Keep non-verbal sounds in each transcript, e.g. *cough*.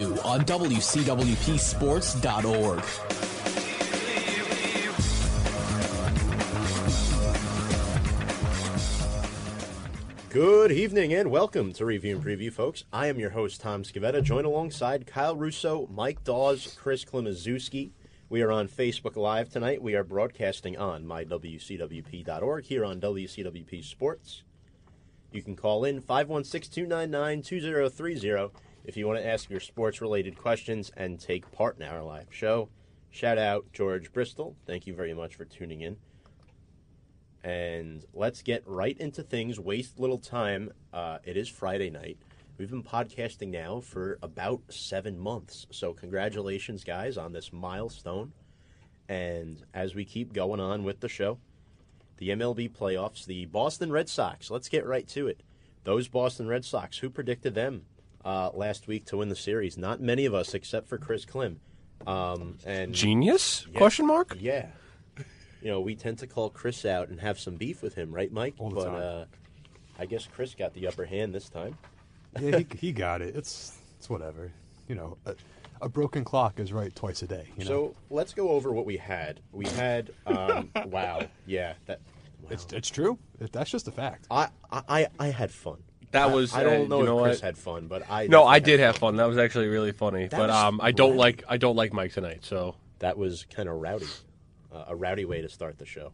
on WCWPSports.org. Good evening and welcome to Review and Preview, folks. I am your host, Tom Scavetta, joined alongside Kyle Russo, Mike Dawes, Chris Klimaszewski. We are on Facebook Live tonight. We are broadcasting on mywcwp.org here on WCWP Sports. You can call in 516 299 2030 if you want to ask your sports related questions and take part in our live show. Shout out George Bristol. Thank you very much for tuning in. And let's get right into things. Waste little time. Uh, it is Friday night. We've been podcasting now for about seven months. So, congratulations, guys, on this milestone. And as we keep going on with the show, the MLB playoffs, the Boston Red Sox, let's get right to it. Those Boston Red Sox, who predicted them uh, last week to win the series? Not many of us, except for Chris Klim. Um, and Genius? Yeah. Question mark? yeah. You know, we tend to call Chris out and have some beef with him, right, Mike? All the but time. Uh, I guess Chris got the upper hand this time. yeah, he, he got it. It's it's whatever. You know, a, a broken clock is right twice a day. You know? So let's go over what we had. We had, um, *laughs* wow, yeah, that. it's it's true. It, that's just a fact. I, I I had fun. That was. I, don't uh, know you if know Chris what? had fun, but I. No, I did have fun. That was actually really funny. That but was um, I don't rowdy. like I don't like Mike tonight. So That was kind of rowdy, uh, a rowdy way to start the show.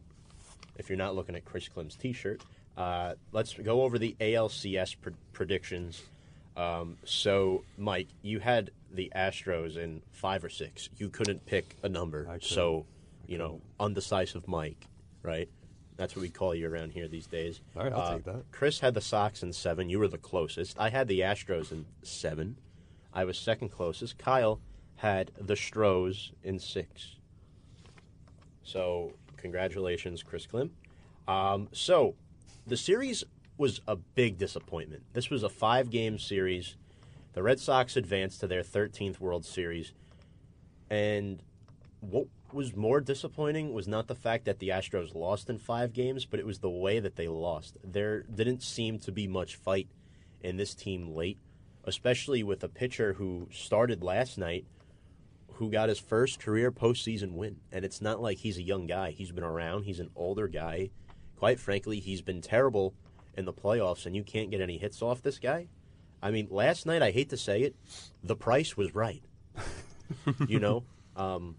If you're not looking at Chris Klim's T-shirt, uh, let's go over the ALCS pr- predictions. Um, so, Mike, you had the Astros in five or six. You couldn't pick a number, I so you know, undecisive Mike, right? That's what we call you around here these days. All right, I'll Uh, take that. Chris had the Sox in seven. You were the closest. I had the Astros in seven. I was second closest. Kyle had the Stros in six. So, congratulations, Chris Klim. Um, so, the series was a big disappointment. This was a five game series. The Red Sox advanced to their 13th World Series. And what was more disappointing was not the fact that the Astros lost in five games, but it was the way that they lost. There didn't seem to be much fight in this team late, especially with a pitcher who started last night who got his first career postseason win. And it's not like he's a young guy. He's been around, he's an older guy. Quite frankly, he's been terrible in the playoffs, and you can't get any hits off this guy. I mean, last night, I hate to say it, the price was right. *laughs* you know? Um,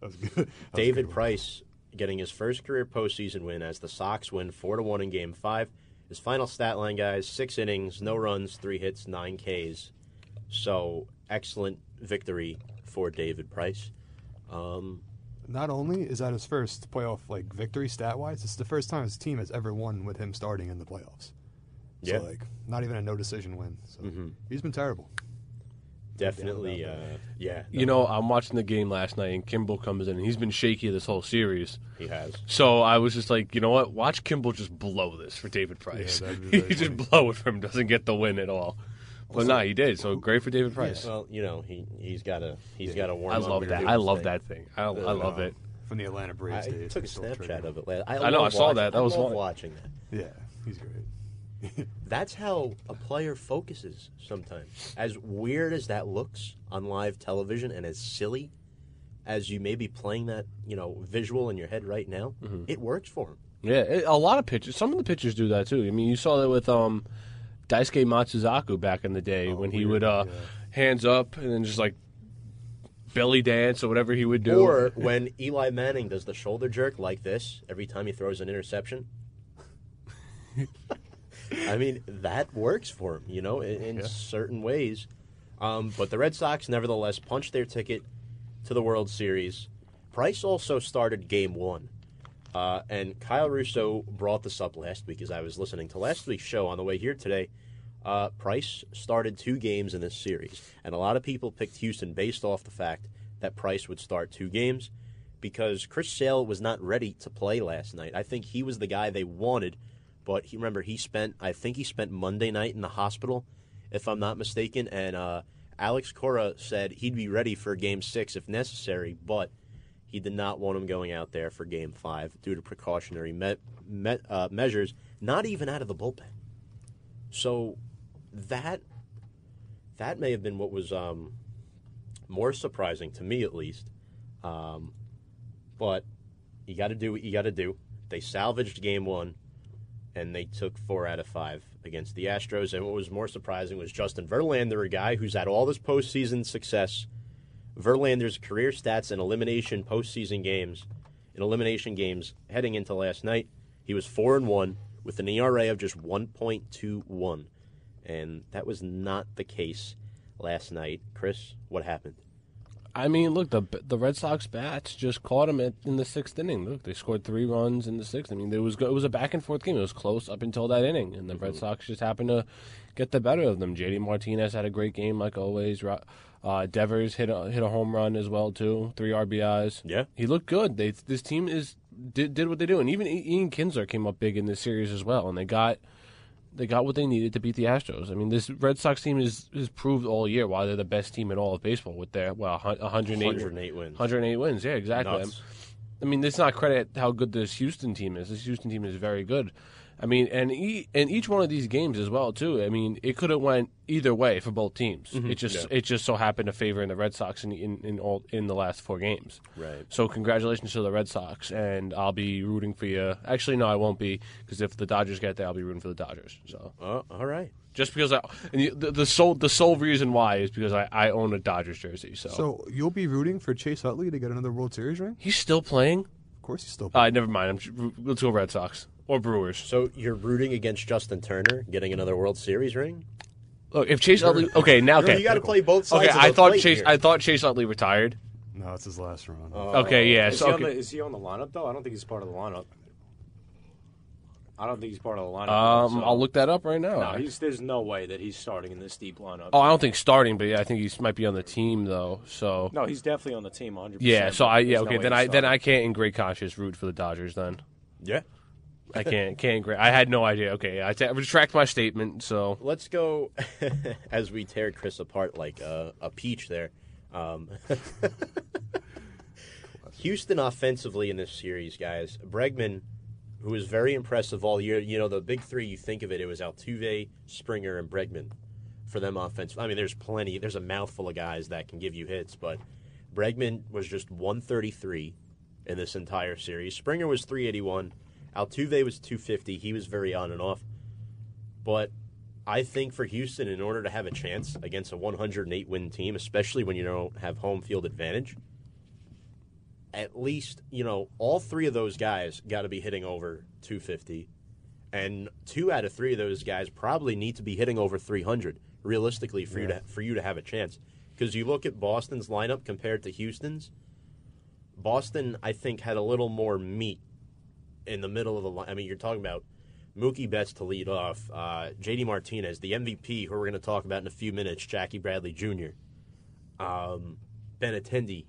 That was good. *laughs* That was David good. Price getting his first career postseason win as the Sox win four to one in Game Five. His final stat line, guys: six innings, no runs, three hits, nine Ks. So excellent victory for David Price. Um, Not only is that his first playoff like victory stat wise, it's the first time his team has ever won with him starting in the playoffs. Yeah. Like not even a no decision win. So Mhm. he's been terrible. Definitely, about uh, yeah. you know, I'm watching the game last night, and Kimbrel comes in, and he's been shaky this whole series. he has. So I was just like, you know what? Watch Kimbrel just blow this for David Price. Yeah, he *laughs* very just funny. blow it for him. Doesn't get the win at all. But no, he did. So great for David Price. Well, you know, he he's got a he's Yeah. got a warm I love that. I love thing. that thing. I, I love Uh, it. From the Atlanta Braves I days. took a it's still snapshot triggered. of it. I, I know, I saw watching- that. That I was love watching that. Yeah, he's great. That's how a player focuses sometimes. As weird as that looks on live television and as silly as you may be playing that, you know, visual in your head right now, Mm-hmm. it works for him. Yeah, it, a lot of pitchers. Some of the pitchers do that too. I mean, you saw that with um, Daisuke Matsuzaka back in the day Oh, when he would uh, yeah. hands up and then just like belly dance or whatever he would do. Or *laughs* when Eli Manning does the shoulder jerk like this every time he throws an interception. *laughs* I mean, that works for him, you know, in, in Yeah. certain ways. Um, but the Red Sox, nevertheless, punched their ticket to the World Series. Price also started game one. Uh, and Kyle Russo brought this up last week as I was listening to last week's show on the way here today. Uh, Price started two games in this series, and a lot of people picked Houston based off the fact that Price would start two games because Chris Sale was not ready to play last night. I think he was the guy they wanted, but he remember he spent I think he spent Monday night in the hospital, if I'm not mistaken, and uh, Alex Cora said he'd be ready for Game Six if necessary, but he did not want him going out there for Game Five due to precautionary uh, measures, not even out of the bullpen. So that that may have been what was um, more surprising to me at least. Um, but you got to do what you got to do. They salvaged game one, and they took four out of five against the Astros. And what was more surprising was Justin Verlander, a guy who's had all this postseason success. Verlander's career stats in elimination postseason games, in elimination games heading into last night, he was four and one with an ERA of just 1.21, and that was not the case last night. Chris, what happened? I mean, look, the the Red Sox bats just caught him at, in the sixth inning. Look, they scored three runs in the sixth. I mean, it was it was a back and forth game. It was close up until that inning, and the Red Sox just happened to get the better of them. JD Martinez had a great game like always. Uh, Devers hit a, hit a home run as well too, three RBIs. Yeah. he looked good. They this team is did did what they do, and even Ian Kinsler came up big in this series as well, and they got they got what they needed to beat the Astros. I mean, this Red Sox team is is proved all year why they're the best team in all of baseball with their well 108, 108 wins. 108 wins. Yeah, exactly. Nuts. I mean, let's not credit how good this Houston team is. This Houston team is very good. I mean, and e- and each one of these games as well too. I mean, it could have went either way for both teams. It just Yeah. it just so happened to favor in the Red Sox in in, in all in the last four games. Right. So congratulations to the Red Sox, and I'll be rooting for you. Actually, no, I won't be because if the Dodgers get there, I'll be rooting for the Dodgers. So Oh, all right. just because I and the, the sole the sole reason why is because I, I own a Dodgers jersey. So, So you'll be rooting for Chase Utley to get another World Series ring? he's still playing. Of course, he's still. Playing. Uh, never mind. I'm let's go Red Sox or Brewers. So you're rooting against Justin Turner getting another World Series ring? Look, if Chase Utley, okay, now okay, You got to play both sides. okay. of I the thought plate Chase, here. I thought Chase Utley retired. no, it's his last run. okay, yeah. Is, So he on okay. the, is he on the lineup though? I don't think he's part of the lineup. I don't think he's part of the lineup. um, so- I'll look that up right now. No, he's, there's no way that he's starting in this deep lineup. oh, I don't think starting, but yeah, I think he might be on the team though. So No, he's definitely on the team 100%. yeah, so I yeah there's no okay. Then he's I then I can't in great conscience root for the Dodgers. Then yeah. I can't can't. I had no idea. Okay, I, t- I retract my statement. So Let's go *laughs* as we tear Chris apart like a, a peach there. Um, *laughs* Houston offensively in this series, guys. Bregman, who was very impressive all year. You know, the big three, you think of it, it was Altuve, Springer, and Bregman for them offensive. I mean, there's plenty, there's a mouthful of guys that can give you hits, but Bregman was just 133 in this entire series. Springer was 381. Altuve was 250. He was very on and off. But I think for Houston, in order to have a chance against a 108 win team, especially when you don't have home field advantage, at least, you know, all three of those guys got to be hitting over 250. And two out of three of those guys probably need to be hitting over 300 realistically for you to for you to have a chance. Because you look at Boston's lineup compared to Houston's, Boston I think had a little more meat in the middle of the line. I mean, you're talking about Mookie Betts to lead off, uh, JD Martinez, the MVP, who we're going to talk about in a few minutes, Jackie Bradley Jr., um, ben Benintendi,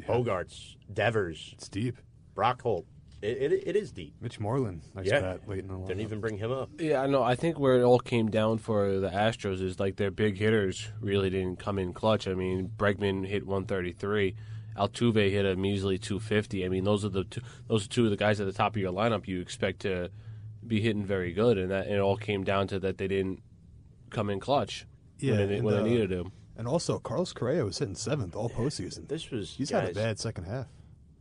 Bogaerts, Devers, It's deep. Brock Holt. It, it, it is deep. Mitch Moreland, nice Yeah. bat late in the lineup. Didn't even bring him up. yeah, I know. I think where it all came down for the Astros is like their big hitters really didn't come in clutch. I mean, Bregman hit 133. Altuve hit a measly 250. I mean, those are the two, those are two of the guys at the top of your lineup you expect to be hitting very good, and that it all came down to that they didn't come in clutch Yeah, when, they, when uh, they needed to. And also, Carlos Correa was hitting seventh all postseason. This was He's guys, had a bad second half.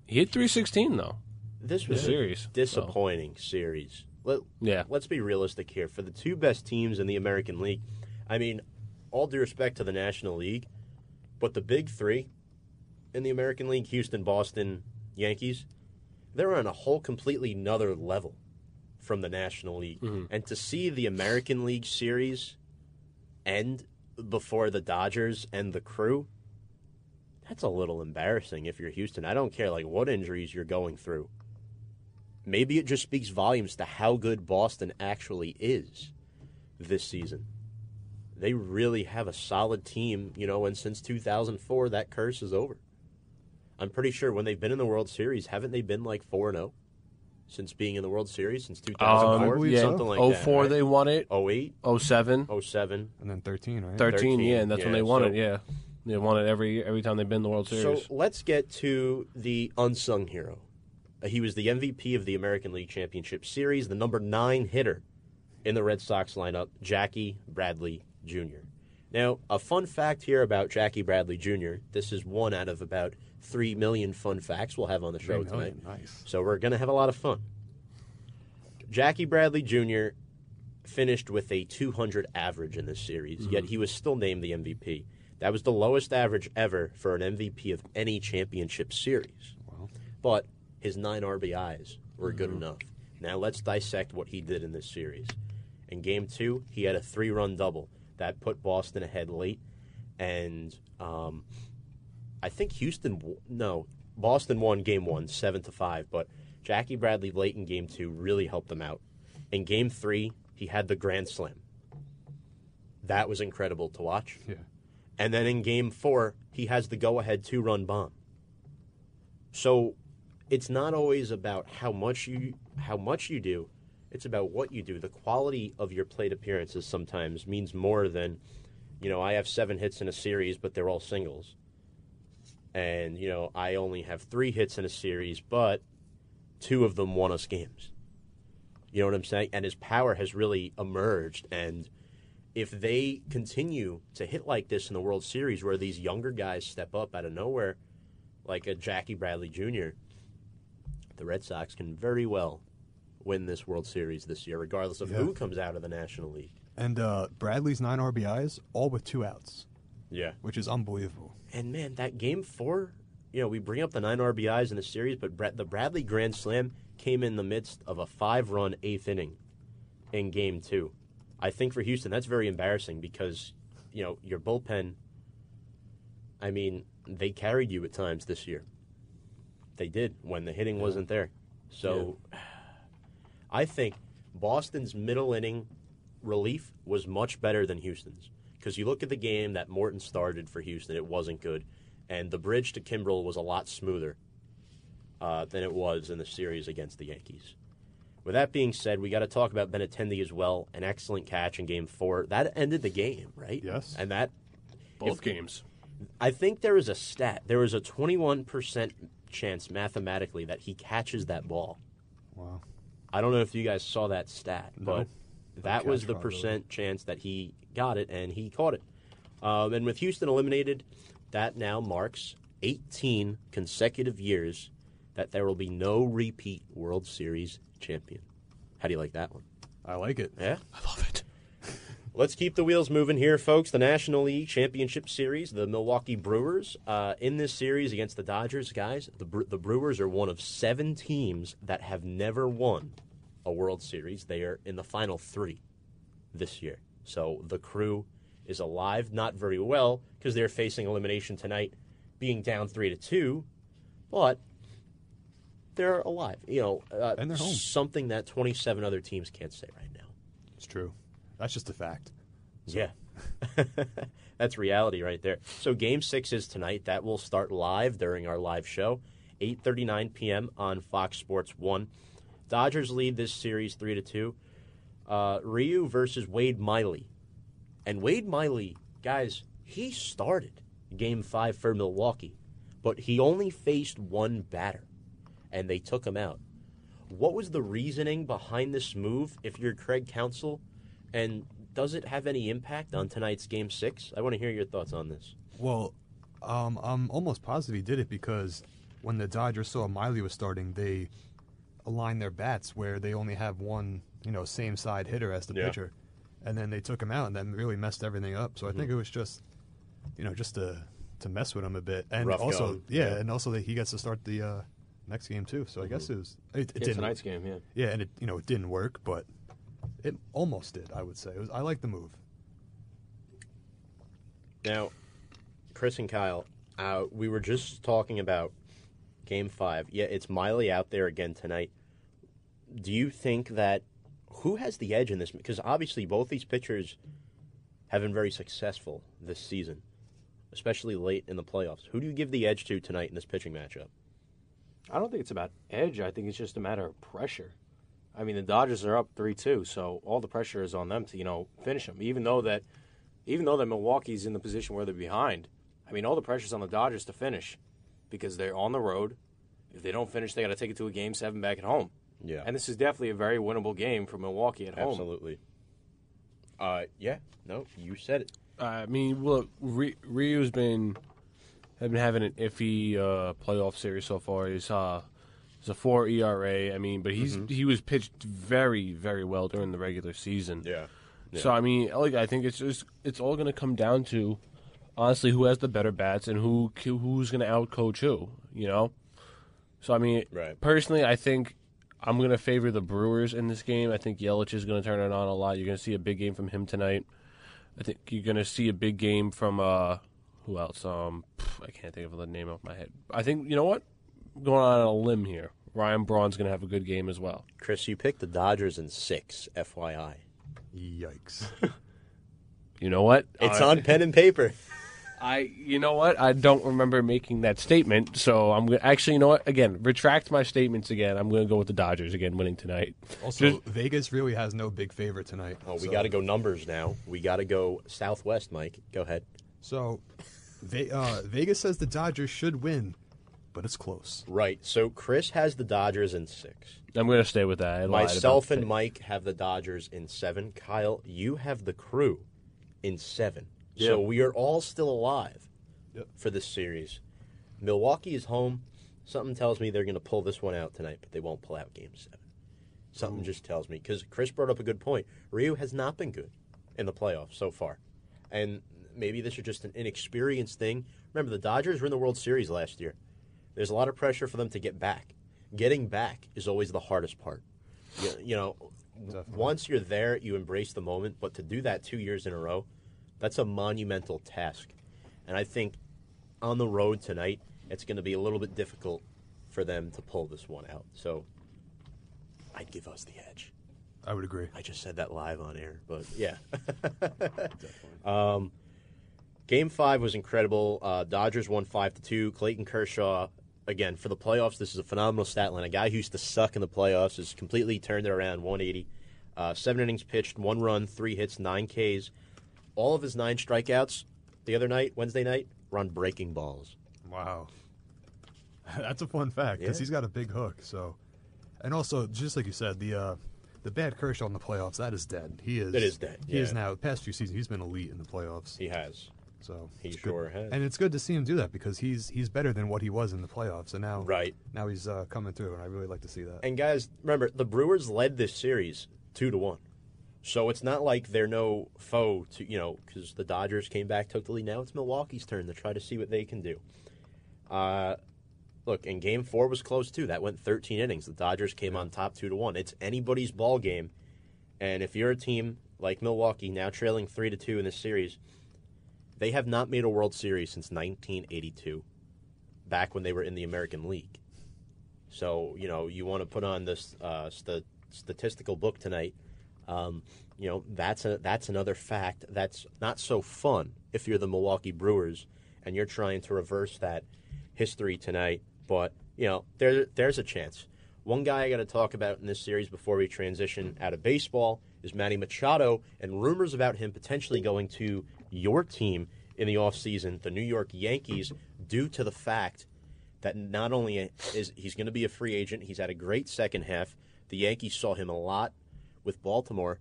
He hit 316 though. This was a series, disappointing series. Let, Yeah. let's be realistic here. For the two best teams in the American League, I mean, all due respect to the National League, but the big three in the American League, Houston, Boston, Yankees, they're on a whole completely another level from the National League. Mm-hmm. And to see the American League series end before the Dodgers and the crew, that's a little embarrassing if you're Houston. I don't care like what injuries you're going through. Maybe it just speaks volumes to how good Boston actually is this season. They really have a solid team, you know, and since 2004 that curse is over. I'm pretty sure when they've been in the World Series, haven't they been like 4 0 since being in the World Series since 2004? Um, yeah, so. Something like oh that. four right? they won it. 08, 07, 07. And then 13, right? 13, 13, yeah, and that's when they won so- it. Yeah, they won it every every time they've been in the World Series. So Series. let's get to the unsung hero. Uh, He was the MVP of the American League Championship Series, the number nine hitter in the Red Sox lineup, Jackie Bradley Jr. Now, a fun fact here about Jackie Bradley Jr. This is one out of about three million fun facts we'll have on the show tonight. Nice. So we're going to have a lot of fun. Jackie Bradley Jr. finished with a 200 average in this series, yet he was still named the MVP. That was the lowest average ever for an MVP of any championship series. Wow. But his nine RBIs were good enough. Now let's dissect what he did in this series. In game two, he had a three run double that put Boston ahead late. And um, I think Houston, no, Boston won game one, seven to five. But Jackie Bradley late in game two really helped them out. In game three, he had the grand slam. That was incredible to watch. Yeah. And then in game four, he has the go ahead two run bomb. So it's not always about how much you how much you do, it's about what you do. The quality of your plate appearances sometimes means more than, you know, I have seven hits in a series, but they're all singles. And, you know, I only have three hits in a series, but two of them won us games. You know what I'm saying? And his power has really emerged and if they continue to hit like this in the World Series, where these younger guys step up out of nowhere, like a Jackie Bradley Jr., the Red Sox can very well win this World Series this year, regardless of Yeah. who comes out of the National League. And uh, Bradley's nine RBIs, all with two outs, Yeah. which is unbelievable. And man, that game four, you know, we bring up the nine RBIs in the series, but Brad, the Bradley Grand Slam came in the midst of a five run eighth inning in game two. I think for Houston, that's very embarrassing because, you know, your bullpen, I mean, they carried you at times this year. They did when the hitting wasn't there. So I think Boston's middle inning relief was much better than Houston's. Because you look at the game that Morton started for Houston, it wasn't good. And the bridge to Kimbrel was a lot smoother uh, than it was in the series against the Yankees. With that being said, we got to talk about Benintendi as well. An excellent catch in game four. That ended the game, right? Yes. And that, Both If- games. I think there is a stat. There is a 21% chance mathematically that he catches that ball. Wow. I don't know if you guys saw that stat, No. but that was the percent chance that he got it, and he caught it. Um, and with Houston eliminated, that now marks 18 consecutive years that there will be no repeat World Series champion. How do you like that one? I like it. Yeah? I love it. *laughs* Let's keep the wheels moving here, folks. The National League Championship Series, the Milwaukee Brewers. Uh, in this series against the Dodgers, guys, the, Bre- the Brewers are one of seven teams that have never won a World Series. They are in the final three this year. So the crew is alive, not very well, because they're facing elimination tonight, being down three to two, but they're alive. You know, uh, And they're home. something that 27 other teams can't say right now. It's true. That's just a fact. Yeah. *laughs* That's reality right there. So game 6 is tonight. That will start live during our live show, 8:39 p.m. on Fox Sports 1. Dodgers lead this series 3 to 2. Uh, Ryu versus Wade Miley. And Wade Miley, guys, he started game 5 for Milwaukee, but he only faced one batter and they took him out. What was the reasoning behind this move if you're Craig Counsell, And does it have any impact on tonight's game six? I want to hear your thoughts on this. Well, um, I'm almost positive he did it because when the Dodgers saw Miley was starting, they aligned their bats where they only have one, you know, same side hitter as the Yeah. pitcher, and then they took him out, and that really messed everything up. So I Mm-hmm. think it was just, you know, just to to mess with him a bit, and Rough also, yeah, yeah. Mm-hmm. and also that he gets to start the uh, next game too. So I guess it was it, it didn't tonight's game, yeah. yeah, and it you know it didn't work, but it almost did. I would say it was. I like the move. Now, Chris and Kyle, uh, we were just talking about game five. Yeah, it's Miley out there again tonight. Do you think that who has the edge in this? Because obviously both these pitchers have been very successful this season, especially late in the playoffs. Who do you give the edge to tonight in this pitching matchup? I don't think it's about edge. I think it's just a matter of pressure. I mean, the Dodgers are up three two, so all the pressure is on them to you know finish them. Even though that, even though that Milwaukee's in the position where they're behind, I mean, all the pressure's on the Dodgers to finish because they're on the road. If they don't finish, they got to take it to a game seven back at home. Yeah, And this is definitely a very winnable game for Milwaukee at home. Absolutely. Uh, yeah. No, you said it. I mean, look, Ry- Ryu's been have been having an iffy uh, playoff series so far. He's uh, he's a four ERA. I mean, but he's he was pitched very very well during the regular season. Yeah. So I mean, like I think it's just it's all going to come down to honestly who has the better bats and who who's going to outcoach who. You know. So I mean, Right. personally, I think I'm going to favor the Brewers in this game. I think Yelich is going to turn it on a lot. You're going to see a big game from him tonight. I think you're going to see a big game from uh, who else? Um, I can't think of the name off my head. I think you know what? Going on a limb here. Ryan Braun's going to have a good game as well. Chris, you picked the Dodgers in six, FYI. Yikes. You know what? It's Uh, on pen and paper. *laughs* I, you know what? I don't remember making that statement, so I'm gonna actually, you know what? Again, retract my statements again. I'm going to go with the Dodgers again, winning tonight. Also, Just- Vegas really has no big favorite tonight. Oh, we so- got to go numbers now. We got to go Southwest, Mike. Go ahead. So, Ve- uh, Vegas says the Dodgers should win, but it's close. Right. So Chris has the Dodgers in six. I'm going to stay with that. I Myself and Mike have the Dodgers in seven. Kyle, you have the crew in seven. Yeah. So we are all still alive Yep. for this series. Milwaukee is home. Something tells me they're going to pull this one out tonight, but they won't pull out game seven. Something mm. just tells me. Because Chris brought up a good point. Ryu has not been good in the playoffs so far. And maybe this is just an inexperienced thing. Remember, the Dodgers were in the World Series last year. There's a lot of pressure for them to get back. Getting back is always the hardest part. You, you know, Definitely. once you're there, you embrace the moment. But to do that two years in a row, that's a monumental task. And I think on the road tonight, it's going to be a little bit difficult for them to pull this one out. So I'd give us the edge. I would agree. I just said that live on air, but yeah. *laughs* um, game five was incredible. Uh, Dodgers won five to two. Clayton Kershaw again for the playoffs. This is a phenomenal stat line. A guy who used to suck in the playoffs has completely turned it around. 180, uh, seven innings pitched, one run, three hits, nine Ks. All of his nine strikeouts the other night, Wednesday night, were on breaking balls. Wow. *laughs* That's a fun fact because Yeah. he's got a big hook. So, and also just like you said, the uh, the bad Kershaw in the playoffs that is dead. He is. It is dead, He is now. The past few seasons, he's been elite in the playoffs. He has. So He sure good. has. and it's good to see him do that because he's he's better than what he was in the playoffs. And now, Right. now he's uh, coming through, and I really like to see that. And guys, remember the Brewers led this series two to one, so it's not like they're no foe to you know because the Dodgers came back, took the lead. Now it's Milwaukee's turn to try to see what they can do. Uh, look, and Game Four was close too. That went 13 innings. The Dodgers came on top two to one. It's anybody's ball game, and if you're a team like Milwaukee now trailing three to two in this series, they have not made a World Series since 1982, back when they were in the American League. So you know you want to put on this uh, st- statistical book tonight. Um, you know that's a that's another fact that's not so fun if you're the Milwaukee Brewers and you're trying to reverse that history tonight. But you know there there's a chance. One guy I got to talk about in this series before we transition out of baseball is Manny Machado and rumors about him potentially going to your team in the offseason, the New York Yankees, due to the fact that not only is he's going to be a free agent, he's had a great second half. The Yankees saw him a lot with Baltimore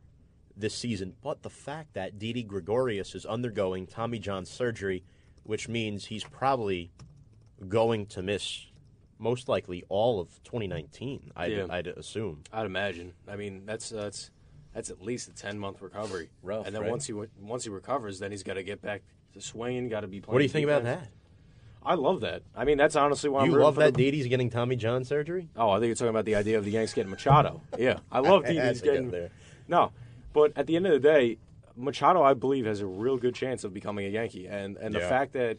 this season, but the fact that Didi Gregorius is undergoing Tommy John surgery, which means he's probably going to miss most likely all of 2019. I'd, Yeah. I'd assume. I'd imagine. I mean, that's uh, that's that's at least a ten month recovery. Rough, and then right? once he once he recovers, then he's got to get back to swinging. Got to be playing. What do you think about that? I love that. I mean, that's honestly why I'm You love that Didi's getting Tommy John surgery? Oh, I think you're talking about the idea of the Yanks getting Machado. Yeah, I love *laughs* Didi's getting there. No, but at the end of the day, Machado, I believe, has a real good chance of becoming a Yankee, and and the fact that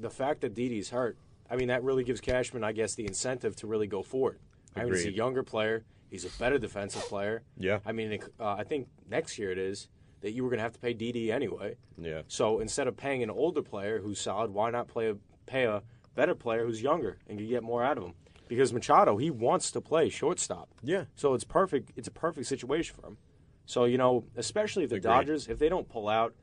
the fact that Didi's hurt, I mean, that really gives Cashman, I guess, the incentive to really go for it. I mean, he's a younger player. He's a better defensive player. Yeah. I mean, uh, I think next year it is that you were going to have to pay Didi anyway. Yeah. So instead of paying an older player who's solid, why not play a, pay a better player who's younger and you get more out of him? Because Machado, he wants to play shortstop. Yeah. So it's perfect. It's a perfect situation for him. So you know, especially if the Agreed. Dodgers, if they don't pull out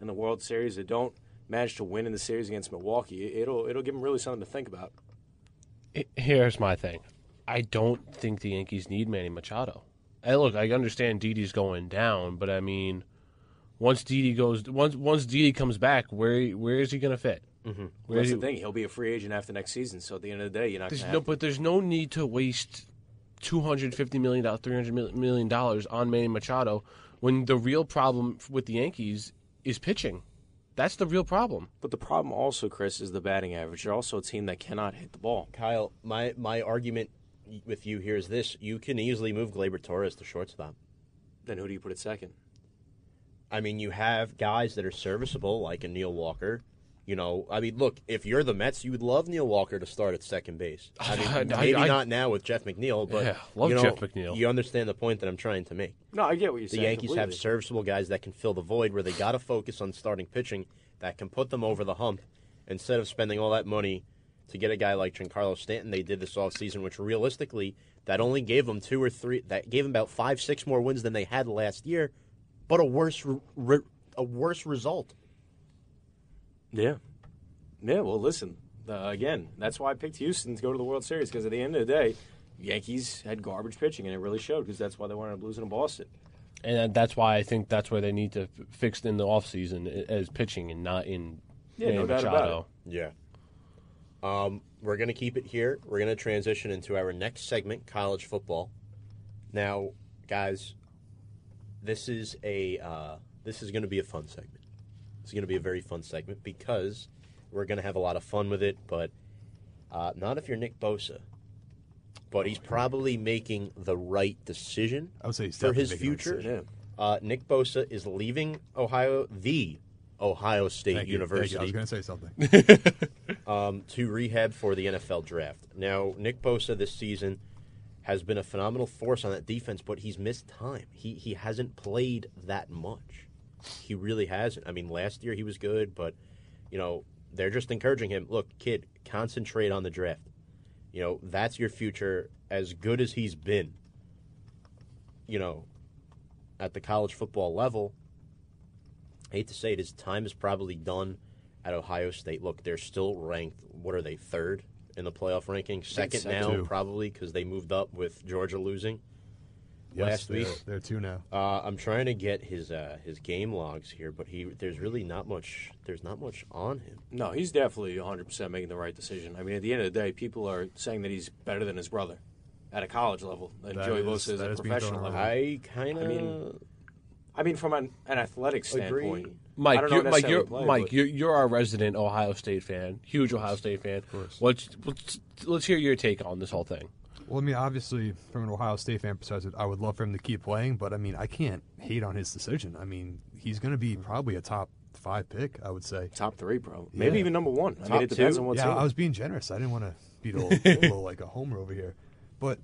in the World Series, they don't manage to win in the series against Milwaukee, it- it'll it'll give them really something to think about. I- Here's my thing. I don't think the Yankees need Manny Machado. Hey, look, I understand Didi's going down, but I mean, Once Didi goes, once once Didi comes back, where where is he going to fit? Mm-hmm. Where That's the thing. He'll be a free agent after next season. So at the end of the day, you're not There's no, to. but there's no need to waste two hundred fifty million dollars, three hundred million dollars on Manny Machado when the real problem with the Yankees is pitching. That's the real problem. But the problem also, Chris, is the batting average. They're also a team that cannot hit the ball. Kyle, my my argument with you here is this: you can easily move Gleyber Torres to shortstop. Then who do you put at second? I mean, you have guys that are serviceable, like a Neil Walker. You know, I mean, look, if you're the Mets, you would love Neil Walker to start at second base. I *laughs* mean, I- maybe I- not now with Jeff McNeil, but Yeah, love you know, Jeff McNeil. You understand the point that I'm trying to make. No, I get what you're The saying. Yankees have serviceable guys that can fill the void where they got to focus on starting pitching that can put them over the hump instead of spending all that money to get a guy like Giancarlo Stanton. They did this offseason, which realistically, that only gave them two or three, that gave them about five, six more wins than they had last year, but a worse, re- re- a worse result. Yeah. Yeah, well, listen, uh, again, that's why I picked Houston to go to the World Series because at the end of the day, Yankees had garbage pitching, and it really showed because that's why they wound up losing to lose in Boston. And that's why I think that's where they need to f- fix in the offseason as pitching and not in Yeah, Manny no doubt about Machado. Yeah. Um, we're going to keep it here. We're going to transition into our next segment, college football. Now, guys, this is a uh, this is going to be a fun segment. It's going to be a very fun segment because we're going to have a lot of fun with it. But uh, not if you're Nick Bosa. But he's probably making the right decision I would say he's for definitely his making the right future. decision. Uh, Nick Bosa is leaving Ohio, the Ohio State Thank you, thank you. University I was going to say something. *laughs* um, to rehab for the NFL draft. Now, Nick Bosa this season has been a phenomenal force on that defense, but he's missed time. He he hasn't played that much. He really hasn't. I mean, last year he was good, but you know they're just encouraging him. Look, kid, concentrate on the draft. You know that's your future. As good as he's been, you know, at the college football level. I hate to say it, his time is probably done at Ohio State. Look, they're still ranked. What are they? Third in the playoff ranking. Second, now, Two. probably because they moved up with Georgia losing Yes, last they're- week. They're two now. Uh, I'm trying to get his uh, his game logs here, but he there's really not much. There's not much on him. No, he's definitely 100% making the right decision. I mean, at the end of the day, people are saying that he's better than his brother at a college level, and That Joey is- Bosa is at a professional level. I kind of. I mean, I mean, from an, an athletic standpoint, Agree. Mike, I don't know you're, Mike, you're, play, Mike but- you're, you're our resident Ohio State fan, huge Ohio State fan. Of course. Let's, let's let's hear your take on this whole thing. Well, I mean, obviously, from an Ohio State fan perspective, I would love for him to keep playing, but I mean, I can't hate on his decision. I mean, he's going to be probably a top five pick, I would say. top three, probably, maybe even number one. I Top mean, it depends two? on what yeah, team. I was being generous. I didn't want to be a *laughs* little, little like a homer over here, but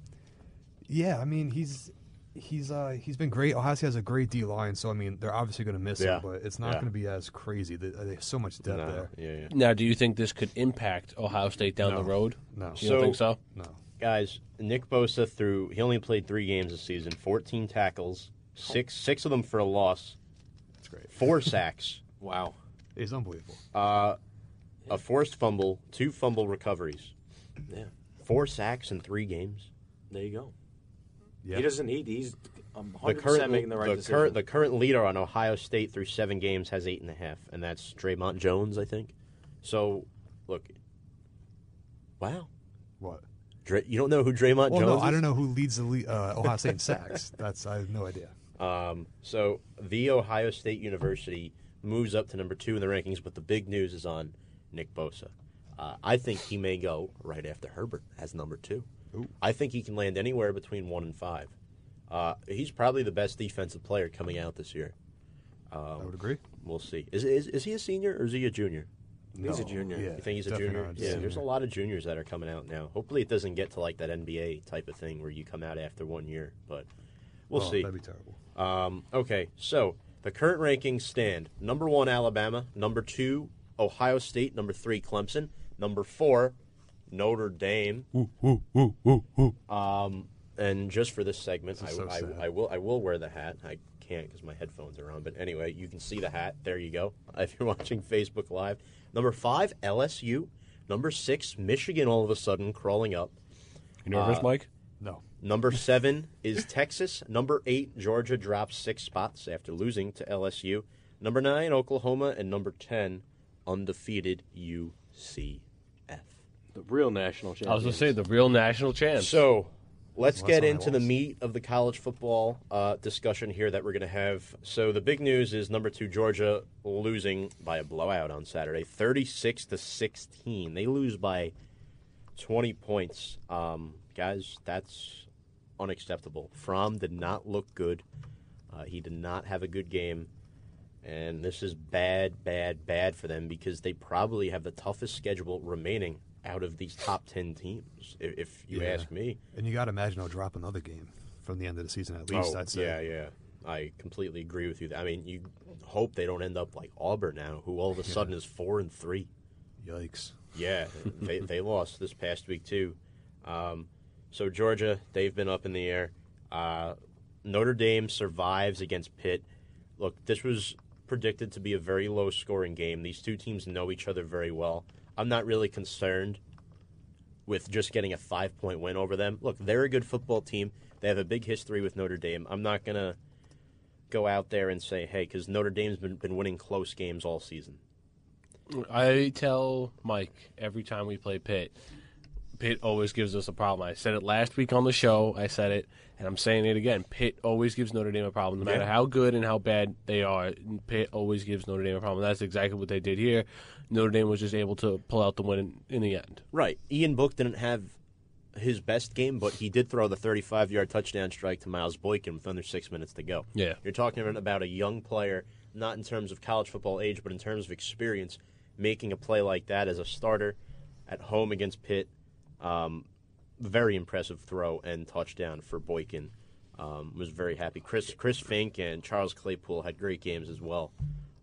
yeah, I mean, he's he's uh, he's been great. Ohio State has a great D line, so I mean, they're obviously going to miss Yeah. him, but it's not Yeah. going to be as crazy. There- There's so much depth No, there. yeah, yeah. Now, do you think this could impact Ohio State down No. the road? No, You So- don't think so? no. Guys, Nick Bosa threw. He only played three games this season. 14 tackles, six six of them for a loss, It's great. four *laughs* sacks, wow. It's unbelievable. uh, a forced fumble, two fumble recoveries, Yeah, four sacks in three games. there you go. Yeah. He doesn't need. He's um, The 100% current, making the right the, decision. current, the current leader on Ohio State through seven games has eight and a half, and that's Dre'Mont Jones, I think. So, look, wow, What? You don't know who Draymond Well, Jones no, is? I don't know who leads the le- uh, Ohio State in sacks. *laughs* That's I have no idea. Um, so the Ohio State University moves up to number two in the rankings, but the big news is on Nick Bosa. Uh, I think he may go right after Herbert as number two. Ooh. I think he can land anywhere between one and five. Uh, he's probably the best defensive player coming out this year. I would agree. We'll see. Is, is is he a senior or is he a junior? He's a junior. Yeah, You think he's a junior? Yeah, senior. there's a lot of juniors that are coming out now. Hopefully, it doesn't get to like that NBA type of thing where you come out after one year, but we'll Oh, see. That'd be terrible. Um, okay, so the current rankings stand: number one, Alabama; number two, Ohio State; number three, Clemson; number four, Notre Dame. Ooh, ooh, ooh, ooh, ooh. Um, and just for this segment, This I, so I- I will I will wear the hat. I can't because my headphones are on. But anyway, you can see the hat. There you go. *laughs* If you're watching Facebook Live, number five, LSU; number six, Michigan. All of a sudden, crawling up. You nervous, Uh, Mike? No. Number seven is Texas. Number eight, Georgia drops six spots after losing to LSU. Number nine, Oklahoma, and number ten, undefeated UCF. The real national champion. I was going to say the real national champs. So let's get that's all I into the meat of the college football uh, discussion here that we're going to have. So the big news is number two Georgia losing by a blowout on Saturday, thirty-six to sixteen. They lose by twenty points. Um, guys, that's unacceptable. Fromm did not look good. Uh, he did not have a good game. And this is bad, bad, bad for them because they probably have the toughest schedule remaining out of these top 10 teams, if, if you Yeah. ask me. And you got to imagine they'll drop another game from the end of the season at least. oh, I'd say. yeah, yeah. I completely agree with you. I mean, you hope they don't end up like Auburn now, who all of a sudden is 4 and 3. Yikes. Yeah, *laughs* they they lost this past week too. Um, so Georgia, they've been up in the air. Uh, Notre Dame survives against Pitt. Look, this was predicted to be a very low scoring game. These two teams know each other very well. I'm not really concerned with just getting a five point win over them. Look, they're a good football team. They have a big history with Notre Dame. I'm not gonna go out there and say, hey, because Notre Dame's been, been winning close games all season. I tell Mike every time we play Pitt, Pitt always gives us a problem. I said it last week on the show. I said it, and I'm saying it again. Pitt always gives Notre Dame a problem, no matter Yeah. how good and how bad they are. Pitt always gives Notre Dame a problem. That's exactly what they did here. Notre Dame was just able to pull out the win in, in the end. Right. Ian Book didn't have his best game, but he did throw the 35 yard touchdown strike to Miles Boykin with under six minutes to go. Yeah. You're talking about a young player, not in terms of college football age, but in terms of experience, making a play like that as a starter at home against Pitt. Um, very impressive throw and touchdown for Boykin. Um, was very happy. Chris Chris Finke and Charles Claypool had great games as well.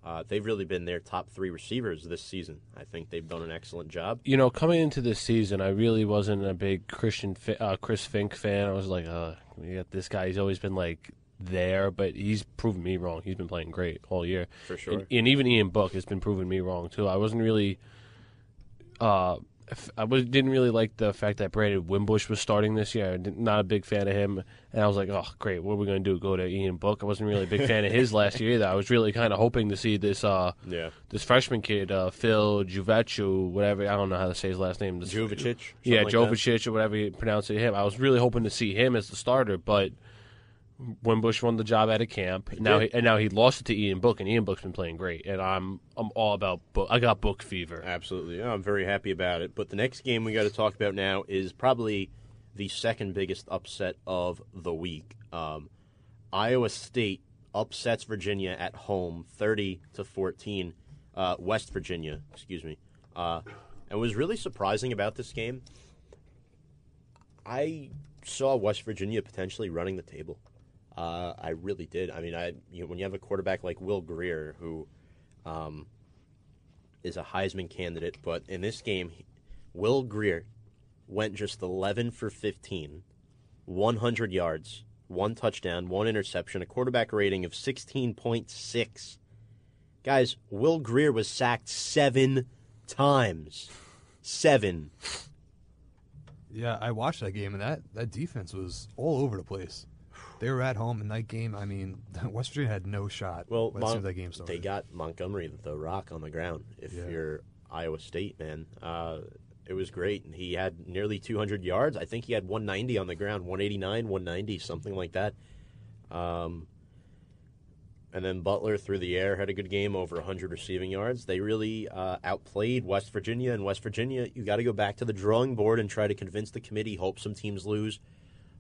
Uh, they've really been their top three receivers this season. I think they've done an excellent job. You know, coming into this season, I really wasn't a big Christian uh, Chris Finke fan. I was like, uh, we got this guy. He's always been like there, but he's proven me wrong. He's been playing great all year. For sure. And, and even Ian Book has been proving me wrong too. I wasn't really, uh, I was didn't really like the fact that Brandon Wimbush was starting this year. I did- Not a big fan of him, and I was like, oh great, what are we going to do? Go to Ian Book? I wasn't really a big fan of his last year either. I was really kind of hoping to see this. Uh, Yeah. this freshman kid, uh, Phil Juvechu, whatever I don't know how to say his last name. This- yeah, like. Jovicic or whatever you pronounce it. Him. I was really hoping to see him as the starter, but Wimbush won the job at a camp. now, he, and now he lost it to Ian Book, and Ian Book's been playing great. And I'm I'm all about book. I got book fever. Absolutely. Yeah, I'm very happy about it. But the next game we got to talk about now is probably the second biggest upset of the week. Um, Iowa State upsets Virginia at home, 30 to 14. Uh, West Virginia, excuse me. Uh, and was really surprising about this game. I saw West Virginia potentially running the table. Uh, I really did. I mean, I you know, when you have a quarterback like Will Grier, who um, is a Heisman candidate, but in this game, Will Grier went just 11 for 15, 100 yards, one touchdown, one interception, a quarterback rating of 16.6. Guys, Will Grier was sacked seven times. Seven. Yeah, I watched that game, and that, that defense was all over the place. They were at home in that game. I mean, *laughs* West Virginia had no shot. Well, as Mon- soon as that game started. they got Montgomery the rock on the ground. If Yeah. you're Iowa State, man, uh, it was great. And he had nearly 200 yards. I think he had 190 on the ground, 189, 190, something like that. Um, and then Butler through the air had a good game, over 100 receiving yards. They really uh, outplayed West Virginia. And West Virginia, you got to go back to the drawing board and try to convince the committee. Hope some teams lose,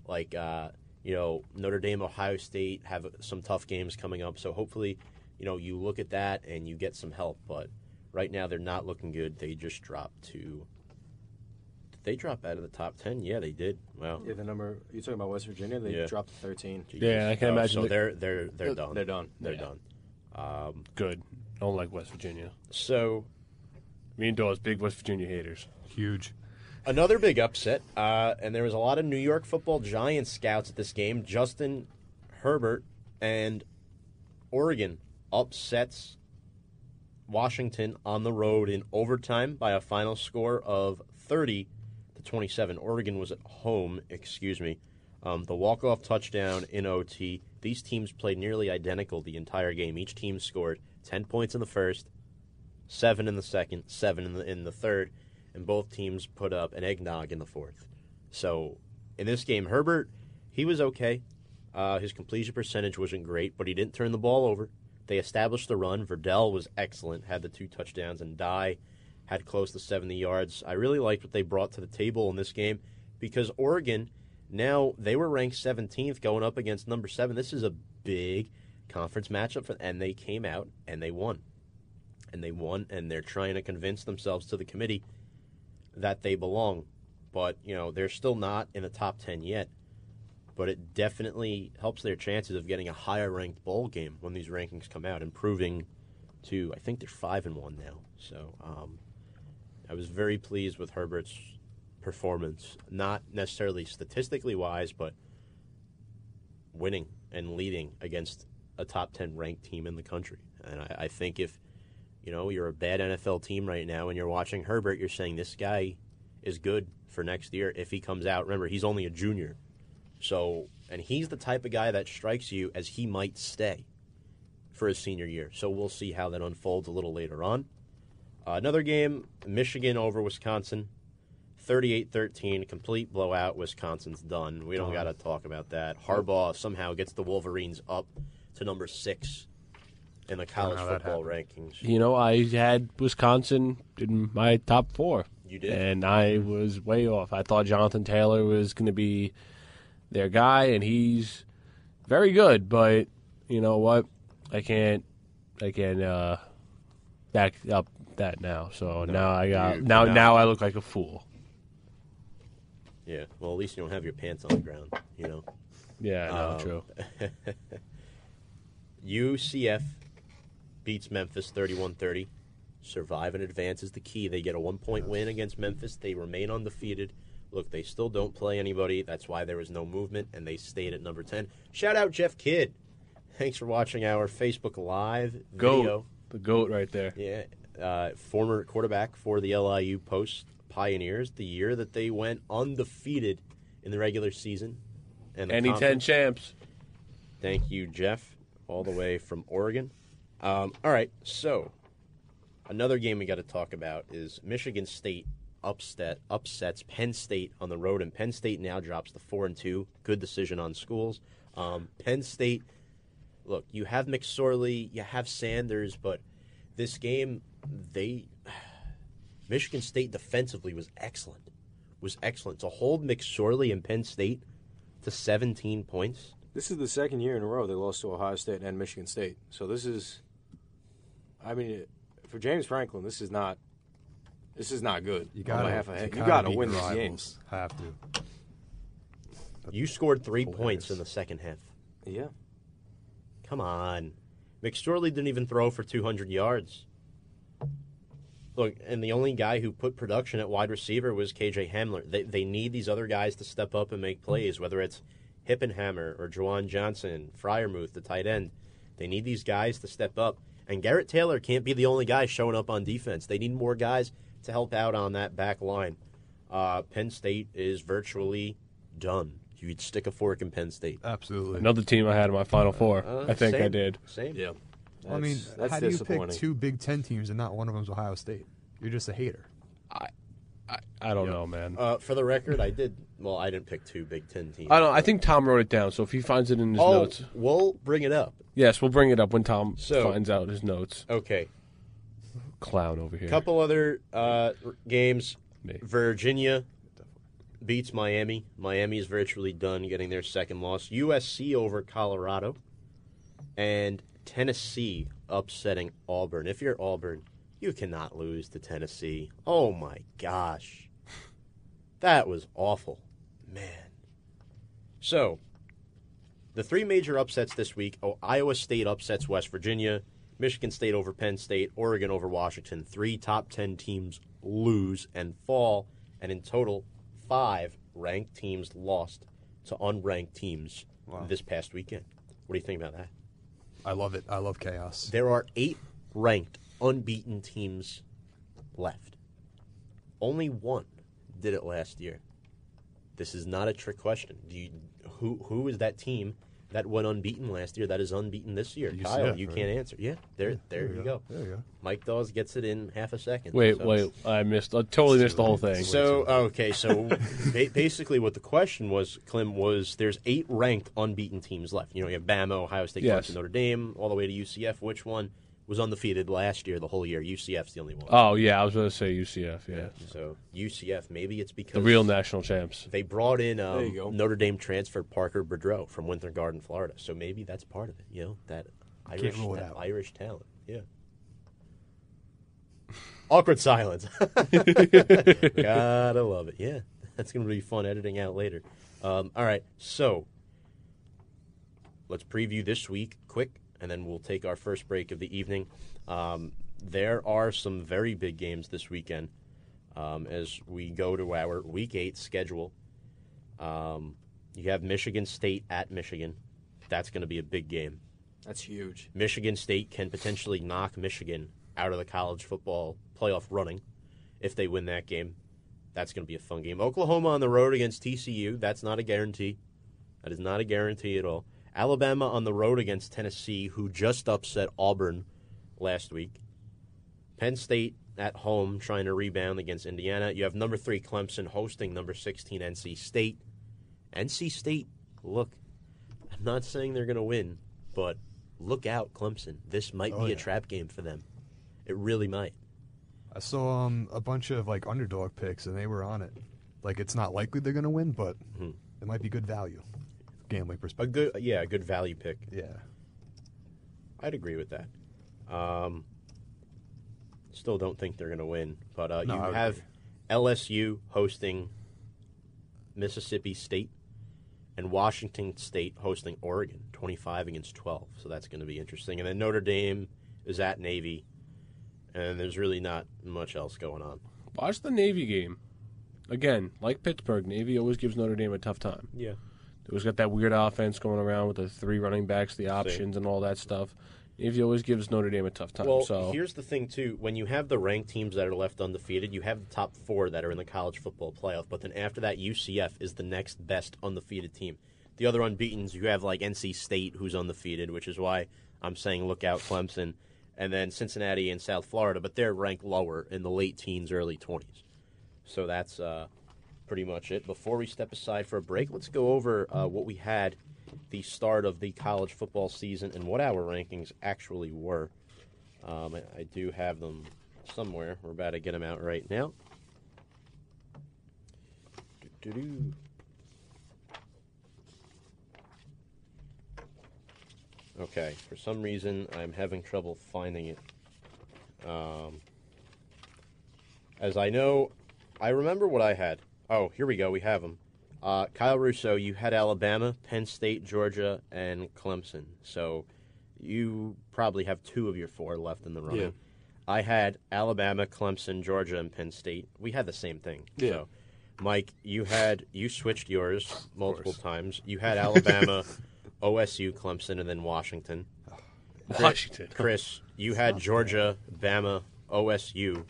like uh, you know Notre Dame, Ohio State have some tough games coming up. So hopefully, you know you look at that and you get some help. But right now they're not looking good. They just dropped to. Did they drop out of the top 10? Yeah, they did. Wow. Yeah, the number you're talking about West Virginia. They Yeah. dropped to 13. Yeah, I can Oh, imagine So that- they're they're they're done. They're done. They're Yeah. done. Um, good. I don't like West Virginia. So Me and Dawes, big West Virginia haters. Huge. Another big upset, uh, and there was a lot of New York Football Giants scouts at this game. Justin Herbert and Oregon upsets Washington on the road in overtime by a final score of 30 to 27. Oregon was at home, excuse me. Um, the walk-off touchdown in OT. These teams played nearly identical the entire game. Each team scored 10 points in the first, 7 in the second, 7 in the in the third, and both teams put up an eggnog in the fourth. So, in this game Herbert, he was okay. Uh, his completion percentage wasn't great, but he didn't turn the ball over. They established the run. Verdell was excellent, had the two touchdowns, and Dye had close to 70 yards. I really liked what they brought to the table in this game because Oregon, now they were ranked 17th going up against number seven. This is a big conference matchup, for, and they came out and they won. And they won, and they're trying to convince themselves to the committee that they belong. But, you know, they're still not in the top 10 yet but it definitely helps their chances of getting a higher ranked bowl game when these rankings come out, improving to I think they're five and one now. So um, I was very pleased with Herbert's performance, not necessarily statistically wise, but winning and leading against a top ten ranked team in the country. And I, I think if you know you're a bad NFL team right now and you're watching Herbert, you're saying this guy is good for next year if he comes out. Remember, he's only a junior. So, and he's the type of guy that strikes you as he might stay for his senior year. So we'll see how that unfolds a little later on. Uh, another game, Michigan over Wisconsin. 38-13, complete blowout. Wisconsin's done. We don't got to talk about that. Harbaugh somehow gets the Wolverines up to number six in the college how that football rankings. You know, I had Wisconsin in my top four. You did. And I was way off. I thought Jonathan Taylor was going to be their guy, and he's very good. But you know what? I can't. I can't uh, back up that now. So now I got you now. cannot. Now I look like a fool. Yeah. Well, at least you don't have your pants on the ground. You know. Yeah, no, Um, true. *laughs* UCF beats Memphis 31-30. Survive and advance is the key. They get a one-point win against Memphis. They remain undefeated. Look, they still don't play anybody. That's why there was no movement, and they stayed at number 10. Shout out Jeff Kidd. Thanks for watching our Facebook Live video. The goat right there. Yeah, uh, former quarterback for the LIU Post Pioneers, the year that they went undefeated in the regular season. And the NE-10 champs. Thank you, Jeff, all the way from Oregon. Um, all right, so another game we got to talk about is Michigan State upset upsets Penn State on the road, and Penn State now drops to four and two. Good decision on schools. Um, Penn State, look, you have McSorley, you have Sanders, but this game they *sighs* Michigan State defensively was excellent. Was excellent to hold McSorley and Penn State to 17 points. This is the second year in a row they lost to Ohio State and Michigan State. So this is, I mean, for James Franklin, this is not, this is not good. You on got behalf of- to. you got to win these games. Have to. You scored three Hilarious. points in the second half. Yeah. Come on. McSorley didn't even throw for 200 yards. Look, and the only guy who put production at wide receiver was KJ Hamler. They, they need these other guys to step up and make plays, whether it's Hippenhammer or Juwan Johnson, Freiermuth, the tight end. They need these guys to step up. And Garrett Taylor can't be the only guy showing up on defense. They need more guys to help out on that back line. Uh, Penn State is virtually done. You'd stick a fork in Penn State. Absolutely. Another team I had in my final four. Uh, I think I did. Same. Yeah. I mean, That's- that's how do you pick two Big Ten teams and not one of them's Ohio State? You're just a hater. I, I don't know, man. Uh, for the record, I did. Well, I didn't pick two Big Ten teams. I don't. I think Tom wrote it down. So if he finds it in his Oh, notes, we'll bring it up. yes, we'll bring it up when Tom So- finds out his notes. Okay. Clown over here. Couple other uh, games. Me. Virginia beats Miami. Miami is virtually done getting their second loss. USC over Colorado, and Tennessee upsetting Auburn. If you're Auburn, you cannot lose to Tennessee. Oh my gosh, that was awful, man. So, the three major upsets this week: oh, Iowa State upsets West Virginia. Michigan State over Penn State, Oregon over Washington. Three top 10 teams lose and fall, and in total, five ranked teams lost to unranked teams Wow. this past weekend. What do you think about that? I love it. I love chaos. There are eight ranked unbeaten teams left. Only one did it last year. This is not a trick question. Do you, who who is that team that went unbeaten last year that is unbeaten this year? UCF, Kyle, you right? can't answer. Yeah, there, there, you go. There you go. Mike Dawes gets it in half a second. Wait, So- wait, I missed. I totally missed the whole thing. So okay, so *laughs* ba- basically, what the question was, Clem, was there's eight ranked unbeaten teams left. You know, you have Bama, Ohio State, Yes. Clemson, Notre Dame, all the way to UCF. Which one was undefeated last year, the whole year? UCF's the only one. oh yeah, I was going to say UCF. Yeah, So UCF, maybe it's because the real national champs. they brought in um, There you go. Notre Dame transfer Parker Boudreaux from Winter Garden, Florida. So maybe that's part of it. You know that Irish, that out. Irish talent. Yeah. Awkward silence. *laughs* Gotta love it. Yeah, that's gonna be fun editing out later. Um, all right, so let's preview this week quick, and then we'll take our first break of the evening. Um, there are some very big games this weekend um, as we go to our Week Eight schedule. Um, you have Michigan State at Michigan. That's going to be a big game. That's huge. Michigan State can potentially knock Michigan out of the college football playoff running if they win that game. That's going to be a fun game. Oklahoma on the road against TCU. That's not a guarantee. That is not a guarantee at all. Alabama on the road against Tennessee, who just upset Auburn last week. Penn State at home trying to rebound against Indiana. You have number three Clemson hosting number 16 NC State. NC State, look, I'm not saying they're going to win, but look out, Clemson. This might Oh, be yeah. a trap game for them. It really might. I saw um, a bunch of like underdog picks, and they were on it. Like it's not likely they're going to win, but Mhm. it might be good value, gambling perspective. A good, yeah, a good value pick. Yeah. I'd agree with that. Um, still don't think they're going to win, but uh, No, you have agree. LSU hosting Mississippi State and Washington State hosting Oregon, 25 against 12. So that's going to be interesting. And then Notre Dame is at Navy, and there's really not much else going on. Watch the Navy game. Again, like Pittsburgh, Navy always gives Notre Dame a tough time. Yeah. They was got that weird offense going around with the three running backs, the options, and all that stuff. Navy always gives Notre Dame a tough time. Well, so here's the thing too: when you have the ranked teams that are left undefeated, you have the top four that are in the college football playoff. But then after that, UCF is the next best undefeated team. The other unbeaten's you have like NC State, who's undefeated, which is why I'm saying look out Clemson, and then Cincinnati and South Florida, but they're ranked lower in the late teens, early 20s. So that's uh, pretty much it. Before we step aside for a break, let's go over uh, what we had the start of the college football season and what our rankings actually were. Um, I, I do have them somewhere. We're about to get them out right now. Okay, for some reason I'm having trouble finding it. Um, as I know, I remember what I had. Oh, here we go. We have them. Uh, Kyle Russo, you had Alabama, Penn State, Georgia, and Clemson. So you probably have two of your four left in the running. Yeah. I had Alabama, Clemson, Georgia, and Penn State. We had the same thing. Yeah. So, Mike, you had you switched yours multiple times. You had *laughs* Alabama, OSU, Clemson, and then Washington. Washington. Chris, you had Georgia, Bama, OSU.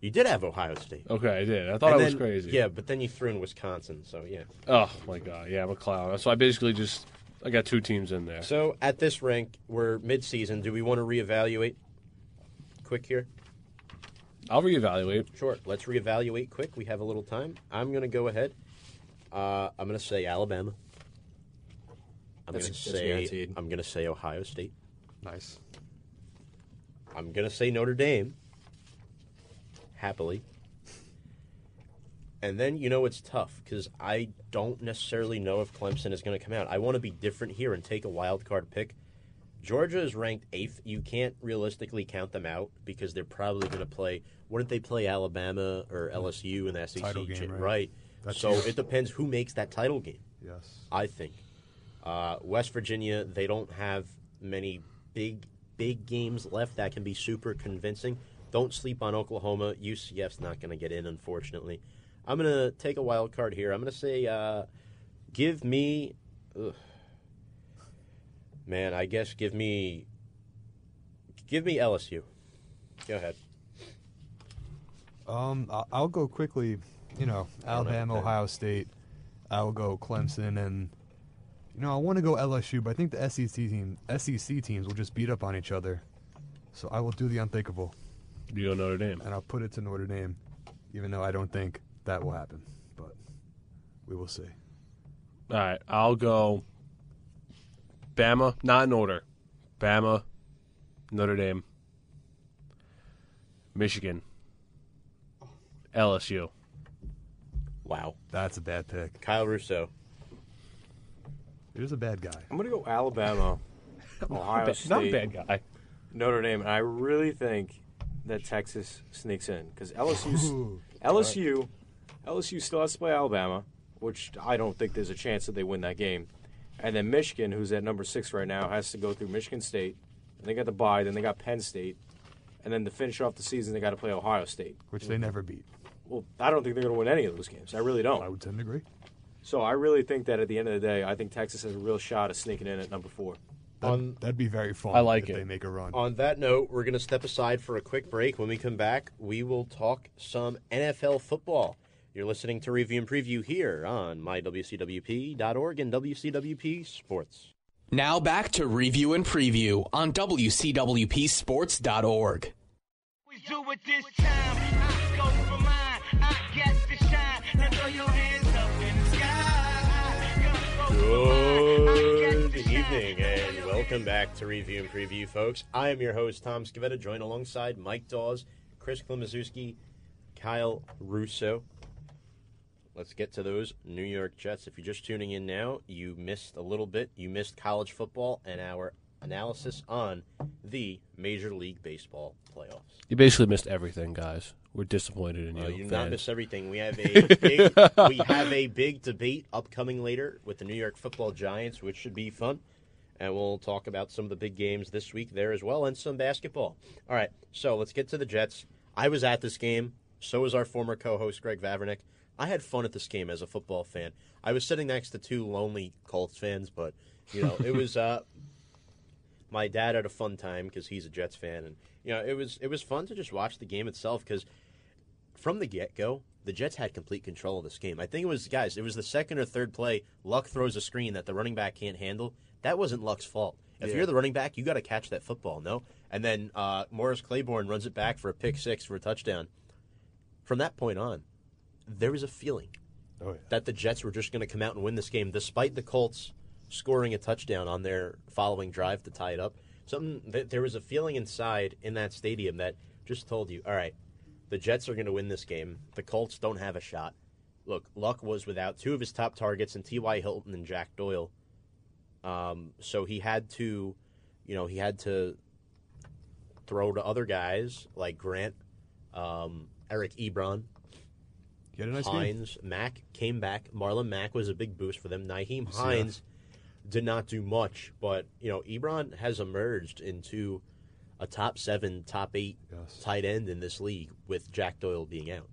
You did have Ohio State. Okay, I did. I thought And I was then- crazy. Yeah, but then you threw in Wisconsin, so yeah. Oh my god. Yeah, I'm a clown. So I basically just I got two teams in there. So at this rank, we're mid-season. Do we want to reevaluate? Quick here. I'll reevaluate. Sure. Let's reevaluate quick. We have a little time. I'm going to go ahead. Uh, I'm going to say Alabama. I'm going That's- to that's say guaranteed. I'm going to say Ohio State. Nice. I'm going to say Notre Dame. Happily. And then you know it's tough because I don't necessarily know if Clemson is going to come out. I want to be different here and take a wild card pick. Georgia is ranked eighth. You can't realistically count them out because they're probably going to play. Wouldn't they play Alabama or LSU in the SEC? Title game, right? That's so it depends who makes that title game. Yes. I think. Uh, West Virginia, they don't have many big, big games left that can be super convincing. Don't sleep on Oklahoma. UCF's not going to get in, unfortunately. I'm going to take a wild card here. I'm going to say, uh, give me. Ugh. Man, I guess give me. Give me LSU. Go ahead. Um, I'll go quickly. You know. Alabama, Ohio State. I'll go Clemson, and You know, I want to go LSU, but I think the SEC team, SEC teams will just beat up on each other. So I will do the unthinkable, You go Notre Dame. and I'll put it to Notre Dame, even though I don't think that will happen. But we will see. All right, I'll go. Bama, not in order. Bama, Notre Dame, Michigan, LSU. Wow. That's a bad pick. Kyle Russo. He was a bad guy. I'm going to go Alabama, *laughs* Ohio Ba- State, not a bad guy. Notre Dame, and I really think that Texas sneaks in because Ooh. LSU LSU still has to play Alabama, which I don't think there's a chance that they win that game. And then Michigan, who's at number six right now, has to go through Michigan State. And they got the bye, then they got Penn State, and then to finish off the season, they got to play Ohio State. Which they never beat. Well, I don't think they're going to win any of those games. I really don't. I would tend to agree. So I really think that at the end of the day, I think Texas has a real shot of sneaking in at number four. That'd, On- that'd be very fun. I like if it. They make a run. On that note, we're going to step aside for a quick break. When we come back, we will talk some NFL football. You're listening to Review and Preview here on mywcwp.org and WCWP Sports. Now back to review and preview on WCWPSports.org. We do it this time. I go for mine. I get the shine. Now throw your hands up in the sky. Go for mine. I Good evening and welcome back to Review and Preview, folks. I am your host, Tom Scavetta, joined alongside Mike Dawes, Chris Klimaszewski, Kyle Russo. Let's get to those New York Jets. If you're just tuning in now, you missed a little bit. You missed college football and our analysis on the Major League Baseball playoffs. You basically missed everything, guys. We're disappointed in you. Uh, you fans. not miss everything. We have a big, *laughs* we have a big debate upcoming later with the New York Football Giants, which should be fun, and we'll talk about some of the big games this week there as well, and some basketball. All right, so let's get to the Jets. I was at this game. So was our former co-host Greg Vavernick. I had fun at this game as a football fan. I was sitting next to two lonely Colts fans, but you know it was. Uh, *laughs* my dad had a fun time because he's a Jets fan, and you know it was it was fun to just watch the game itself because from the get go, the Jets had complete control of this game. I think it was guys, it was the second or third play. Luck throws a screen that the running back can't handle. That wasn't Luck's fault. If Yeah. you're the running back, you got to catch that football, no? And then uh, Morris Claiborne runs it back for a pick six for a touchdown. From that point on, there was a feeling Oh, yeah. that the Jets were just going to come out and win this game, despite the Colts scoring a touchdown on their following drive to tie it up. Something th- there was a feeling inside in that stadium that just told you, all right, the Jets are going to win this game. The Colts don't have a shot. Look, Luck was without two of his top targets in T.Y. Hilton and Jack Doyle. Um, so he had to, you know, he had to throw to other guys like Grant, um, Eric Ebron, He nice game. Hines, Mack came back. Marlon Mack was a big boost for them. Nyheim Hines did not do much, but you know, Ebron has emerged into a top seven, top eight Yes. tight end in this league with Jack Doyle being out.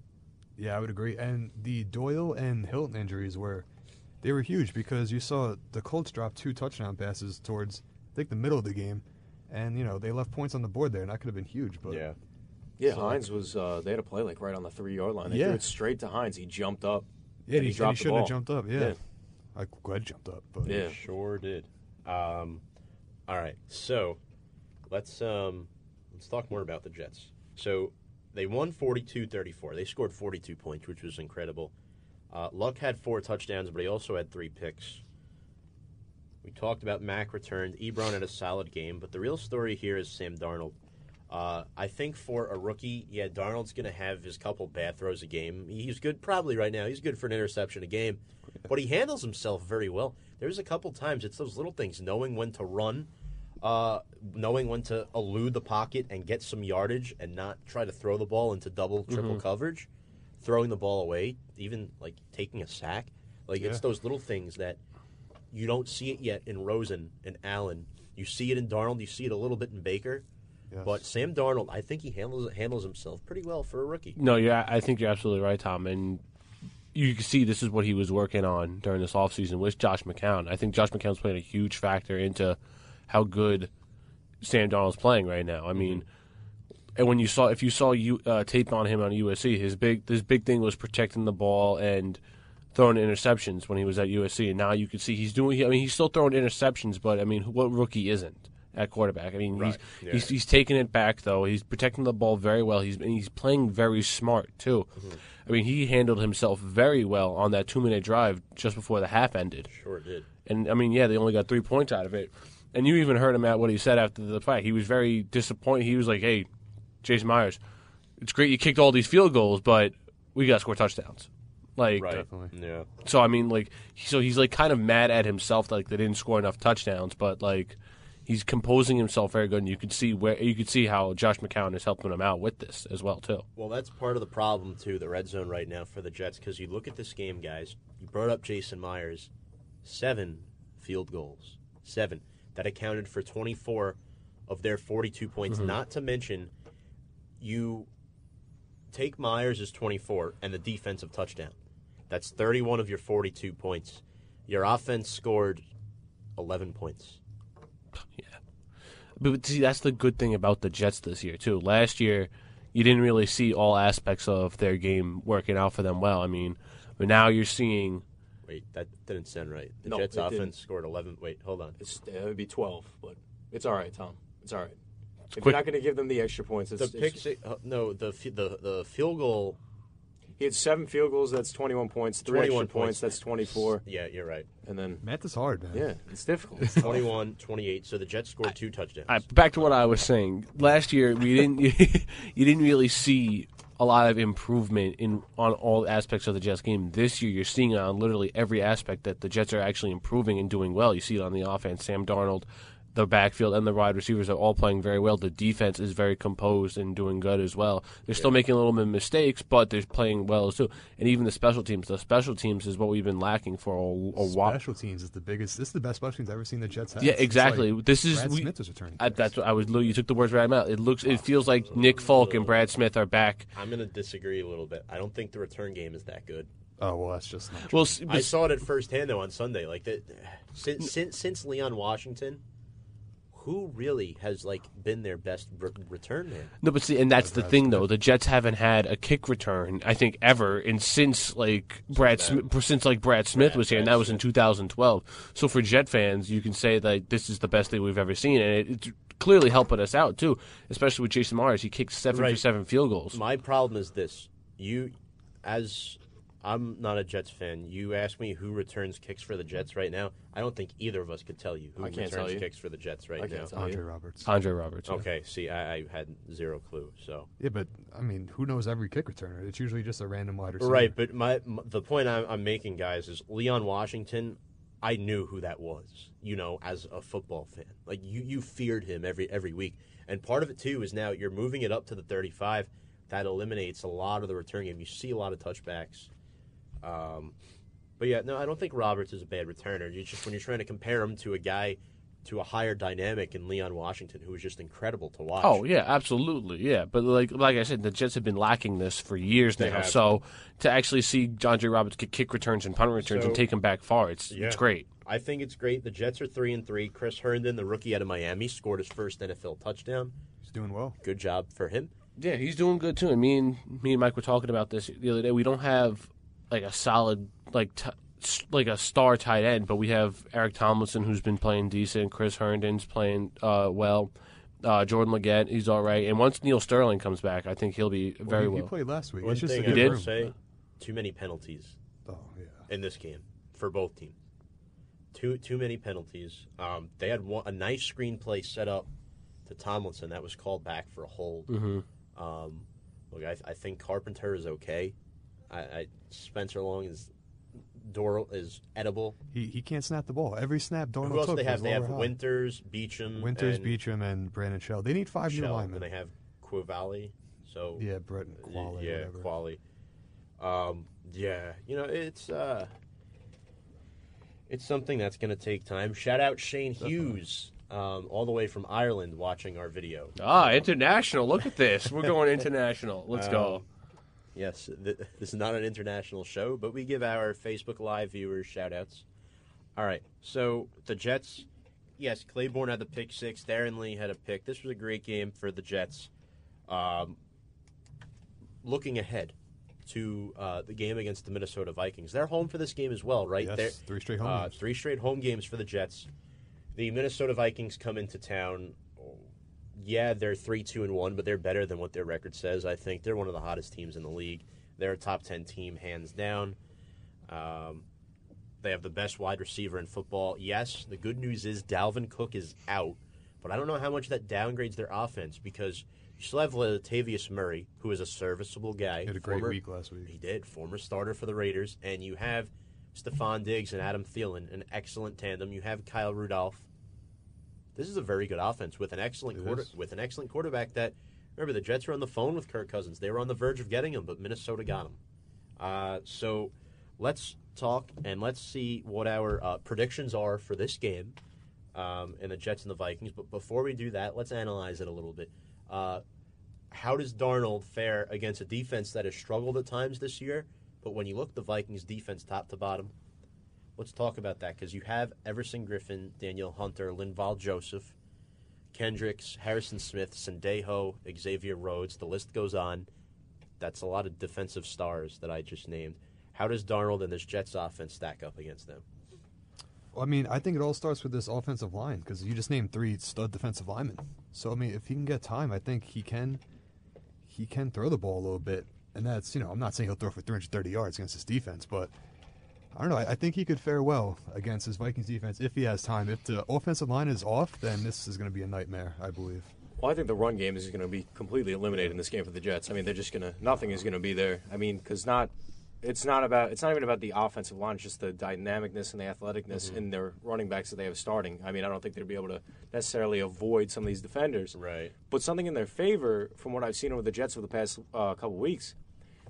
Yeah, I would agree. And the Doyle and Hilton injuries were they were huge because you saw the Colts drop two touchdown passes towards I think the middle of the game, and you know they left points on the board there, and that could have been huge. But Yeah, So- Hines was. Uh, they had a play like right on the three yard line. They Yeah. threw it straight to Hines. He jumped up. yeah, and he, he dropped the shouldn't have jumped up. Yeah, Yeah. I'm glad jumped up. But Yeah. Sure did. Um, all right, so let's um, let's talk more about the Jets. So they won 42-34. They scored 42 points, which was incredible. Uh, Luck had four touchdowns, but he also had three picks. We talked about Mack returned. Ebron had a solid game, but the real story here is Sam Darnold. Uh, I think for a rookie, yeah, Darnold's going to have his couple bad throws a game. He's good, probably right now. He's good for an interception a game, but he handles himself very well. There's a couple times it's those little things, knowing when to run, uh, knowing when to elude the pocket and get some yardage, and not try to throw the ball into double, triple coverage, throwing the ball away, even like taking a sack. Like it's those little things that you don't see it yet in Rosen and Allen. You see it in Darnold. You see it a little bit in Baker. Yes. But Sam Darnold, I think he handles handles himself pretty well for a rookie. No, yeah, I think you're absolutely right, Tom. And you can see this is what he was working on during this offseason with Josh McCown. I think Josh McCown's playing a huge factor into how good Sam Darnold's playing right now. I mean, and when you saw if you saw you uh, tape on him on USC, his big his big thing was protecting the ball and throwing interceptions when he was at USC, and now you can see he's doing. I mean, he's still throwing interceptions, but I mean, what rookie isn't at quarterback? I mean, Right, he's, yeah. he's he's taking it back though. He's protecting the ball very well. He's he's playing very smart too. Mm-hmm. I mean, he handled himself very well on that two minute drive just before the half ended. Sure did. And I mean, yeah, they only got three points out of it. And you even heard him at what he said after the fight. He was very disappointed. He was like, "Hey, Jason Myers, it's great you kicked all these field goals, but we got to score touchdowns." Like, Right. Definitely. Yeah. so I mean, like, so he's like kind of mad at himself, like they didn't score enough touchdowns, but like he's composing himself very good, and you could see where you could see how Josh McCown is helping him out with this as well too. Well, that's part of the problem too. The red zone right now for the Jets because you look at this game, guys. You brought up Jason Myers, seven field goals, seven that accounted for twenty four of their forty two points. Mm-hmm. Not to mention, you take Myers as twenty four and the defensive touchdown. That's thirty one of your forty two points. Your offense scored eleven points. But see, that's the good thing about the Jets this year too. Last year, you didn't really see all aspects of their game working out for them well. I mean, but now you're seeing. Wait, that didn't sound right. The No, Jets offense didn't. scored eleven. Wait, hold on. It's, it would be 12, but it's all right, Tom. It's all right. If quick. you're not going to give them the extra points, it's, The it's- pick six, uh, no, the the the field goal he had seven field goals. That's 21 points. Three 21 extra points. points. That's 24. Yeah, you're right. And then Math is hard, man. yeah, it's difficult. It's *laughs* 21, 28. So the Jets scored two touchdowns. I, back to what I was saying. Last year, we didn't. *laughs* you didn't really see a lot of improvement in on all aspects of the Jets game. This year, you're seeing it on literally every aspect that the Jets are actually improving and doing well. You see it on the offense. Sam Darnold, the backfield, and the wide receivers are all playing very well. The defense is very composed and doing good as well. They're still making a little bit of mistakes, but they're playing well too. And even the special teams. The special teams is what we've been lacking for a, a while. Special teams is the biggest. This is the best special teams I've ever seen the Jets have. Yeah, exactly. like this is Brad we- Smith was returning. I, that's what I was. You took the words right out of my mouth. It looks. It feels like Nick Folk and Brad Smith are back. I'm going to disagree a little bit. I don't think the return game is that good. oh well, that's just not. Well, true. s- I but- saw it at firsthand though on Sunday. Like that, since since since Leon Washington, who really has like been their best re- return man? no, but see, and that's the thing, though. The Jets haven't had a kick return, I think, ever, and since like Brad Smith, since like Brad Smith was here, and that was in 2012. So for Jet fans, you can say that this is the best thing we've ever seen, and it, it's clearly helping us out too, especially with Jason Myers. He kicked seven for seven field goals. My problem is this: you, as I'm not a Jets fan. You ask me who returns kicks for the Jets right now. I don't think either of us could tell you who I can't returns tell you. kicks for the Jets right I can't now. tell you. Andre Roberts. Andre Roberts. yeah. Okay, see, I, I had zero clue. So Yeah, but I mean, who knows every kick returner? It's usually just a random wide receiver. right, but my, m the point I'm, I'm making, guys, is Leon Washington. I knew who that was. You know, as a football fan, like you, you feared him every every week. And part of it too is now you're moving it up to the 35. That eliminates a lot of the return game. You see a lot of touchbacks. Um, but yeah, no, I don't think Roberts is a bad returner. You just when you're trying to compare him to a guy to a higher dynamic in Leon Washington, who was just incredible to watch. Oh yeah, absolutely, yeah. But like like I said, the Jets have been lacking this for years They now. have. So to actually see Andre Roberts get kick returns and punt returns So- and take him back far, it's Yeah. it's great. I think it's great. The Jets are three and three. Chris Herndon, the rookie out of Miami, scored his first NFL touchdown. He's doing well. Good job for him. Yeah, he's doing good too. And me and me and Mike were talking about this the other day. We don't have like a solid like t- s- like a star tight end, but we have Eric Tomlinson who's been playing decent. Chris Herndon's playing uh, well. Uh, Jordan Leggett, he's all right. And once Neal Sterling comes back, I think he'll be very he, well. He played last week. One it's just thing a I good did? room. say: too many penalties Oh yeah. in this game for both teams. Too too many penalties. Um, they had one, a nice screenplay set up to Tomlinson that was called back for a hold. Mm-hmm. Um, look, I, I think Carpenter is okay. I, I Spencer Long is door is edible. He he can't snap the ball. Every snap Darnold Who else took they have? They have high. Winters, Beachum, Winters, and Beachum, and Brandon Shell. They need five new Shell, linemen. and they have Qvale. So yeah, Brett and Qvale. yeah, whatever. Qvale. Um, yeah, you know it's uh, it's something that's going to take time. Shout out Shane Hughes, um, all the way from Ireland, watching our video. Ah, international! Look at this. We're going international. Let's go. Yes, th- this is not an international show, but we give our Facebook Live viewers shout outs. All right, so the Jets, yes, Claiborne had the pick six. Darron Lee had a pick. This was a great game for the Jets. Um, looking ahead, to uh, the game against the Minnesota Vikings. They're home for this game as well, right? Yes, They're- three straight home uh, games. Three straight home games for the Jets. The Minnesota Vikings come into town. Yeah, they're three, two, and one, but they're better than what their record says. I think they're one of the hottest teams in the league. They're a top ten team, hands down. Um, they have the best wide receiver in football. Yes, the good news is Dalvin Cook is out, but I don't know how much that downgrades their offense because you still have Latavius Murray, who is a serviceable guy. He had a great former- week last week. He did, former starter for the Raiders, and you have Stefon Diggs and Adam Thielen, an excellent tandem. You have Kyle Rudolph. This is a very good offense with an excellent quarter, with an excellent quarterback. That remember the Jets were on the phone with Kirk Cousins. They were on the verge of getting him, but Minnesota got him. Uh, so let's talk and let's see what our uh, predictions are for this game um, and the Jets and the Vikings. But before we do that, let's analyze it a little bit. Uh, how does Darnold fare against a defense that has struggled at times this year? But when you look the Vikings defense top to bottom, let's talk about that because you have Everson Griffen, Daniel Hunter, Linval Joseph, Kendricks, Harrison Smith, Sendejo, Xavier Rhodes. The list goes on. That's a lot of defensive stars that I just named. How does Darnold and this Jets offense stack up against them? Well, I mean, I think it all starts with this offensive line because you just named three stud defensive linemen. So I mean, if he can get time, I think he can. He can throw the ball a little bit, and that's you know I'm not saying he'll throw for 330 yards against this defense, but I don't know. I, I think he could fare well against his Vikings defense if he has time. If the offensive line is off, then this is going to be a nightmare. I believe. Well, I think the run game is going to be completely eliminated in this game for the Jets. I mean, they're just going to nothing is going to be there. I mean, because not it's not about it's not even about the offensive line, it's just the dynamicness and the athleticness in their running backs that they have starting. I mean, I don't think they'll be able to necessarily avoid some of these defenders. Right. But something in their favor, from what I've seen over the Jets over the past uh, couple weeks,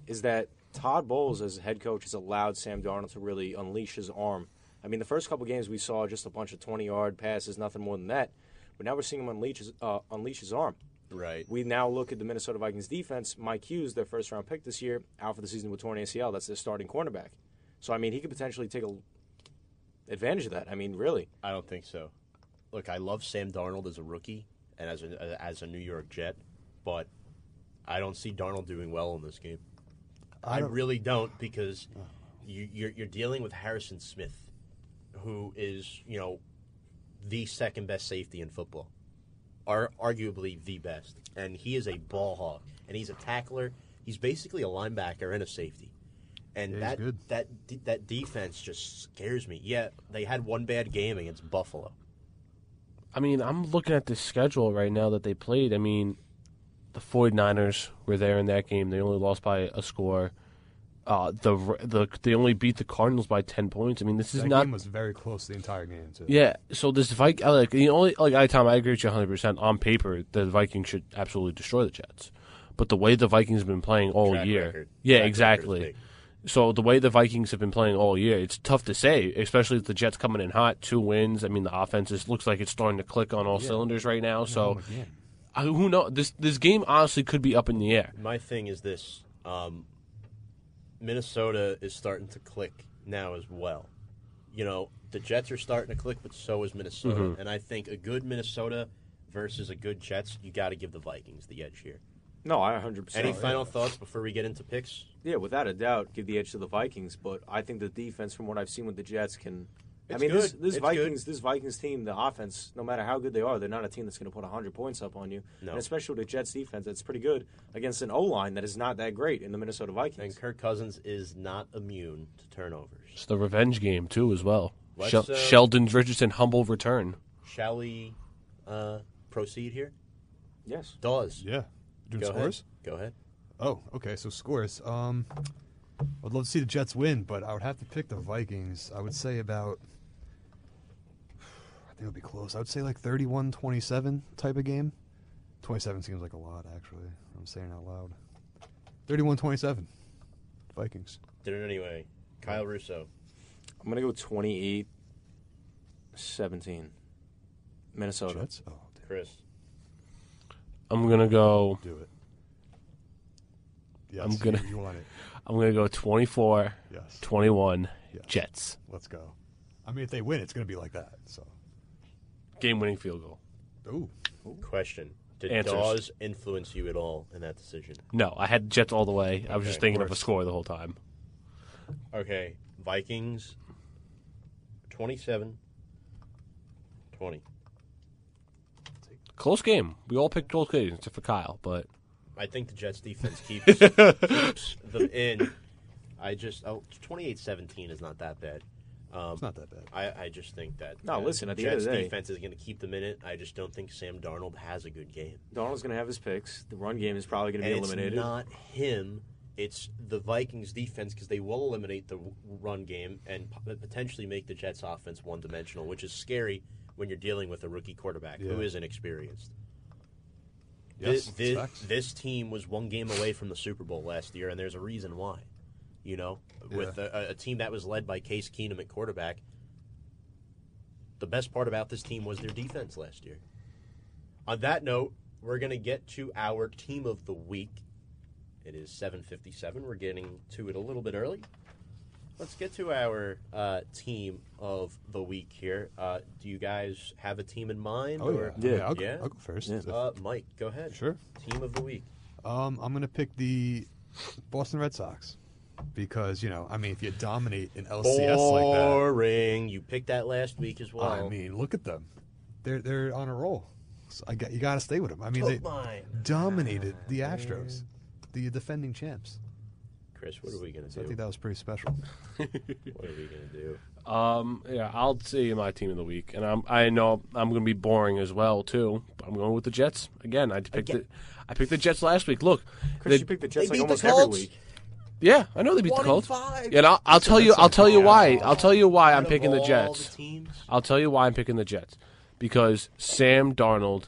is that Todd Bowles, as head coach, has allowed Sam Darnold to really unleash his arm. I mean, the first couple games we saw just a bunch of 20 yard passes, nothing more than that. But now we're seeing him unleash his, uh, unleash his arm. Right. We now look at the Minnesota Vikings defense. Mike Hughes, their first round pick this year, out for the season with torn ACL. That's their starting cornerback. So I mean, he could potentially take a advantage of that. I mean, really. I don't think so. Look, I love Sam Darnold as a rookie and as a as a New York Jet, but I don't see Darnold doing well in this game. I, don't- really don't because you, you're you're dealing with Harrison Smith, who is you know the second best safety in football, are arguably the best, and he is a ball hog, and he's a tackler. He's basically a linebacker and a safety, and Yeah, that good. that that defense just scares me. Yeah, they had one bad game against Buffalo. I mean, I'm looking at the schedule right now that they played. I mean, the 49ers were there in that game. They only lost by a score. Uh, the the they only beat the Cardinals by 10 points. I mean, this is That not game was very close the entire game. Too. Yeah, so this Vik like the only like I Tom, I agree with you 100. percent On paper, the Vikings should absolutely destroy the Jets, but the way the Vikings have been playing all Track year, record. yeah, Track exactly. So the way the Vikings have been playing all year, it's tough to say, especially with the Jets coming in hot, two wins. I mean, the offense is, looks like it's starting to click on all cylinders right now. So Home again. I, who knows? This this game honestly could be up in the air. My thing is this: um, Minnesota is starting to click now as well. You know, the Jets are starting to click, but so is Minnesota. Mm-hmm. And I think a good Minnesota versus a good Jets, you got to give the Vikings the edge here. No, I 100%. Any final thoughts before we get into picks? Yeah, without a doubt, give the edge to the Vikings. But I think the defense, from what I've seen with the Jets, can. I mean, this, good. this It's Vikings, this Vikings team, the offense, no matter how good they are, they're not a team that's going to put 100 points up on you. No. And especially with the Jets defense, that's pretty good against an O line that is not that great in the Minnesota Vikings. And Vikings. Kirk Cousins is not immune to turnovers. It's the revenge game too, as well. Let's, Shel- uh, Sheldon Richardson humble return. Shall we uh, proceed here? Yes. Dawes, Yeah. Doing go scores? ahead. Go ahead. Oh, okay. So scores. Um, I'd love to see the Jets win, but I would have to pick the Vikings. I would say about. I think it'll be close. I would say like 31-27 type of game. 27 seems like a lot, actually. I'm saying out loud. 31-27. Vikings. Did it anyway. Kyle Russo. I'm going to go 28 17. Minnesota. Jets? Oh, damn. Chris. I'm gonna go. do it. Yes, I'm gonna- You, you want it. *laughs* I'm gonna go 24, Yes. 21 Yes. Jets. Let's go. I mean, if they win, it's going to be like that. So. Game winning field goal. Ooh. Question. Did answers. Dawes influence you at all in that decision? No, I had Jets all the way. I was just thinking of a worse. score the whole time. Okay, Vikings 27 20. Close game. We all picked close games except for Kyle, but I think the Jets defense *laughs* keeps, keeps them in. I just oh 28-17 is not that bad. Um, It's not that bad. I, I just think that No, uh, listen, at the Jets end of the day- defense is going to keep them in it. I just don't think Sam Darnold has a good game. Darnold's going to have his picks. The run game is probably going to And be it's eliminated. not him. It's the Vikings defense because they will eliminate the run game and p- potentially make the Jets offense one dimensional, which is scary when you're dealing with a rookie quarterback who Yeah. is inexperienced. Yes, this, this, facts. this team was one game away from the Super Bowl last year, and there's a reason why. You know, with a, a team that was led by Case Keenum at quarterback, the best part about this team was their defense last year. On that note, we're going to get to our team of the week. It is 7:57. We're getting to it a little bit early. Let's get to our uh, team of the week here. Uh, do you guys have a team in mind? Oh yeah, or- yeah. Yeah. I'll, go- Yeah? I'll go first. Yeah. Uh, Mike, go ahead. Sure. Team of the week. Um, I'm gonna pick the Boston Red Sox because you know, I mean, if you dominate an LCS like that, Boring. You picked that last week as well. I mean, look at them. They're they're on a roll. So I got you got to stay with them. I mean, Took they mine. dominated the Astros, the defending champs. Chris, what are we gonna So I do? think that was pretty special. *laughs* What are we gonna do? um, yeah, I'll say my team of the week, and I'm I know I'm going to be boring as well too. But I'm going with the Jets again. I picked Again. the I picked the Jets last week. Look, Chris, the- you picked the Jets they like beat the almost every Colts. week. Yeah, I know they beat One the in Colts. five. Yeah, and I'll, I'll tell you. I'll tell you why. I'll tell you why I'm picking the Jets. teams, I'll tell you why I'm picking the Jets because Sam Darnold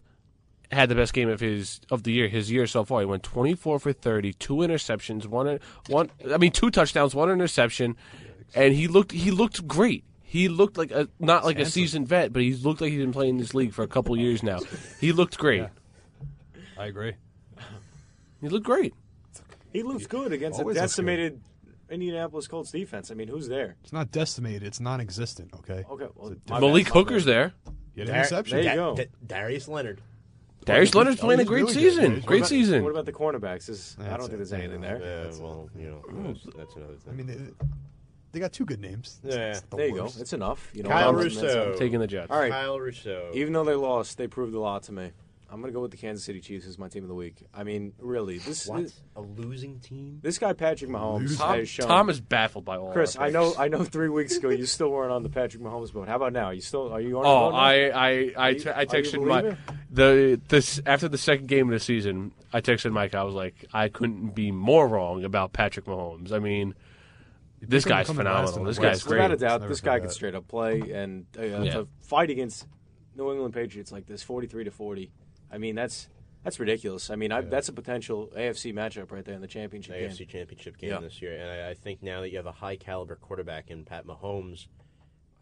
had the best game of his of the year, his year so far. He went 24 for 30, two interceptions, one uh, one I mean two touchdowns, one interception, and he looked he looked great. He looked like a not like a handsome. seasoned vet, but he looked like he's been playing this league for a couple years now. He looked great. I agree. He looked great. He looks good against a Always looks good. decimated Indianapolis Colts defense. I mean, who's there? It's not decimated. It's non-existent. Okay. Okay, well, It's a my Malik bad, Hooker's there. He had an Dar- interception. There you Da- go. Da- Darius Leonard. Darius Leonard's oh, playing a he's great really good. season. Yeah, he's great What about- season. What about the cornerbacks? Is, I don't think there's anything there. Yeah, well, you know, hmm. that's, that's another thing. I mean, they, they got two good names. It's- Yeah, it's the There you go. worst. It's enough. You know, Kyle I'm- that's- Russo. Taking the Jets. All right. Kyle Russo. Even though they lost, they proved a lot to me. I'm going to go with the Kansas City Chiefs as my team of the week. I mean, really, this what? this, A losing team? this guy Patrick Mahomes Tom, has shown. Tom is baffled by all. That. Chris, our I know. I know. Three weeks ago, you still weren't on the Patrick Mahomes boat. How about now? You still are you on? Oh, the boat now? I I I, you- I texted my the this after the second game of the season. I texted Mike. I was like, I couldn't be more wrong about Patrick Mahomes. I mean, this guy's phenomenal. This guy's great. Without a doubt, this guy forget. could straight up play and uh, Yeah. to fight against New England Patriots like this, forty-three to forty. I mean, that's that's ridiculous. I mean, I, that's a potential AFC matchup right there in the championship game. AFC Championship game Yeah. this year, and I, I think now that you have a high caliber quarterback in Pat Mahomes,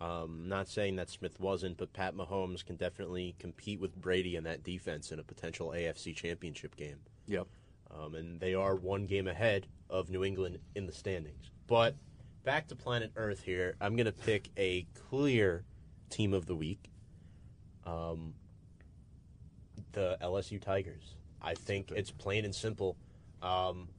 um, not saying that Smith wasn't, but Pat Mahomes can definitely compete with Brady in that defense in a potential AFC Championship game. Yep. Um, and they are one game ahead of New England in the standings. But back to planet Earth here, I'm going to pick a clear team of the week. Um, the LSU Tigers. I think it's plain and simple um,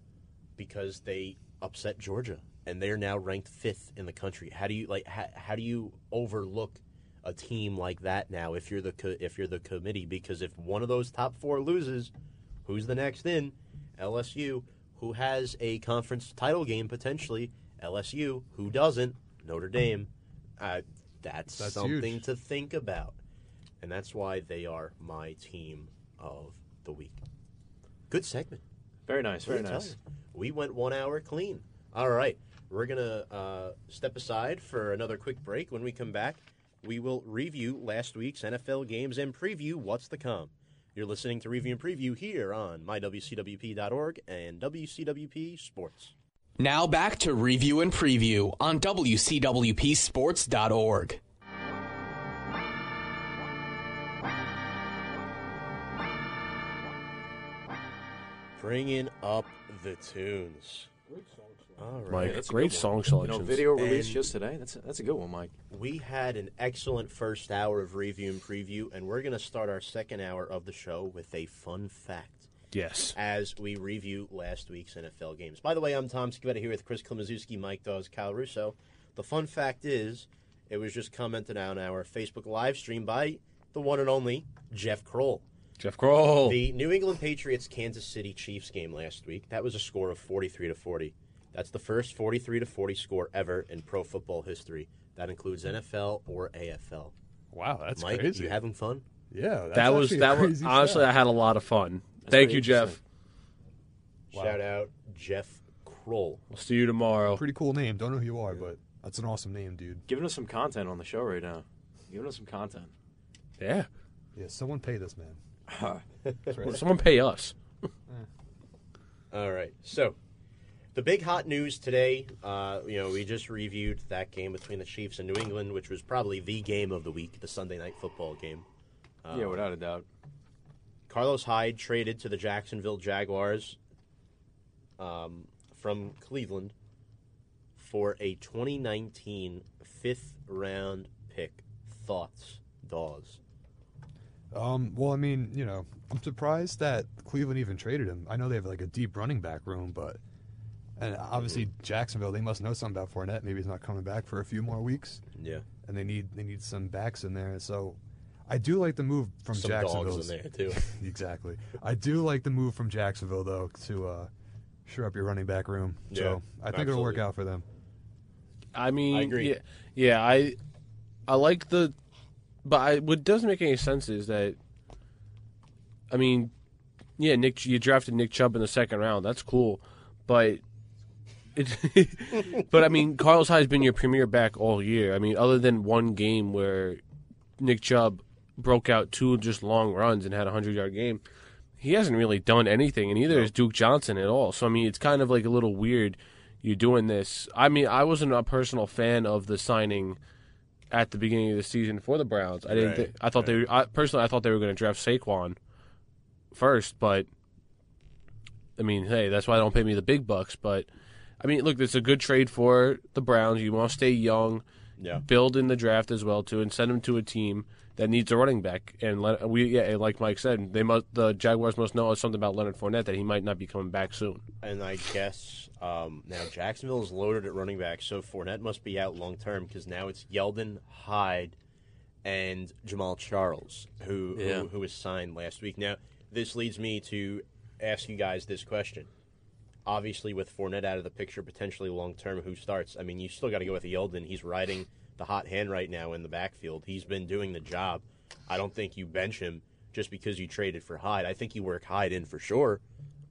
because they upset Georgia and they're now ranked fifth in the country. How do you like? How, how do you overlook a team like that now if you're the co- if you're the committee? Because if one of those top four loses, who's the next in? LSU, who has a conference title game potentially. LSU, who doesn't? Notre Dame. Uh, that's, That's something huge. to think about, and that's why they are my team of the week. Good segment. Very nice. Very Let me tell nice. We went one hour clean. All right. We're going to uh, step aside for another quick break. When we come back, we will review last week's NFL games and preview what's to come. You're listening to Review and Preview here on mywcwp.org and WCWP Sports. Now back to review and preview on WCWPSports.org. Bringing up the tunes. All right. Mike, that's great good song You know, video release And- just today. That's a, that's a good one, Mike. We had an excellent first hour of review and preview, and we're going to start our second hour of the show with a fun fact Yes. as we review last week's NFL games. By the way, I'm Tom Scavetta here with Chris Klimaszewski, Mike Dawes, Kyle Russo. The fun fact is, it was just commented on our Facebook live stream by the one and only Jeff Kroll. Jeff Kroll. The New England Patriots Kansas City Chiefs game last week, that was a score of 43 to 40. That's the first 43 to 40 score ever in pro football history. That includes NFL or AFL. Wow, that's Mike, crazy. you having fun? yeah, that's that was actually a that was honestly. stat. I had a lot of fun. Thank you, Jeff. Wow. Shout out Jeff Kroll. We'll see you tomorrow. pretty cool name. Don't know who you are, but that's an awesome name, dude. Giving us some content on the show right now. Giving us some content. Yeah. Yeah, someone pay this man. Someone pay us. *laughs* All right. So, the big hot news today, uh, you know, we just reviewed that game between the Chiefs and New England, which was probably the game of the week, the Sunday night football game. yeah, without a doubt. Carlos Hyde traded to the Jacksonville Jaguars um, from Cleveland for a 2019 fifth round pick. Thoughts, Dawes? Um, well, I mean, you know, I'm surprised that Cleveland even traded him. I know they have like a deep running back room, but and obviously Jacksonville, they must know something about Fournette. Maybe he's not coming back for a few more weeks, Yeah. and they need they need some backs in there. So, I do like the move from Some Jacksonville. dogs in there, too. *laughs* exactly. I do like the move from Jacksonville though to uh, shore up your running back room. Yeah, so I think it'll work out for them. I mean, I agree. Yeah, yeah, I, I like the, but I, what doesn't make any sense is that, I mean, yeah, Nick, you drafted Nick Chubb in the second round. That's cool, but it, *laughs* but I mean, Carlos Hyde's been your premier back all year. I mean, other than one game where Nick Chubb broke out two just long runs and had a hundred yard game, he hasn't really done anything, and neither has Duke Johnson at all. So I mean, it's kind of like a little weird you doing this. I mean, I wasn't a personal fan of the signing at the beginning of the season for the Browns. I didn't. Right, Think, I thought they. Were, I, personally, I thought they were going to draft Saquon first, but I mean, hey, that's why they don't pay me the big bucks. But I mean, look, it's a good trade for the Browns. You want to stay young, Yeah. build in the draft as well too, and send them to a team that needs a running back. And let, we, yeah, like Mike said, they must. The Jaguars must know something about Leonard Fournette that he might not be coming back soon. And I guess um, now Jacksonville is loaded at running back, so Fournette must be out long term because now it's Yeldon, Hyde, and Jamaal Charles who, Yeah. who who was signed last week. Now this leads me to ask you guys this question. Obviously, with Fournette out of the picture, potentially long term, who starts? I mean, you still got to go with Yeldon. He's riding the hot hand right now in the backfield. He's been doing the job. I don't think you bench him just because you traded for Hyde. I think you work Hyde in for sure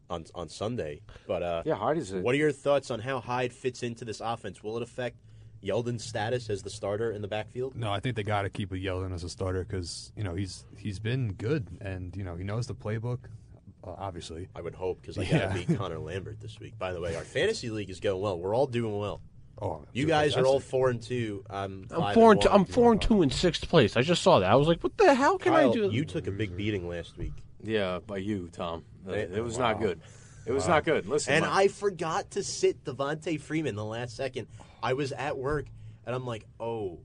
on on Sunday. But uh, Yeah, Hyde is a what are your thoughts on how Hyde fits into this offense? Will it affect Yeldon's status as the starter in the backfield? No, I think they got to keep a Yeldon as a starter because you know he's he's been good and you know he knows the playbook. Uh, obviously, I would hope because I Yeah. got to beat Connor Lambert this week. By the way, our fantasy league is going well. We're all doing well. Oh, You guys are all four and two. I'm, I'm four and and two. I'm four and two in sixth place. I just saw that. I was like, what the hell can Kyle, I do? you took a big beating last week, yeah by you, Tom. Uh, Hey, It was wow. not good. It was not good. Listen, and Mike. I forgot to sit Devonta Freeman the last second. I was at work, and I'm like, oh,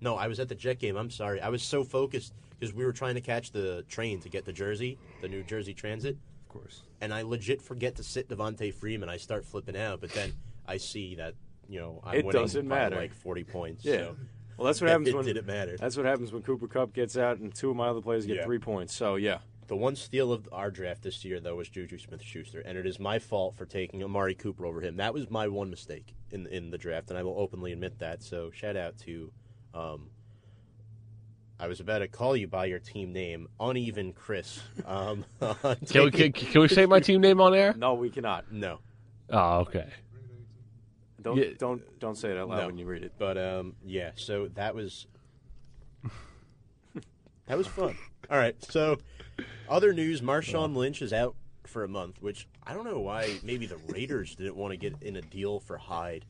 no, I was at the Jet game. I'm sorry. I was so focused because we were trying to catch the train to get to Jersey, the New Jersey Transit. of course. and I legit forget to sit Devonta Freeman. I start flipping out, but then I see that you know I'm It winning doesn't by matter. like 40 points. Yeah. so well, that's what happens it when didn't matter. That's what happens when Cooper Kupp gets out and two of my other players get Yeah. three points. So yeah, the one steal of our draft this year though was Juju Smith-Schuster, and it is my fault for taking Amari Cooper over him. That was my one mistake in in the draft, and I will openly admit that. So shout out to. Um, I was about to call you by your team name, uneven Chris. *laughs* Um, *laughs* can, we, can, can we say my team name on air? no, we cannot. no, Oh, okay. Don't Yeah. don't don't say it out loud No. when you read it. But um, yeah, so that was *laughs* that was fun. All right, so other news: Marshawn Lynch is out for a month, which I don't know why. Maybe the Raiders didn't want to get in a deal for Hyde,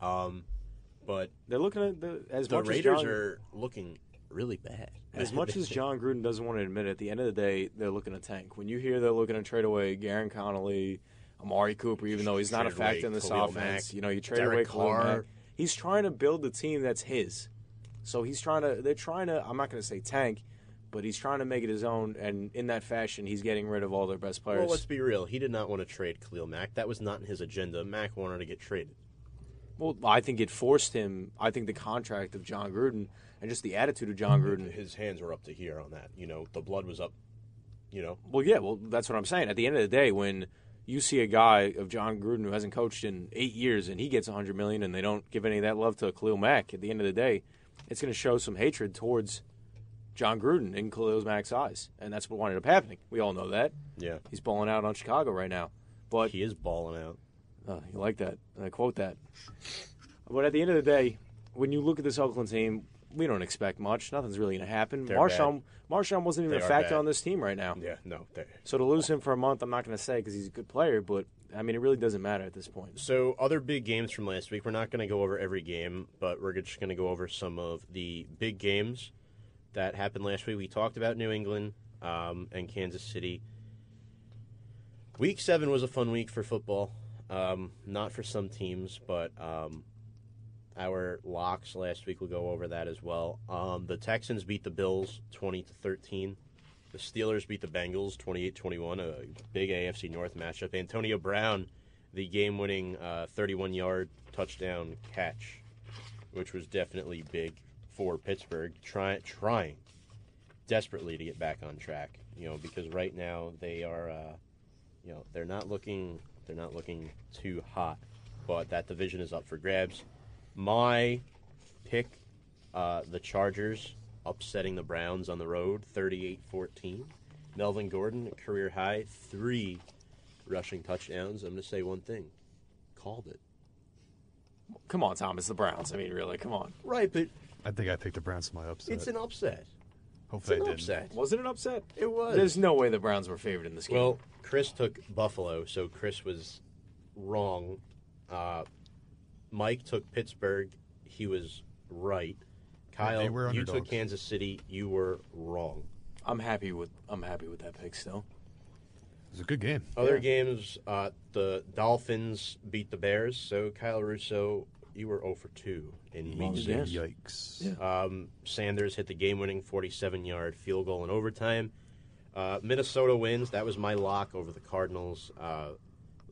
um, but They're looking at the as the much Raiders John, are looking really bad. as much as John Gruden doesn't want to admit it. At the end of the day, they're looking to tank. When you hear they're looking to trade away Gareon Conley, Amari Cooper, even though he's not a factor in this Khalil offense. Mack, you know, you traded Derek away Carr. He's trying to build a team that's his. So he's trying to. They're trying to. I'm not going to say tank, but he's trying to make it his own. And in that fashion, he's getting rid of all their best players. Well, let's be real. He did not want to trade Khalil Mack. That was not in his agenda. Mack wanted to get traded. Well, I think it forced him. I think the contract of John Gruden and just the attitude of John Gruden. His hands were up to here on that. You know, the blood was up. You know, Well, yeah, well, that's what I'm saying. At the end of the day, when you see a guy of John Gruden who hasn't coached in eight years and he gets 100 million, and they don't give any of that love to Khalil Mack, at the end of the day, it's going to show some hatred towards John Gruden in Khalil Mack's eyes, and that's what ended up happening. We all know that yeah, he's balling out on Chicago right now. But he is balling out. uh, you like that? I quote that. But at the end of the day, when you look at this Oakland team, we don't expect much. Nothing's really going to happen. They're Marshawn, Marshawn wasn't even They a factor on this team right now. Yeah, no. So to lose him for a month, I'm not going to say because he's a good player, but I mean, it really doesn't matter at this point. So, other big games from last week. We're not going to go over every game, but we're just going to go over some of the big games that happened last week. We talked about New England um, and Kansas City. Week seven was a fun week for football. Um, not for some teams, but um, our locks last week. We'll go over that as well. Um, the Texans beat the Bills twenty to thirteen. The Steelers beat the Bengals 28-21, a big AFC North matchup. Antonio Brown, the game-winning 31-yard touchdown catch, which was definitely big for Pittsburgh, try, trying desperately to get back on track. You know, because right now they are, uh, you know, they're not looking, they're not looking too hot. But that division is up for grabs. My pick, uh, the Chargers upsetting the Browns on the road 38-14. Melvin Gordon, career high, three rushing touchdowns. I'm going to say one thing. Called it. Come on, Tom, it's the Browns. I mean, really, come on. Right, but I think I picked the Browns to my upset. it's an upset. It's Hopefully an I didn't. upset. Was it an upset? It was. There's no way the Browns were favored in this game. Well, Chris took Buffalo, so Chris was wrong. Uh, Mike took Pittsburgh. He was right. Kyle, they were you took. Kansas City. You were wrong. I'm happy with I'm happy with that pick still. It was a good game. Other games, uh, the Dolphins beat the Bears. So Kyle Russo, you were 0 for 2 in week Again. six. Yikes. Yeah. Um, Sanders hit the game-winning 47-yard field goal in overtime. Uh, Minnesota wins. That was my lock over the Cardinals. Uh,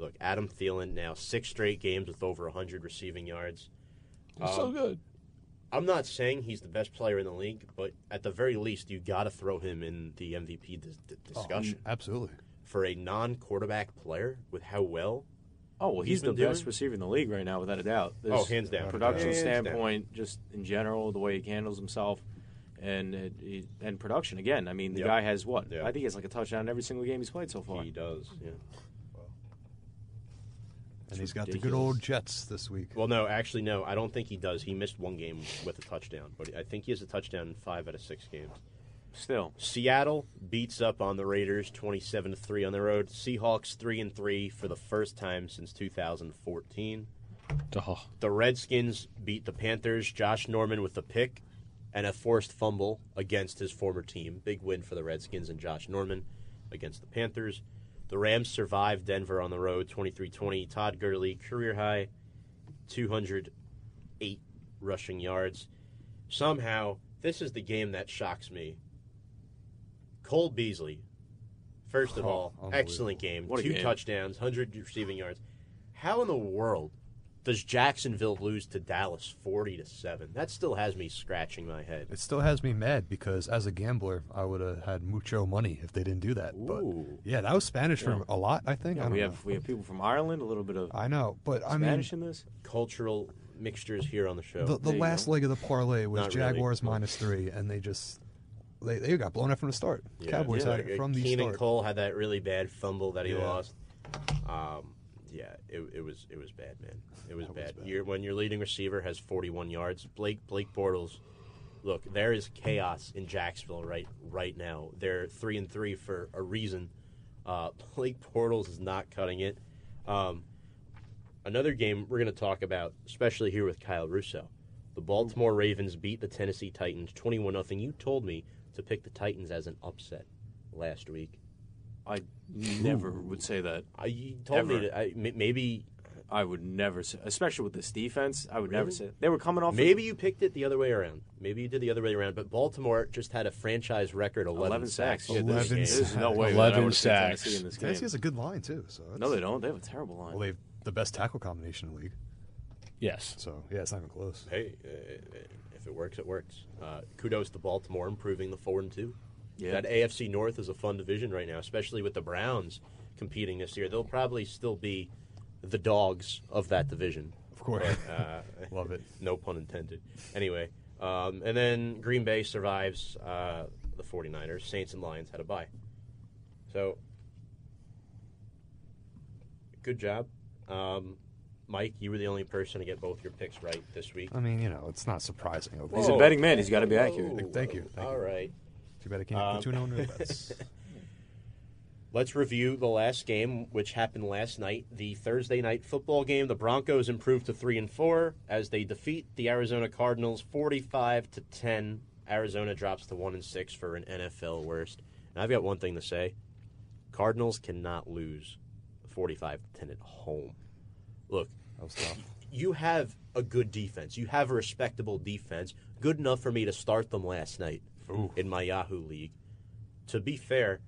look, Adam Thielen now six straight games with over 100 receiving yards. Um, so good. I'm not saying he's the best player in the league, but at the very least, you got to throw him in the MVP dis- dis- Oh, discussion absolutely. for a non-quarterback player with how well. Oh well, he's he's, the been best doing- receiver in the league right now, without a doubt. Oh, hands down. Production Hands down. standpoint, just in general, the way he handles himself, and it, it- and production again. I mean, the Yep. guy has what? Yeah. I think he has like a touchdown in every single game he's played so far. He does. Yeah. And he's got the good ridiculous. old Jets this week. Well, no, actually, no. I don't think he does. He missed one game with a touchdown, but I think he has a touchdown in five out of six games. Still, Seattle beats up on the Raiders, twenty-seven to three on the road. Seahawks three and three for the first time since 2014. Oh, The Redskins beat the Panthers. Josh Norman with the pick and a forced fumble against his former team. Big win for the Redskins and Josh Norman against the Panthers. The Rams survived Denver on the road 23-20. Todd Gurley career high 208 rushing yards. Somehow, this is the game that shocks me. Cole Beasley, first of Oh, all, excellent game. Two game. touchdowns, 100 receiving yards. How in the world does Jacksonville lose to Dallas 40 to 7? That still has me scratching my head. It still has me mad because as a gambler, I would have had mucho money if they didn't do that. Ooh. But yeah, that was Spanish for a lot. I think. I yeah, don't we know. have we have people from Ireland, a little bit of I know, but I mean, Spanish in this. Cultural mixtures here on the show. the, the last leg of the parlay was Not really. Jaguars minus three, and they just they, they got blown out from the start. Yeah. Cowboys Yeah. had it from the Keelan start. Cole had that really bad fumble that he Yeah. lost. Um, yeah, it, it was it was bad, man. It was That was bad. bad. You're, when your leading receiver has 41 yards, Blake Blake Bortles. Look, there is chaos in Jacksonville right right now. They're three and three for a reason. Uh, *laughs* Blake Bortles is not cutting it. Um, another game we're going to talk about, especially here with Kyle Russo. The Baltimore Ravens beat the Tennessee Titans 21 0. You told me to pick the Titans as an upset last week. I never would say that. I, you told me that I, m- maybe I would never say, especially with this defense. I would never Really? say they were coming off. maybe you picked it the other way around. Maybe you did the other way around. But Baltimore just had a franchise record 11, 11 sacks. sacks. Yeah, this 11 game. There's no way. 11 that I would've picked sacks. Tennessee in this Tennessee game. has a good line too. So that's, No, they don't. They have a terrible line. Well, they've the best tackle combination in the league. Yes. So yeah, it's not even close. Hey, uh, if it works, it works. Uh, kudos to Baltimore improving the four and two. Yeah. That AFC North is a fun division right now, especially with the Browns competing this year. They'll probably still be the dogs of that division. Of course, Uh, *laughs* love it. *laughs* no pun intended. Anyway, um, and then Green Bay survives uh, the 49ers. Saints and Lions had a bye. So, good job. Um, Mike, you were the only person to get both your picks right this week. I mean, you know, it's not surprising. He's a betting man. He's got to be Whoa. accurate. Thank you, thank All you. right. Too bad I can't Um, put no no bets. Let's review the last game, which happened last night. The Thursday night football game. The Broncos improved to three and four as they defeat the Arizona Cardinals forty-five to ten. Arizona drops to one and six for an NFL worst. And I've got one thing to say: Cardinals cannot lose forty-five to ten at home. Look, That was tough. you have a good defense. You have a respectable defense, good enough for me to start them last night in my Yahoo league. To be fair,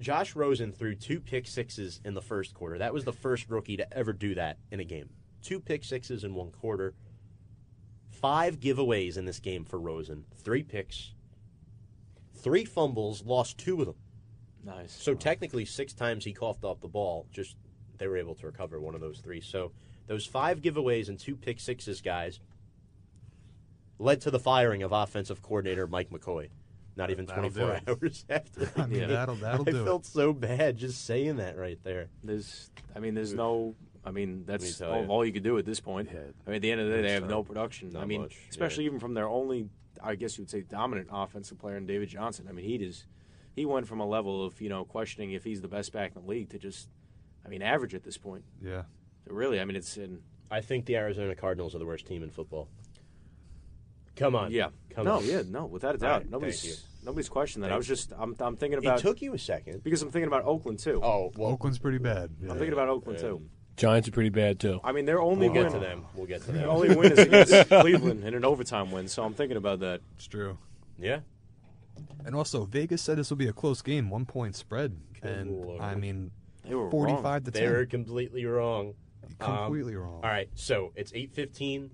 Josh Rosen threw two pick sixes in the first quarter. That was the first rookie to ever do that in a game. Two pick sixes in one quarter. Five giveaways in this game for Rosen. Three picks. Three fumbles, lost two of them. Nice. So technically, six times he coughed off the ball. Just they were able to recover one of those three. So those five giveaways and two pick sixes, guys, led to the firing of offensive coordinator Mike McCoy. Not even That'll 24 hours *laughs* after. the I mean, game. that'll- that'll I do it. felt so bad just saying that right there. There's, I mean, there's no. I mean, that's all, you. all you could do at this point. Yeah. I mean, at the end of the day, they have no production. I mean, much, especially yeah. even from their only, I guess you would say, dominant offensive player in David Johnson. I mean, he just he went from a level of you know questioning if he's the best back in the league to just, I mean, average at this point. Yeah. Really, I mean, it's in. I think the Arizona Cardinals are the worst team in football. Come on. Yeah. Come no, on. yeah, no, without a doubt. right, thank nobody's nobody's questioning that. Thank I was just I'm I'm thinking about It took you a second. because I'm thinking about Oakland too. Oh, well, Oakland's pretty bad. Yeah. I'm thinking about Oakland too. Um, Giants are pretty bad too. I mean, their only we'll win get to them. We'll get to Their them. only win is against *laughs* Cleveland in an overtime win. So I'm thinking about that. It's true. Yeah. And also, Vegas said this will be a close game, one point spread, and Lord. I mean, They were wrong. forty-five to They ten. completely wrong. completely wrong. All right, so it's eight fifteen.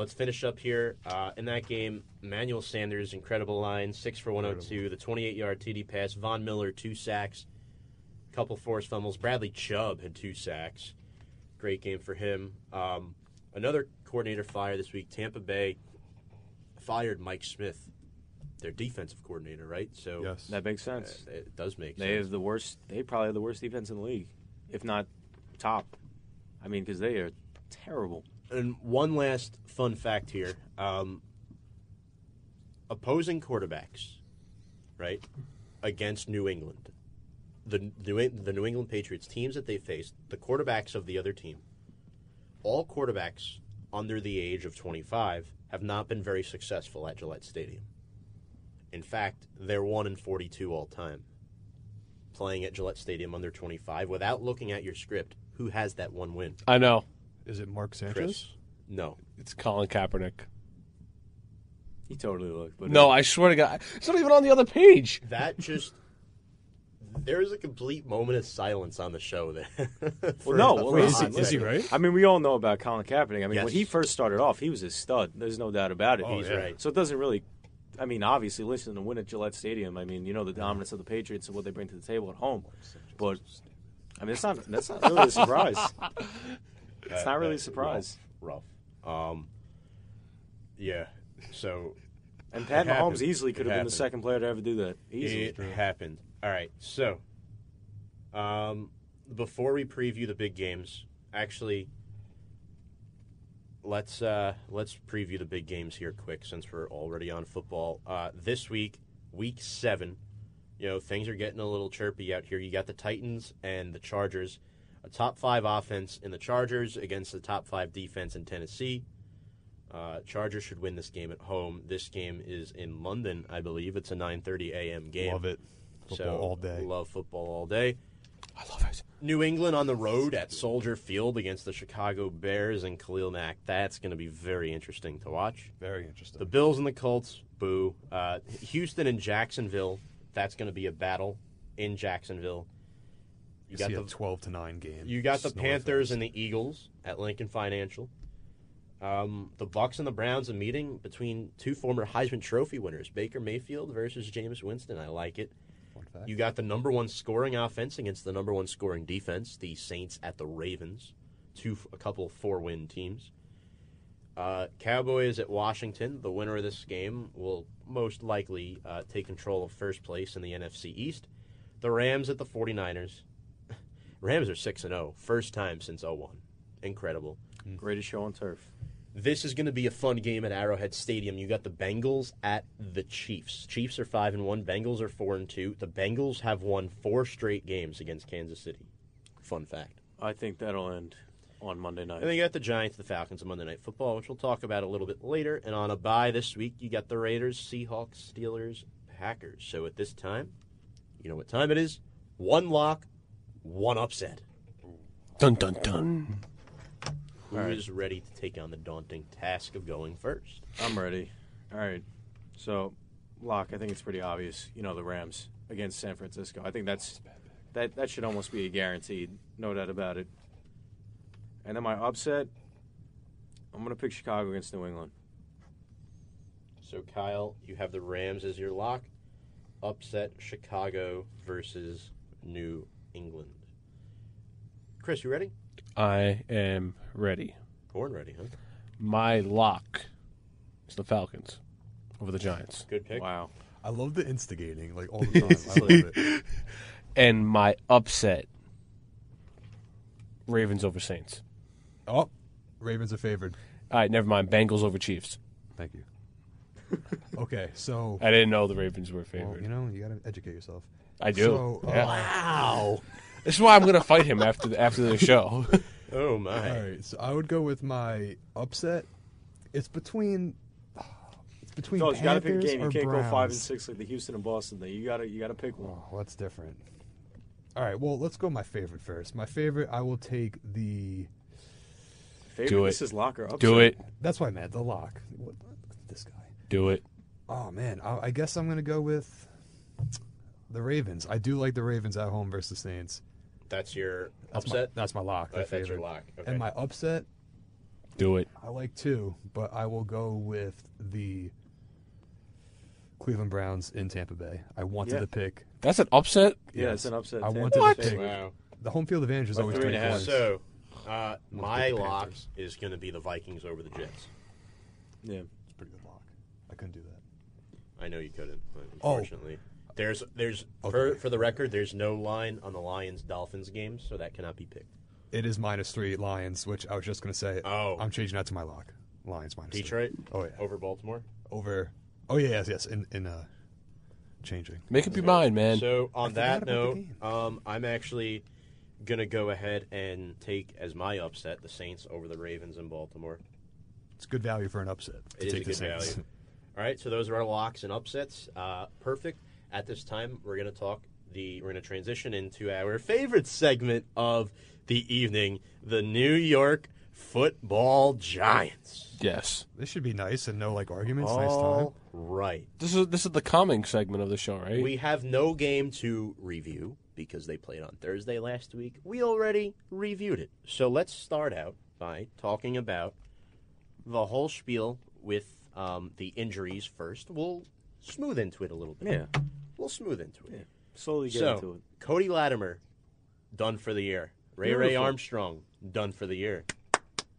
Let's finish up here. Uh, in that game, Emmanuel Sanders, incredible line, six for one hundred two, the twenty-eight yard TD pass. Von Miller, two sacks, couple forced fumbles. Bradley Chubb had two sacks. Great game for him. Um, another coordinator fire this week. Tampa Bay fired Mike Smith, their defensive coordinator. Right, so Yes. That makes uh, sense. it does make sense. They sense. have the worst. They probably have the worst defense in the league, if not top. I mean, because they are terrible. And one last fun fact here: um, opposing quarterbacks, right, against New England, the New the New England Patriots teams that they faced, the quarterbacks of the other team, all quarterbacks under the age of 25 have not been very successful at Gillette Stadium. In fact, they're one in 42 all time. Playing at Gillette Stadium under 25 without looking at your script, who has that one win? I know. Is it Mark Sanchez? Chris. No. It's Colin Kaepernick. He totally looked. But No, I swear to God, it's not even on the other page. that just there's a complete moment of silence on the show there. *laughs* Well, no. Well, Wait, is he- I'm is he right? I mean, we all know about Colin Kaepernick. I mean, Yes. when he first started off, he was a stud. There's no doubt about it. Oh, He's yeah. right. So it doesn't really. I mean, obviously, listen to win at Gillette Stadium. I mean, you know the dominance of the Patriots and what they bring to the table at home. But I mean, it's not. That's not really a surprise. *laughs* It's not really a surprise. rough. rough. Um, yeah. So And Pat Mahomes happened. easily could It have been the second player to ever do that. Easily. it happened. All right. So, um, before we preview the big games, actually, let's uh, let's preview the big games here quick since we're already on football. Uh, this week, week seven, you know things are getting a little chirpy out here. You got the Titans and the Chargers, a top five offense in the Chargers against the top five defense in Tennessee. Uh, Chargers should win this game at home. This game is in London, I believe. It's a 9:30 a.m. game. Love it. so Football all day. Love football all day. I love it. New England on the road at Soldier Field against the Chicago Bears and Khalil Mack. That's going to be very interesting to watch. Very interesting. The Bills and the Colts, boo. Uh, Houston and Jacksonville. That's going to be a battle in Jacksonville. You you got the 12 to 9 game. you got the Panthers of and the Eagles at Lincoln Financial. Um, the Bucks and the Browns a meeting between two former Heisman Trophy winners, Baker Mayfield versus Jameis Winston. I like it. You got the number one scoring offense against the number one scoring defense, the Saints at the Ravens, two a couple four win teams. Uh, Cowboys at Washington. The winner of this game will most likely uh, take control of first place in the NFC East. The Rams at the 49ers. Rams are 6 and 0, first time since 01. Incredible. Mm. Greatest show on turf. This is going to be a fun game at Arrowhead Stadium. You got the Bengals at the Chiefs. Chiefs are 5 and 1, Bengals are 4 and 2. The Bengals have won 4 straight games against Kansas City. Fun fact. I think that'll end on Monday night. And then you got the Giants, the Falcons on Monday Night Football, which we'll talk about a little bit later. And on a bye this week, you got the Raiders, Seahawks, Steelers, Packers. So at this time, you know what time it is? One lock, one upset. Dun dun dun. Who All right. is ready to take on the daunting task of going first? I'm ready. All right. So, lock. I think it's pretty obvious. You know, the Rams against San Francisco. I think that's that. That should almost be a guaranteed. No doubt about it. And then my upset. I'm gonna pick Chicago against New England. So, Kyle, you have the Rams as your lock. Upset Chicago versus New England. Chris, you ready? I am ready. Born ready, huh? My lock is the Falcons over the Giants. Good pick. Wow. I love the instigating, like all the *laughs* time. I love it. *laughs* And my upset Ravens over Saints. Oh, Ravens are favored. All right, never mind. Bengals over Chiefs. Thank you. *laughs* Okay, so I didn't know the Ravens were well, favored. you know you got to educate yourself. I do. So, uh, Yeah. Wow. This is why I'm going to fight him after the, after the show. *laughs* Oh, my. All right, so I would go with my upset. It's between. It's between So you gotta pick a Panthers game. You or can't go five and six like the Houston and Boston thing. You gotta you gotta pick one. Oh, that's different. All right, well, let's go my favorite first. My favorite, I will take the. Favorite. Do it. This is locker. Upset. do it. That's why I meant the lock. What, this guy. Do it. Oh man, I, I guess I'm gonna go with the Ravens. I do like the Ravens at home versus Saints. That's your That's upset? My, that's my lock. My that's your favorite. lock. Okay. And my upset, Do it. I like two, but I will go with the Cleveland Browns in Tampa Bay. I wanted Yeah. to pick. That's an upset? Yeah, it's an upset. I Tampa wanted to Bay's pick- Wow. The home field advantage is Like always three three and a half. points. So, uh, my pick the lock Panthers. is going to be the Vikings over the Jets. Yeah. It's a pretty good lock. I couldn't do that. I know you couldn't, but Oh. unfortunately, there's there's for Okay. for the record, there's no line on the Lions Dolphins game, so that cannot be picked. It is minus three Lions, which I was just gonna say. Oh. I'm changing that to my lock. Lions minus three. Detroit Oh yeah. over Baltimore. Over. Oh yeah, yes, yes. In in uh, changing. Make up your mind, man. So on that forgot about the note, um, I'm actually gonna go ahead and take as my upset the Saints over the Ravens in Baltimore. It's good value for an upset. To It is take a the good Saints. value. *laughs* All right, so those are our locks and upsets. Uh, perfect. At this time, we're going to talk the. We're going to transition into our favorite segment of the evening: the New York Football Giants. yes. This should be nice and no like arguments. nice time. All right. This is this is the calming segment of the show, right? We have no game to review because they played on Thursday last week. We already reviewed it. So let's start out by talking about the whole spiel with um, the injuries first. We'll smooth into it a little bit. Yeah. We'll smooth into it. Yeah. Slowly get so, into it. Cody Latimer, done for the year. Ray Ray Armstrong, done for the year.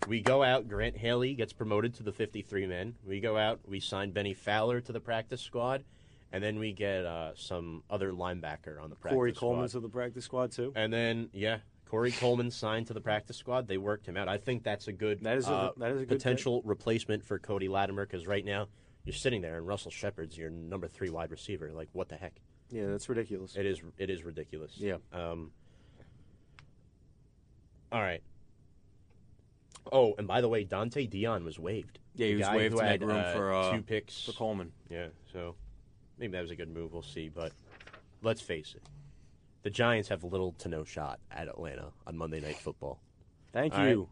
We go out. Grant Haley gets promoted to the 53 men. We go out. We sign Benny Fowler to the practice squad, and then we get uh, some other linebacker on the practice squad. Corey squad. Coleman's of the practice squad too. And then yeah, Corey Coleman signed to the practice squad. They worked him out. I think that's a good That is a- uh, that is a good potential replacement for Cody Latimer because right now you're sitting there and Russell Shepard's your number three wide receiver. Like what the heck? Yeah, that's ridiculous. It is. It is ridiculous. Yeah. Um. All right. Oh, and by the way, Dante Dion was waived. Yeah, he The was waived to make room uh, for uh, two picks for Coleman. Yeah, so maybe that was a good move. We'll see. But let's face it, the Giants have little to no shot at Atlanta on Monday Night Football. Thank All you. right.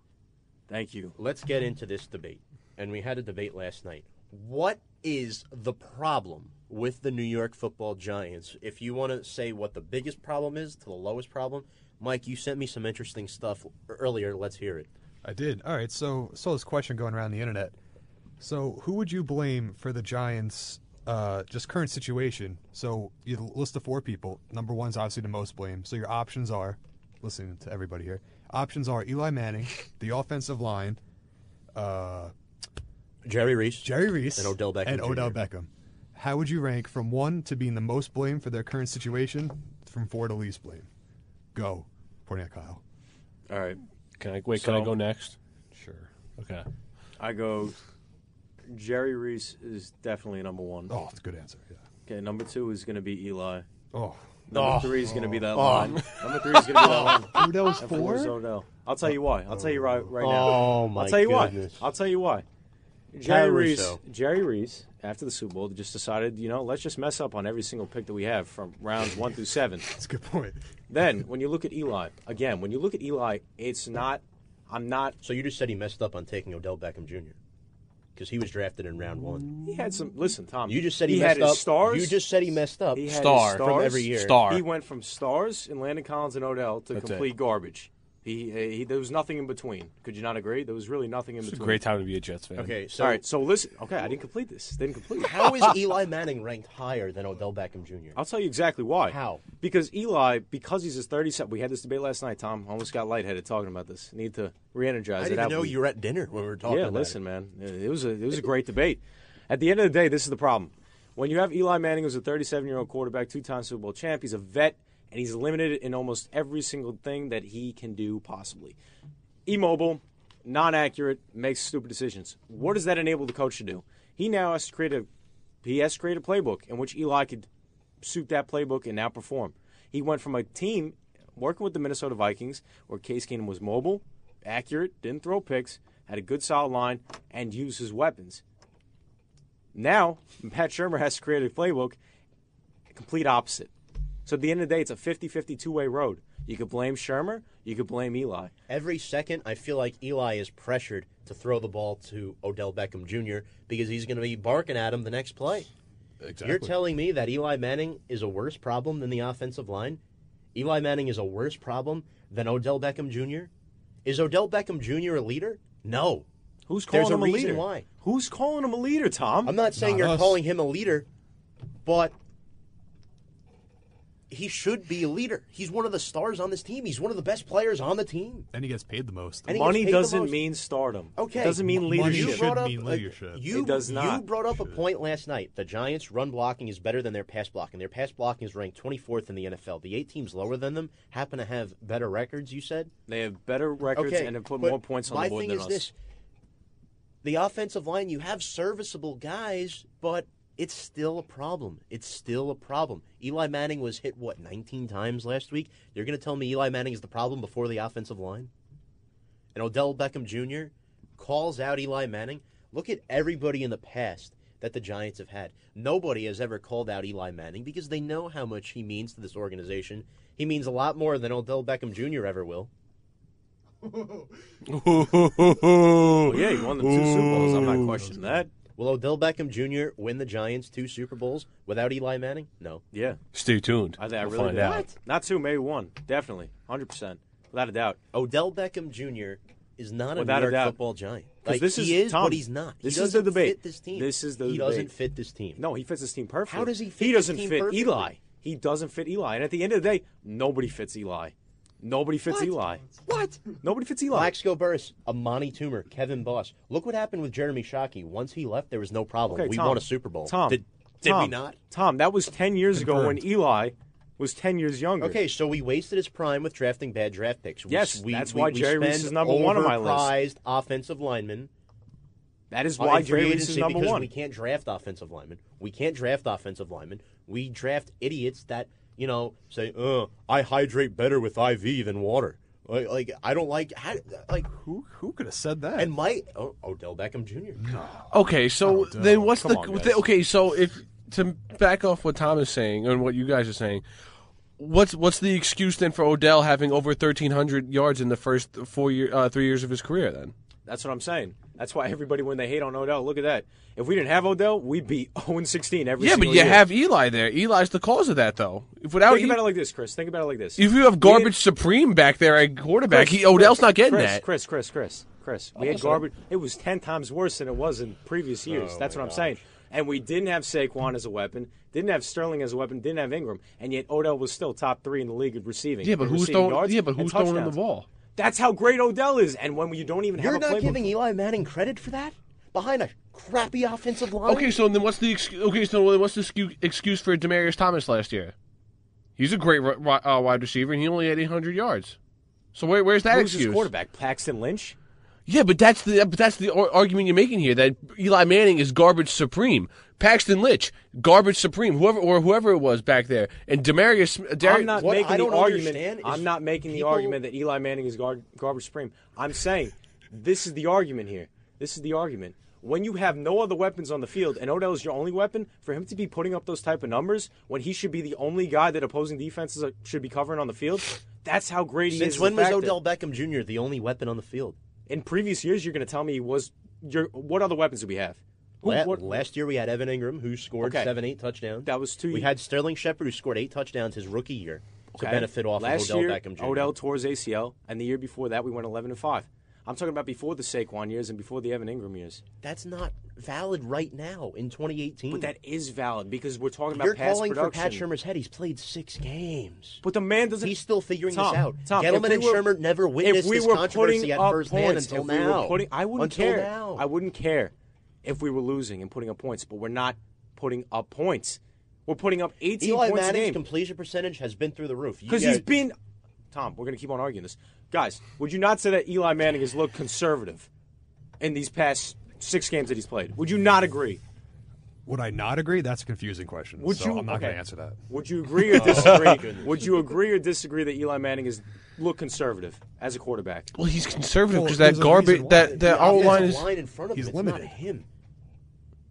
Thank you. Let's get into this debate. And we had a debate last night. What is the problem with the New York football Giants? If you want to say what the biggest problem is to the lowest problem, Mike, you sent me some interesting stuff earlier. Let's hear it. I did. All right, so saw this question going around the internet. So, who would you blame for the Giants' uh, just current situation? So, you list the four people. Number one's obviously the most blame. So, your options are, listening to everybody here, options are Eli Manning, the offensive line, uh, Jerry Reese. Jerry Reese, And Odell Beckham and Odell Jr.. Beckham. How would you rank from one to being the most blame for their current situation, from four to least blame? Go, pointing at Kyle. All right. Can I wait? can I go next? Sure. Okay. I go. Jerry Reese is definitely number one. Oh, it's a good answer. Yeah. Okay, number two is going to be Eli. Oh, Number Oh. three is going to be that Oh. line. Number three is going to be that line. *laughs* Odell's And four is four. Odell. I'll tell you why. I'll tell you right right oh now. Oh, my I'll tell you goodness. why. I'll tell you why. Jerry Reese. Jerry Reese, after the Super Bowl, just decided, you know, let's just mess up on every single pick that we have from rounds one through seven. *laughs* That's a good point. Then, when you look at Eli, again, when you look at Eli, it's not. I'm not. So you just said he messed up on taking Odell Beckham Jr. because he was drafted in round one. He had some. Listen, Tom. You just said he, he messed had his up. stars. You just said he messed up. He had his Star from stars. every year. Star. He went from stars in Landon Collins and Odell to That's complete it. garbage. He, he there was nothing in between. Could you not agree? There was really nothing in It's a between. great time to be a Jets fan. Okay, so All right, so listen. Okay, I didn't complete this. Didn't complete. it. how is *laughs* Eli Manning ranked higher than Odell Beckham Jr.? I'll tell you exactly why. How? Because Eli, because he's his 37. We had this debate last night. Tom almost got lightheaded talking about this. Need to re-energize I didn't even out. know you were at dinner when we were talking Yeah, about listen, it. man, it was a it was a great debate. At the end of the day, this is the problem. When you have Eli Manning, who's a 37 year old quarterback, two time Super Bowl champ, he's a vet, and he's limited in almost every single thing that he can do possibly. Immobile, non accurate, makes stupid decisions. What does that enable the coach to do? He now has to create a he has to create a playbook in which Eli could suit that playbook and now perform. He went from a team working with the Minnesota Vikings where Case Keenum was mobile, accurate, didn't throw picks, had a good solid line, and used his weapons. Now, *laughs* Pat Shurmur has to create a playbook complete opposite. So at the end of the day, it's a 50 50 two way road. You could blame Shurmur, you could blame Eli. Every second, I feel like Eli is pressured to throw the ball to Odell Beckham Jr. because he's going to be barking at him the next play. Exactly. You're telling me that Eli Manning is a worse problem than the offensive line? Eli Manning is a worse problem than Odell Beckham Jr.? Is Odell Beckham Jr. a leader? No. Who's calling There's a him a reason leader? why. Who's calling him a leader, Tom? I'm not saying Not you're us. calling him a leader, but he should be a leader. He's one of the stars on this team. He's one of the best players on the team. and he gets paid the most. And Money gets paid the doesn't most. mean stardom. Okay. It doesn't mean leadership. You should brought up mean leadership. you, It does You brought up a point last night. The Giants' run blocking is better than their pass blocking. Their pass blocking is ranked 24th in the NFL. The eight teams lower than them happen to have better records. You said They have better records okay, and have put but more points on the board thing than is us. this: the offensive line. You have serviceable guys, but it's still a problem. It's still a problem. Eli Manning was hit what 19 times last week. You're going to tell me Eli Manning is the problem before the offensive line? And Odell Beckham Jr. calls out Eli Manning. Look at everybody in the past that the Giants have had. Nobody has ever called out Eli Manning because they know how much he means to this organization. He means a lot more than Odell Beckham Jr. ever will. Well, *laughs* oh, yeah, he won the two Super Bowls. I'm not questioning that. Will Odell Beckham Jr. win the Giants two Super Bowls without Eli Manning? No. Yeah, Stay tuned. I think I We'll really find do. out. Not two, maybe one. Definitely, hundred percent, without a doubt. Odell Beckham Jr. is not a Without New a York doubt. football giant. 'Cause Like, this he is- is, Tom, but he's not. this he is the debate. Fit this team. This is the he doesn't fit this team. No, he fits this team perfectly. How does he fit He doesn't team fit perfectly? Eli. He doesn't fit Eli. And at the end of the day, nobody fits Eli. Nobody fits What? Eli. What? Nobody fits Eli. Plaxico Burress, Amani Toomer, Kevin Boss. Look what happened with Jeremy Shockey. Once he left, there was no problem. Okay, we Tom. won a Super Bowl. Tom, Did, did Tom, we not? Tom, that was ten years ago when Eli was ten years younger. Okay, so we wasted his prime with drafting bad draft picks. We- Yes, we, that's we- why we Jerry Reese is number one on my list. overpriced offensive linemen. that is why Jerry Reese is number because one. we can't draft offensive linemen. We can't draft offensive linemen. We draft idiots that you know say, "Uh, I hydrate better with IV than water." Like, like I don't like how, like Who who could have said that? and my oh, Odell Beckham Jr. Okay, so Oh, then what's Come the on, guys. th- okay? So if to back off what Tom is saying and what you guys are saying, what's what's the excuse then for Odell having over thirteen hundred yards in the first four year, uh, three years of his career? Then That's what I'm saying. That's why everybody, when they hate on Odell, look at that. If we didn't have Odell, we'd be *laughs* 0 16 every single yeah, but you year. have Eli there. Eli's the cause of that, though. If without Think E- about it like this, Chris. Think about it like this. if you have garbage supreme back there at quarterback, Chris, he Odell's Chris, not getting Chris, that. Chris, Chris, Chris, Chris. We had oh, garbage. It was ten times worse than it was in previous oh, years. Oh, That's what I'm saying. And we didn't have Saquon as a weapon, didn't have Sterling as a weapon, didn't have Engram, and yet Odell was still top three in the league in receiving. Yeah, but who's throwing? Yeah, but who's throwing the ball? That's how great Odell is. And when you don't even You're have a not playbook, giving Eli Manning credit for that behind a crappy offensive line. Okay, so then what's the excuse? Okay, so then what's the excu- excuse for Demaryius Thomas last year? He's a great ri- ri- uh, wide receiver, and he only had 800 yards. So where, where's that who's his excuse? quarterback? Paxton Lynch. Yeah, but that's the but that's the argument you're making here that Eli Manning is garbage supreme. Paxton Lynch, garbage supreme. Whoever or whoever it was back there, and Demaryius. Uh, Dar- I'm not what making I the argument. I'm not making the argument that Eli Manning is gar- garbage supreme. I'm saying this is the argument here. This is the argument. When you have no other weapons on the field and Odell is your only weapon, for him to be putting up those type of numbers when he should be the only guy that opposing defenses should be covering on the field, that's how great he is. Since when was. Odell Beckham Jr. the only weapon on the field? In previous years, you're going to tell me he was. Your, what other weapons do we have? What- last year we had Evan Engram who scored Okay. seven, eight touchdowns. That was two We had Sterling Shepard who scored eight touchdowns his rookie year to benefit off Last of Odell year, Beckham Jr. Odell tore his ACL, and the year before that, we went 11 and five. I'm talking about before the Saquon years and before the Evan Engram years. That's not valid right now in 2018. But that is valid because we're talking about You're calling production. for Pat Shurmur's head. He's played six games. But the man doesn't. He's still figuring Tom, this out. Tom, Gettleman if and we were- Shermer never if witnessed we this were controversy putting at up firsthand points, until if we now. putting- I wouldn't until care. now. I wouldn't care if we were losing and putting up points, but we're not putting up points. We're putting up 18 Eli points a Manning's game completion percentage has been through the roof. You because he's been. Tom, we're going to keep on arguing this, guys. Would you not say that Eli Manning has looked conservative in these past six games that he's played? Would you not agree? Would I not agree? That's a confusing question. Would so you? I'm not going to answer that. Would you agree or *laughs* disagree? would you agree or disagree that Eli Manning is look conservative as a quarterback? well, he's conservative because there's that garbage that that The O is. line in front of he's him. limited. Not him.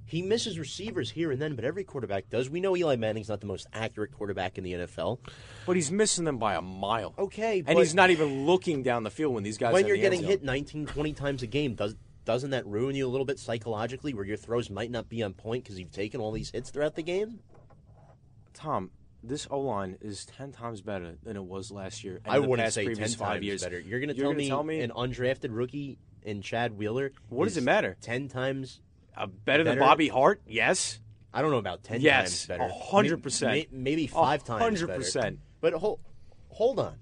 He misses receivers here and then, but every quarterback does. We know Eli Manning's not the most accurate quarterback in the NFL. But he's missing them by a mile. Okay, and but- he's not even looking down the field when these guys. when are you're the getting hit 19, 20 times a game, does doesn't that ruin you a little bit psychologically, where your throws might not be on point because you've taken all these hits throughout the game? Tom, this O line is ten times better than it was last year. and I wouldn't say ten five years. better. You're going to tell, me tell me an undrafted rookie in Chad Wheeler? What does it matter? Ten times. uh, better than? Bobby Hart? Yes. I don't know about ten Yes, times better. a hundred percent. May- Maybe five times. Hundred percent. But hold, hold on.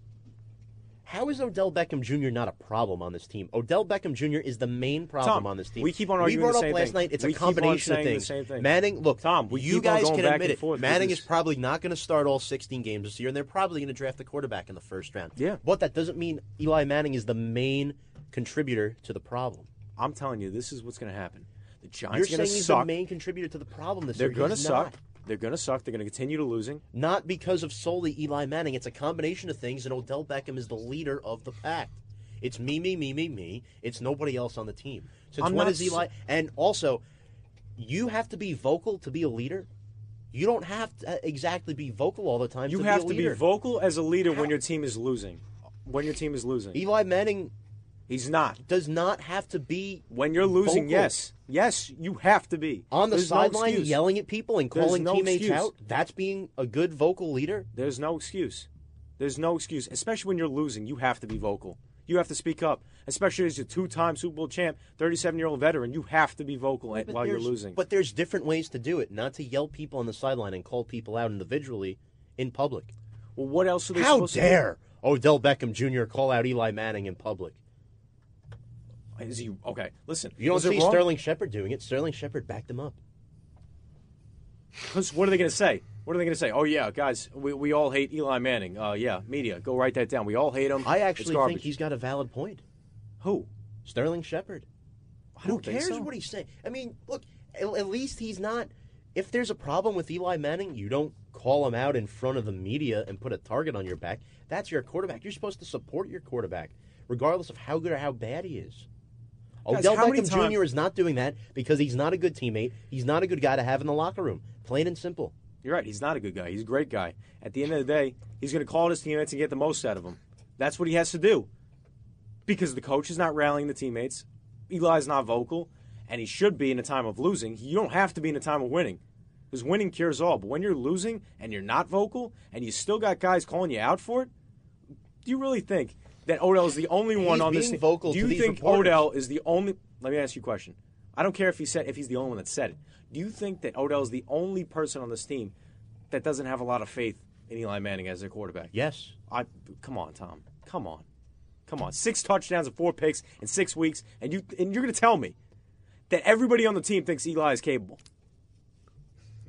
How is Odell Beckham Jr. not a problem on this team? Odell Beckham Jr. is the main problem Tom, on this team. we keep on arguing. We brought the up last thing. night. It's We a combination of things. same thing. Manning, look, Tom, you guys can admit it. forth Manning is probably not going to start all 16 games this year, and they're probably going to draft a quarterback in the first round. Yeah. but that doesn't mean Eli Manning is the main contributor to the problem. I'm telling you, this is what's going to happen. The Giants are going to he's suck. the main contributor to the problem this They're year. going to suck. Not. They're going to suck. They're going to continue to losing. Not because of solely Eli Manning. It's a combination of things, and Odell Beckham is the leader of the pack. It's me, me, me, me, me. It's nobody else on the team. Since I'm when not Eli? s- And also, you have to be vocal to be a leader. You don't have to uh, exactly be vocal all the time. You to have be a to be vocal as a leader when your team is losing. When your team is losing, Eli Manning he's not. does not have to be When you're losing, vocal. yes, yes, you have to be on the There's no sideline excuse. yelling at people and There's calling no teammates excuse. out. That's being a good vocal leader. There's no excuse. There's no excuse, especially when you're losing. You have to be vocal. You have to speak up, especially as a two-time Super Bowl champ, 37-year-old veteran. You have to be vocal at- while you're losing. But there's different ways to do it, not to yell people on the sideline and call people out individually in public. well, what else are they supposed to do? How dare Odell Beckham Jr. call out Eli Manning in public? Is he okay? Listen, You don't see? Sterling Shepard doing it. Sterling Shepard backed him up. 'Cause what are they going to say? What are they going to say? Oh yeah, guys, we, we all hate Eli Manning. Uh, yeah, media, go write that down. We all hate him. I actually think he's got a valid point. who? Sterling Shepard. I Who cares so. what he's saying? I mean, look, at, at least he's not. If there's a problem with Eli Manning, you don't call him out in front of the media and put a target on your back. That's your quarterback. You're supposed to support your quarterback, regardless of how good or how bad he is. Oh, Odell how Beckham times- Jr. is not doing that because he's not a good teammate. He's not a good guy to have in the locker room. Plain and simple. You're right. He's not a good guy. He's a great guy. At the end of the day, he's going to call his teammates and get the most out of them. That's what he has to do. Because the coach is not rallying the teammates. Eli's not vocal, and he should be in a time of losing. You don't have to be in a time of winning. Because winning cures all. But when you're losing and you're not vocal and you still got guys calling you out for it, do you really think that Odell is the only one He's on this being team? vocal Do to you these think reporters. Odell is the only let me ask you a question. I don't care if he said if he's the only one that said it. Do you think that Odell is the only person on this team that doesn't have a lot of faith in Eli Manning as their quarterback? Yes. I come on, Tom. Come on. Come on. Six touchdowns and four picks in six weeks, and you and you're gonna tell me that everybody on the team thinks Eli is capable.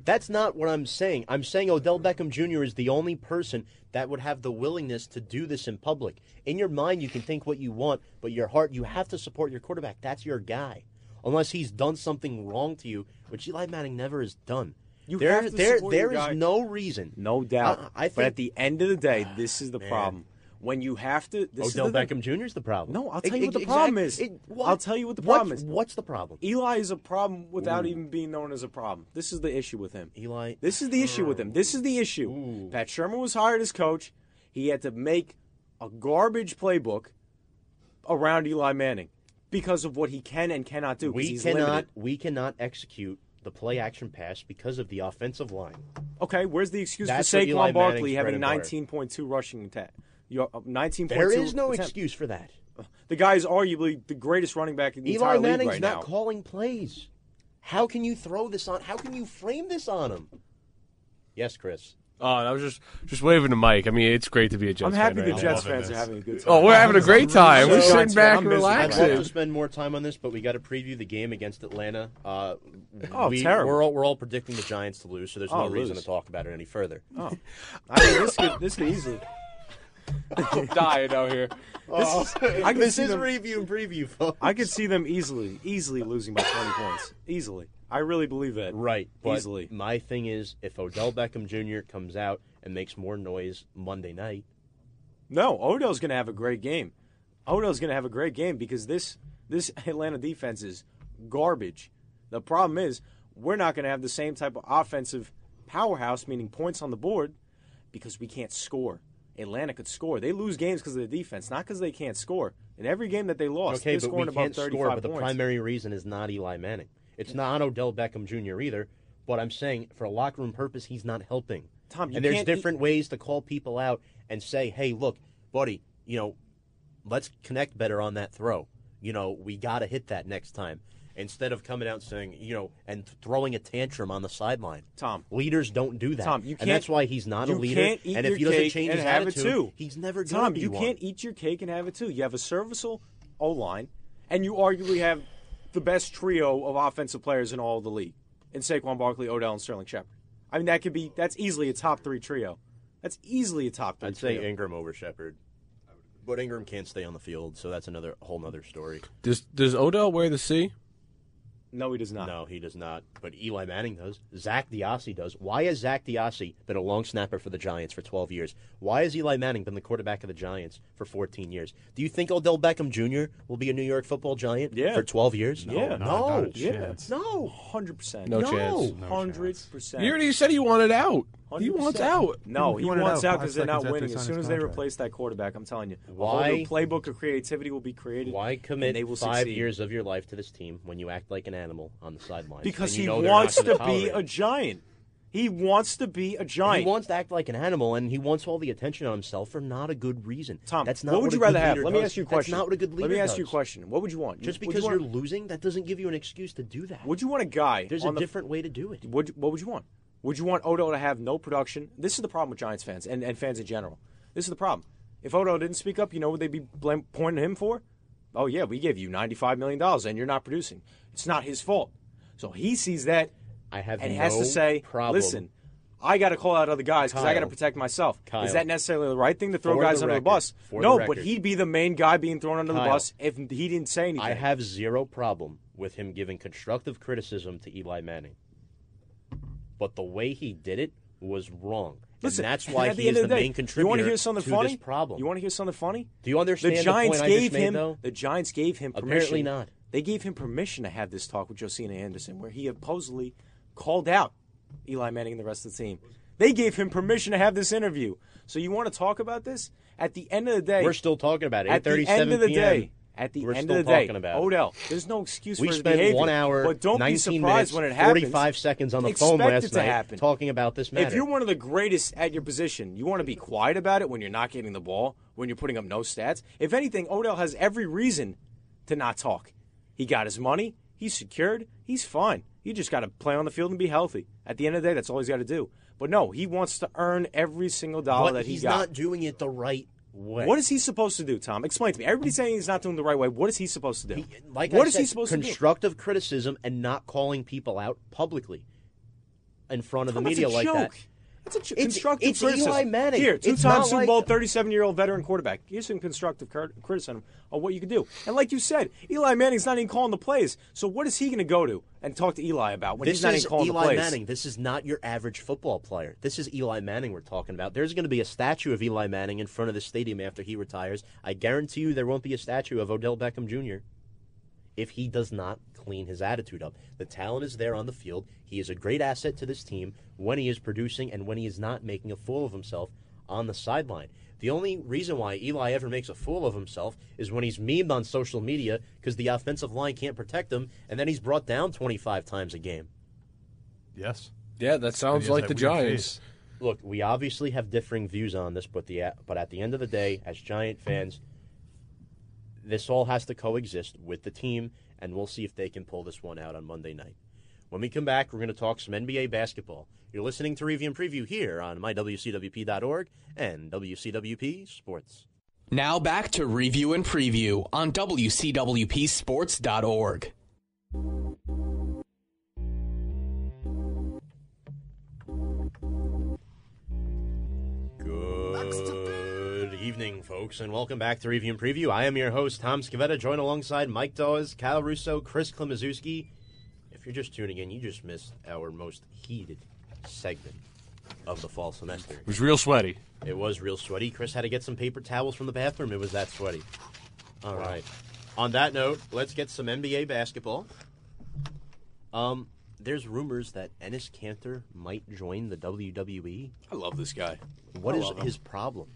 That's not what I'm saying. I'm saying Odell Beckham Jr. is the only person that would have the willingness to do this in public. In your mind, you can think what you want, but your heart, you have to support your quarterback. That's your guy. Unless he's done something wrong to you, which Eli Manning never has done. You there, there, there is guy. no reason. No doubt. I, I think but at the end of the day, ah, this is the problem. When you have to this Odell is the, Beckham Jr. is the problem. No, I'll tell you what the exact- problem is. it- what? I'll tell you what the What's- problem is. What's the problem? Eli is a problem without even being known as a problem. This is the issue with him. Eli. This is the issue with him. This is the issue. Pat Shurmur was hired as coach. He had to make a garbage playbook around Eli Manning because of what he can and cannot do. We he's cannot. limited. We cannot exexecute the play action pass because of the offensive line. Okay, where's the excuse That's for what Eli Saquon Barkley having bread 19.2 rushing attack? Your- uh, 19.2. There is no attempt. excuse for that. The guy is arguably the greatest running back in the Eli entire league Manning's right not now. calling plays. How can you throw this on? How can you frame this on him? Yes, Chris. Oh, I was just just waving the mic. I mean, it's great to be a Jets I'm happy fan the right Jets now. fans are having a good time. Oh, we're having a great time. We're sitting back I'm and miserable. I'd love to spend more time on this, but we got to preview the game against Atlanta. Uh, Oh, we, terrible. We're all, we're all predicting the Giants to lose, so there's Oh, no reason to talk about it any further. Oh. I mean, this could, this could easily. I'm dying out here. This is, oh. *laughs* I can this see is them, review and preview, folks. I could see them easily, easily losing by 20 points. Easily. I really believe that. Right, but Easily. my thing is, if Odell Beckham Jr. comes out and makes more noise Monday night, No, Odell's going to have a great game. Odell's going to have a great game because this this Atlanta defense is garbage. The problem is we're not going to have the same type of offensive powerhouse, meaning points on the board, because we can't score. Atlanta could score. They lose games because of the defense, not because they can't score. In every game that they lost, okay, they're but we scoring about can't 35 score. But the points. primary reason is not Eli Manning. It's not Odell Beckham Jr. either. But I'm saying, for a locker room purpose, he's not helping. Tom, you and there's different ways to call people out and say, "Hey, look, buddy, you know, let's connect better on that throw. You know, we got to hit that next time." Instead of coming out and saying, you know, and throwing a tantrum on the sideline. Tom. leaders don't do that. Tom, you and can't- that's why he's not a you leader. can't eat and your if he doesn't cake change and his have attitude, it too. he's never going to Tom, be you one. can't eat your cake and have it too. You have a serviceable O line, and you arguably have the best trio of offensive players in all of the league in Saquon Barkley, Odell, and Sterling Shepard. I mean, that could be that's easily a top three trio. That's easily a top 3 I'd say trio. Engram over Shepard. But Engram can't stay on the field, so that's another whole nother story. Does does Odell wear the C? No, he does not. No, he does not. But Eli Manning does. Zak DeOssie does. Why has Zak DeOssie been a long snapper for the Giants for 12 years? Why has Eli Manning been the quarterback of the Giants for 14 years? Do you think Odell Beckham Jr. will be a New York football Giant Yeah. for 12 years? Yeah. no, Not- not a Yeah. no. Hundred percent. No No. chance. No Hundred chance. percent. He already said he wanted out. He wants out. No, He he, wanted wants out out because they're not winning. As soon as they replace that quarterback, I'm telling you, a Why- whole new playbook of creativity will be created. Why commit they will five succeed. years of your life to this team when you act like an animal on the sidelines? Because you he wants gonna to be a giant. He wants to be a giant. He wants to act like an animal, and he wants all the attention on himself for not a good reason. Tom, that's not what would a you rather have? leader Let me ask you a question. That's not what a good leader Let me ask you a question. What would you want? Just Would because you you're losing, that doesn't give you an excuse to do that. would you want a guy? There's on a the, different way to do it. Would, what would you want? Would you want Odo to have no production? This is the problem with Giants fans and, and fans in general. This is the problem. If Odo didn't speak up, you know what they'd be blame, pointing him for? Oh yeah, we gave you ninety-five million dollars and you're not producing. It's not his fault. So he sees that I have and no has to say, problem. "Listen, I got to call out other guys because I got to protect myself." Kyle. Is that necessarily the right thing to throw guys the under record. the bus? For the no, but he'd be the main guy being thrown under the bus if he didn't say anything. I have zero problem with him giving constructive criticism to Eli Manning. But the way he did it was wrong. Listen, and that's why the he is the the day, main contributor You want to hear something funny? this problem. You want to hear something funny? do you understand the Giants the point I gave made, him though? the Giants gave him permission. Apparently not. They gave him permission to have this talk with Josina Anderson, where he supposedly called out Eli Manning and the rest of the team. They gave him permission to have this interview. So you want to talk about this? At the end of the day, We're still talking about it. at the end of the PM. day, at the We're end of the day. Odell, there's no excuse We for his spent behavior. one hour, but don't 19 be surprised minutes, when it happens. 45 seconds on the Expect phone last night happen. talking about this matter. If you're one of the greatest at your position, you want to be quiet about it when you're not getting the ball, when you're putting up no stats. If anything, Odell has every reason to not talk. He got his money, he's secured, he's fine. He just got to play on the field and be healthy. At the end of the day, that's all he's got to do. But no, he wants to earn every single dollar but that he he's got. He's not doing it the right way. What is he supposed to do, Tom? Explain to me. Everybody's saying he's not doing the right way. What is he supposed to do? He- like what I is said, he supposed to do? constructive criticism and not calling people out publicly in front of the Tom, that's media a like joke. that. That's a It's- constructive it's Eli criticism. Manning. Here, two-time Super like- Bowl, 37-year-old veteran quarterback. Here's some constructive criticism of what you can do. And like you said, Eli Manning's not even calling the plays. So what is he going to go to and talk to Eli about when This he's not even calling Eli the plays? eli Manning. This is not your average football player. This is Eli Manning we're talking about. There's going to be a statue of Eli Manning in front of the stadium after he retires. I guarantee you there won't be a statue of Odell Beckham Jr. if he does not clean his attitude up. The talent is there on the field. He is a great asset to this team when he is producing and when he is not making a fool of himself on the sideline. The only reason why Eli ever makes a fool of himself is when he's memed on social media because the offensive line can't protect him, and then he's brought down 25 times a game. Yes. Yeah, that sounds like that the Giants. face. Look, we obviously have differing views on this, but the but at the end of the day, as Giant fans, this all has to coexist with the team, and we'll see if they can pull this one out on Monday night. When we come back, we're going to talk some NBA basketball. You're listening to Review and Preview here on mywcwp.org and WCWP Sports. Now back to review and preview on WCWPSports.org. Good evening, folks, and welcome back to Review and Preview. I am your host, Tom Scavetta, joined alongside Mike Dawes, Kyle Russo, Chris Klimaszewski. If you're just tuning in, you just missed our most heated segment of the fall semester. It was real sweaty. It was real sweaty. Chris had to get some paper towels from the bathroom. It was that sweaty. All right. On that note, let's get some NBA basketball. Um, there's rumors that Enes Kanter might join the WWE. I love this guy. What I is love him. his problem?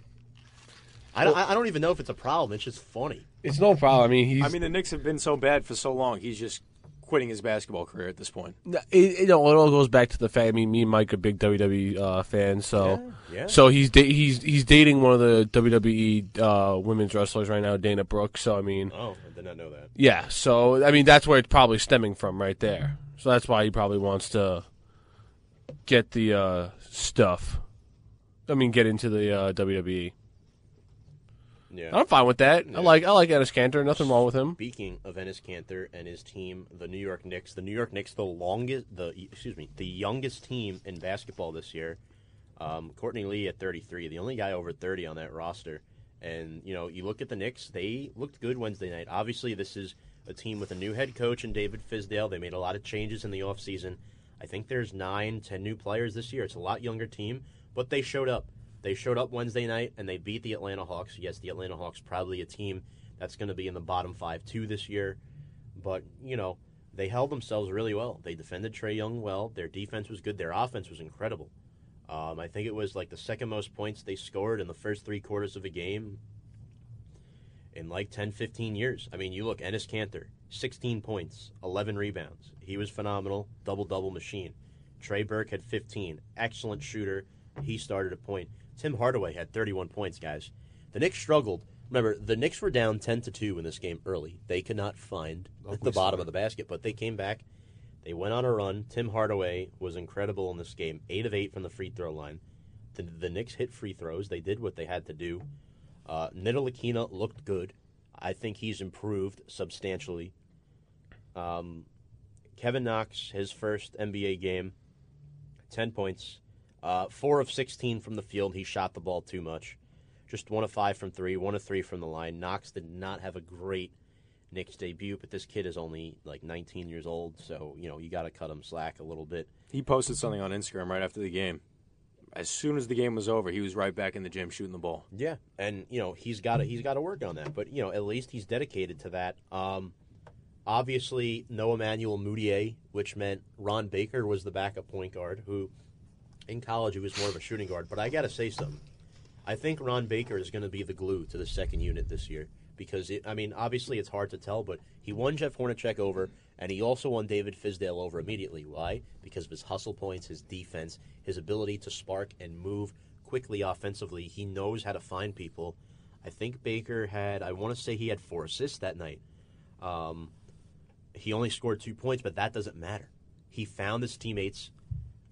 I don't, I don't even know if it's a problem. It's just funny. It's no problem. I mean, he's. I mean, the Knicks have been so bad for so long. He's just quitting his basketball career at this point. it, you know, it all goes back to the fact. I mean, me and Mike are big WWE uh, fans, so Yeah, yeah. so he's da- he's he's dating one of the WWE uh, women's wrestlers right now, Dana Brooke. So I mean, Oh, I did not know that. yeah. So I mean, that's where it's probably stemming from, right there. So that's why he probably wants to get the uh, stuff. I mean, get into the uh, WWE. Yeah. I'm fine with that. Yeah. I like I like Enes Kanter. Nothing wrong with him. Speaking of Enes Kanter and his team, the New York Knicks, the New York Knicks, the longest, the excuse me, the youngest team in basketball this year. Um, Courtney Lee at 33, the only guy over 30 on that roster. And you know, you look at the Knicks; they looked good Wednesday night. Obviously, this is a team with a new head coach and David Fizdale. They made a lot of changes in the offseason. I think there's nine, ten new players this year. It's a lot younger team, but they showed up. They showed up Wednesday night and they beat the Atlanta Hawks. Yes, the Atlanta Hawks probably a team that's going to be in the bottom five too this year, but you know they held themselves really well. They defended Trae Young well. Their defense was good. Their offense was incredible. Um, I think it was like the second most points they scored in the first three quarters of a game in like 10, 15 years. I mean, you look, Enes Kanter, 16 points, 11 rebounds. He was phenomenal, double double machine. Trey Burke had 15, excellent shooter. He started a point. Tim Hardaway had 31 points, guys. The Knicks struggled. Remember, the Knicks were down 10 to 2 in this game early. They could not find Ugly the bottom of the basket, but they came back. They went on a run. Tim Hardaway was incredible in this game, 8 of 8 from the free throw line. The, the Knicks hit free throws. They did what they had to do. Uh, looked good. I think he's improved substantially. Um, Kevin Knox, his first NBA game, 10 points. Uh, 4 of 16 from the field. He shot the ball too much. Just 1 of 5 from 3, 1 of 3 from the line. Knox did not have a great Knicks debut, but this kid is only like 19 years old, so, you know, you got to cut him slack a little bit. He posted something on Instagram right after the game. As soon as the game was over, he was right back in the gym shooting the ball. Yeah, and you know he's got to he's got to work on that. But you know at least he's dedicated to that. Um, obviously no Emmanuel Mudiay, which meant Ron Baker was the backup point guard, who in college he was more of a shooting guard. But I got to say something. I think Ron Baker is going to be the glue to the second unit this year because it, I mean, obviously it's hard to tell, but he won Jeff Hornacek over, and he also won David Fizdale over immediately. Why? Because of his hustle points, his defense, his ability to spark and move quickly offensively. He knows how to find people. I think Baker had, I want to say he had four assists that night. Um, he only scored two points, but that doesn't matter. He found his teammates.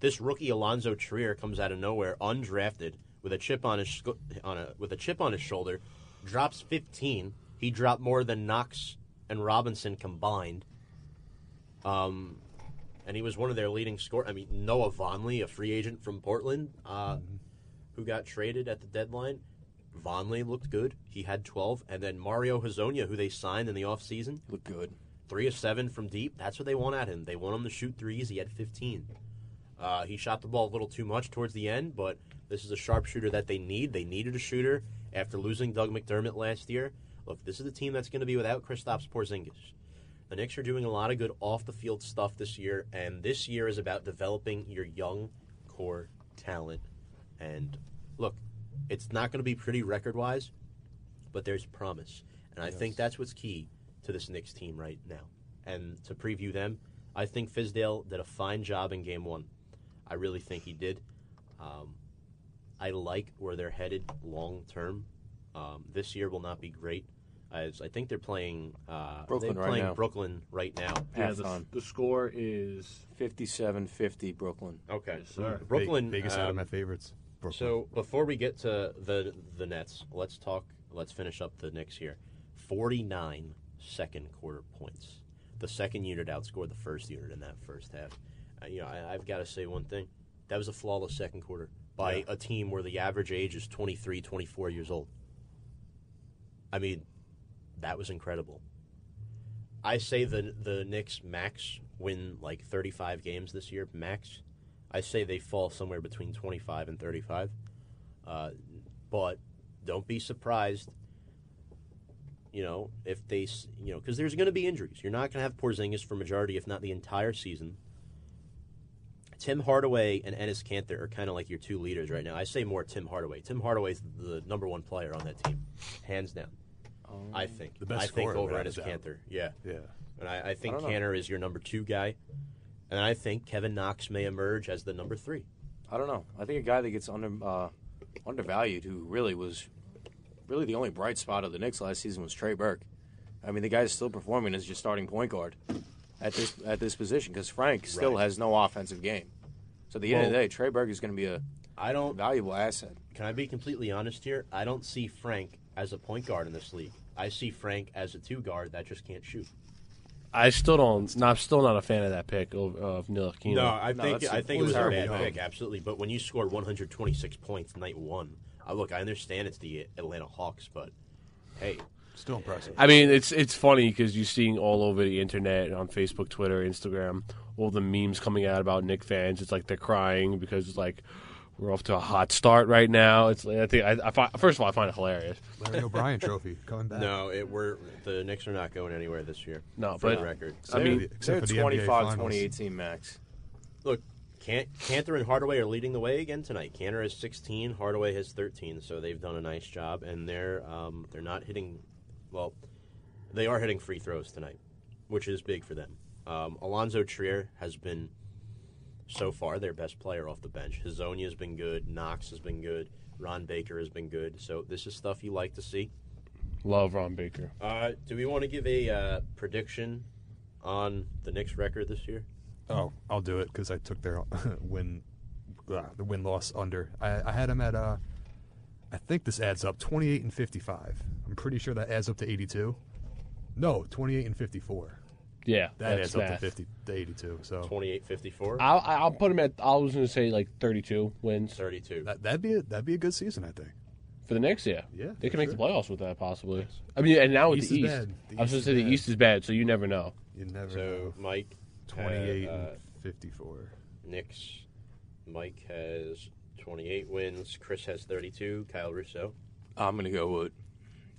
This rookie Alonzo Trier comes out of nowhere, undrafted, with a chip on his sco- on a with a chip on his shoulder, drops 15. He dropped more than Knox and Robinson combined. Um, and he was one of their leading score. I mean, Noah Vonleh, a free agent from Portland, uh, who got traded at the deadline. Vonleh looked good. He had 12. And then Mario Hezonja, who they signed in the offseason, Look good. three of seven from deep. That's what they want at him. They want him to shoot threes. He had 15. Uh, he shot the ball a little too much towards the end, but this is a sharpshooter that they need. They needed a shooter after losing Doug McDermott last year. Look, this is a team that's going to be without Kristaps Porzingis. The Knicks are doing a lot of good off the field stuff this year, and this year is about developing your young core talent. And look, it's not going to be pretty record wise, but there's promise. And I think that's what's key to this Knicks team right now. And to preview them, I think Fizdale did a fine job in game one. I really think he did. Um, I like where they're headed long term. Um, this year will not be great. As I think they're playing uh, Brooklyn they're right playing now. Brooklyn right now. Yeah, the, on. the score is 57-50 Brooklyn. Okay, Yes, sir. Brooklyn. Vegas had um, them at favorites. Brooklyn. So before we get to the the Nets, let's talk. Let's finish up the Knicks here. 49 second quarter points. The second unit outscored the first unit in that first half. You know, I, I've got to say one thing. That was a flawless second quarter by Yeah. a team where the average age is 23, 24 years old. I mean, that was incredible. I say the the Knicks max win like 35 games this year max. I say they fall somewhere between 25 and 35. Uh, but don't be surprised. You know, if they, you know, because there's going to be injuries. You're not going to have Porzingis for majority, if not the entire season. Tim Hardaway and Enes Kanter are kind of like your two leaders right now. I say more Tim Hardaway. Tim Hardaway's the number one player on that team, hands down. I think. The best I think over without a Enes doubt. Kanter. Yeah. yeah, And I, I think I don't know. Is your number two guy. And I think Kevin Knox may emerge as the number three. I don't know. I think a guy that gets under uh, undervalued, who really was really the only bright spot of the Knicks last season, was Trey Burke. I mean, the guy's still performing as your starting point guard at this at this position because Frank still Right. has no offensive game. So at the end of the day, Trey Burke is going to be a I don't valuable asset. Can I be completely honest here? I don't see Frank as a point guard in this league. I see Frank as a two guard that just can't shoot. I still don't. No, I'm still not a fan of that pick of, of Ntilikina. I No, think that's I a- think it was a bad pick, absolutely. But when you score 126 points night one, uh, look, I understand it's the Atlanta Hawks, but hey, still impressive. I mean, it's it's funny because you're seeing all over the internet, on Facebook, Twitter, Instagram, all the memes coming out about Nick fans. It's like they're crying because it's like we're off to a hot start right now. It's I think I, I find, first of all I find it hilarious. Larry O'Brien Trophy coming back. no, it we're the Knicks are not going anywhere this year. No, for but- the record. I mean, Except They're for 25 Finals. 2018 max. Look, Can- Kanter and Hardaway are leading the way again tonight. Kanter has 16, Hardaway has 13, so they've done a nice job, and they're um, they're not hitting. Well, they are hitting free throws tonight, which is big for them. Um, Alonzo Trier has been so far their best player off the bench. Hezonja has been good. Knox has been good. Ron Baker has been good. So this is stuff you like to see. Love Ron Baker. Uh, do we want to give a uh, prediction on the Knicks record this year? Oh, I'll do it because I took their *laughs* win, uh, the win loss under. I, I had them at. I think this adds up 28 and 55. I'm pretty sure that adds up to 82. No, 28 and 54. Yeah, That that's adds up to math. 50 to 82. So 28 54? I'll I'll put him at. I was going to say like 32 wins 32. that, that'd be a, that'd be a good season, I think. for the Knicks. Yeah, Yeah, they for can make sure. the playoffs with that possibly. I mean, and now with East the is East, bad. The I was East going to is say the bad. East is bad, so you never know. You never So know. Mike 28 had, uh, and 54. Knicks. Mike has 28 wins. Chris has 32. Kyle Russo. I'm going to go with.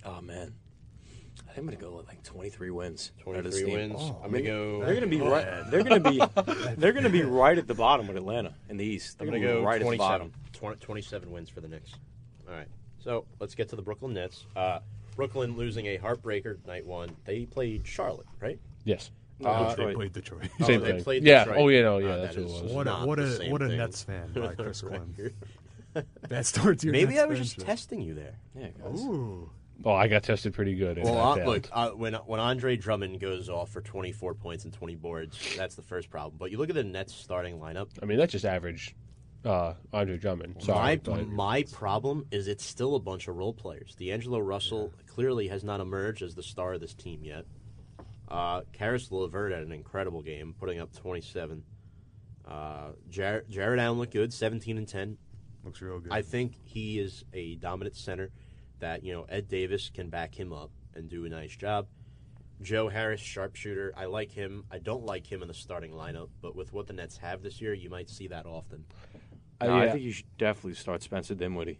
Oh man, I think I'm gonna go with like 23 wins. out of 23 wins. Oh, I'm gonna go. They're gonna be right. They're gonna be. *laughs* They're gonna be right at the bottom with Atlanta in the East. I'm They're gonna gonna, go be right at the 27. bottom. 20 27 wins for the Knicks. All right. So let's get to the Brooklyn Nets. Uh, Brooklyn losing a heartbreaker night one. They played Charlotte, right? Yes. Uh, they Detroit. played Detroit. Oh, Same they thing. played yeah. Detroit. Oh yeah. No. Yeah. Uh, that's that what it is- was. what a what a what a thing. Nets fan by *laughs* Chris Right. Quinn. Bad start to your Maybe Nets I was just testing you there. Yeah, guys. Ooh. Oh, I got tested pretty good. Well, I uh, look, uh, when when Andre Drummond goes off for 24 points and 20 boards, that's the first problem. But you look at the Nets starting lineup. I mean, that's just average. Uh, Andre Drummond. Sorry, my my problem is it's still a bunch of role players. D'Angelo Russell clearly has not emerged as the star of this team yet. Uh, Caris LeVert had an incredible game, putting up 27. Uh, Jared, Jarrett Allen looked good, 17 and 10. Looks real good. I think he is a dominant center that, you know, Ed Davis can back him up and do a nice job. Joe Harris, sharpshooter. I like him. I don't like him in the starting lineup, but with what the Nets have this year, you might see that often. Uh, No, I think you should definitely start Spencer Dinwiddie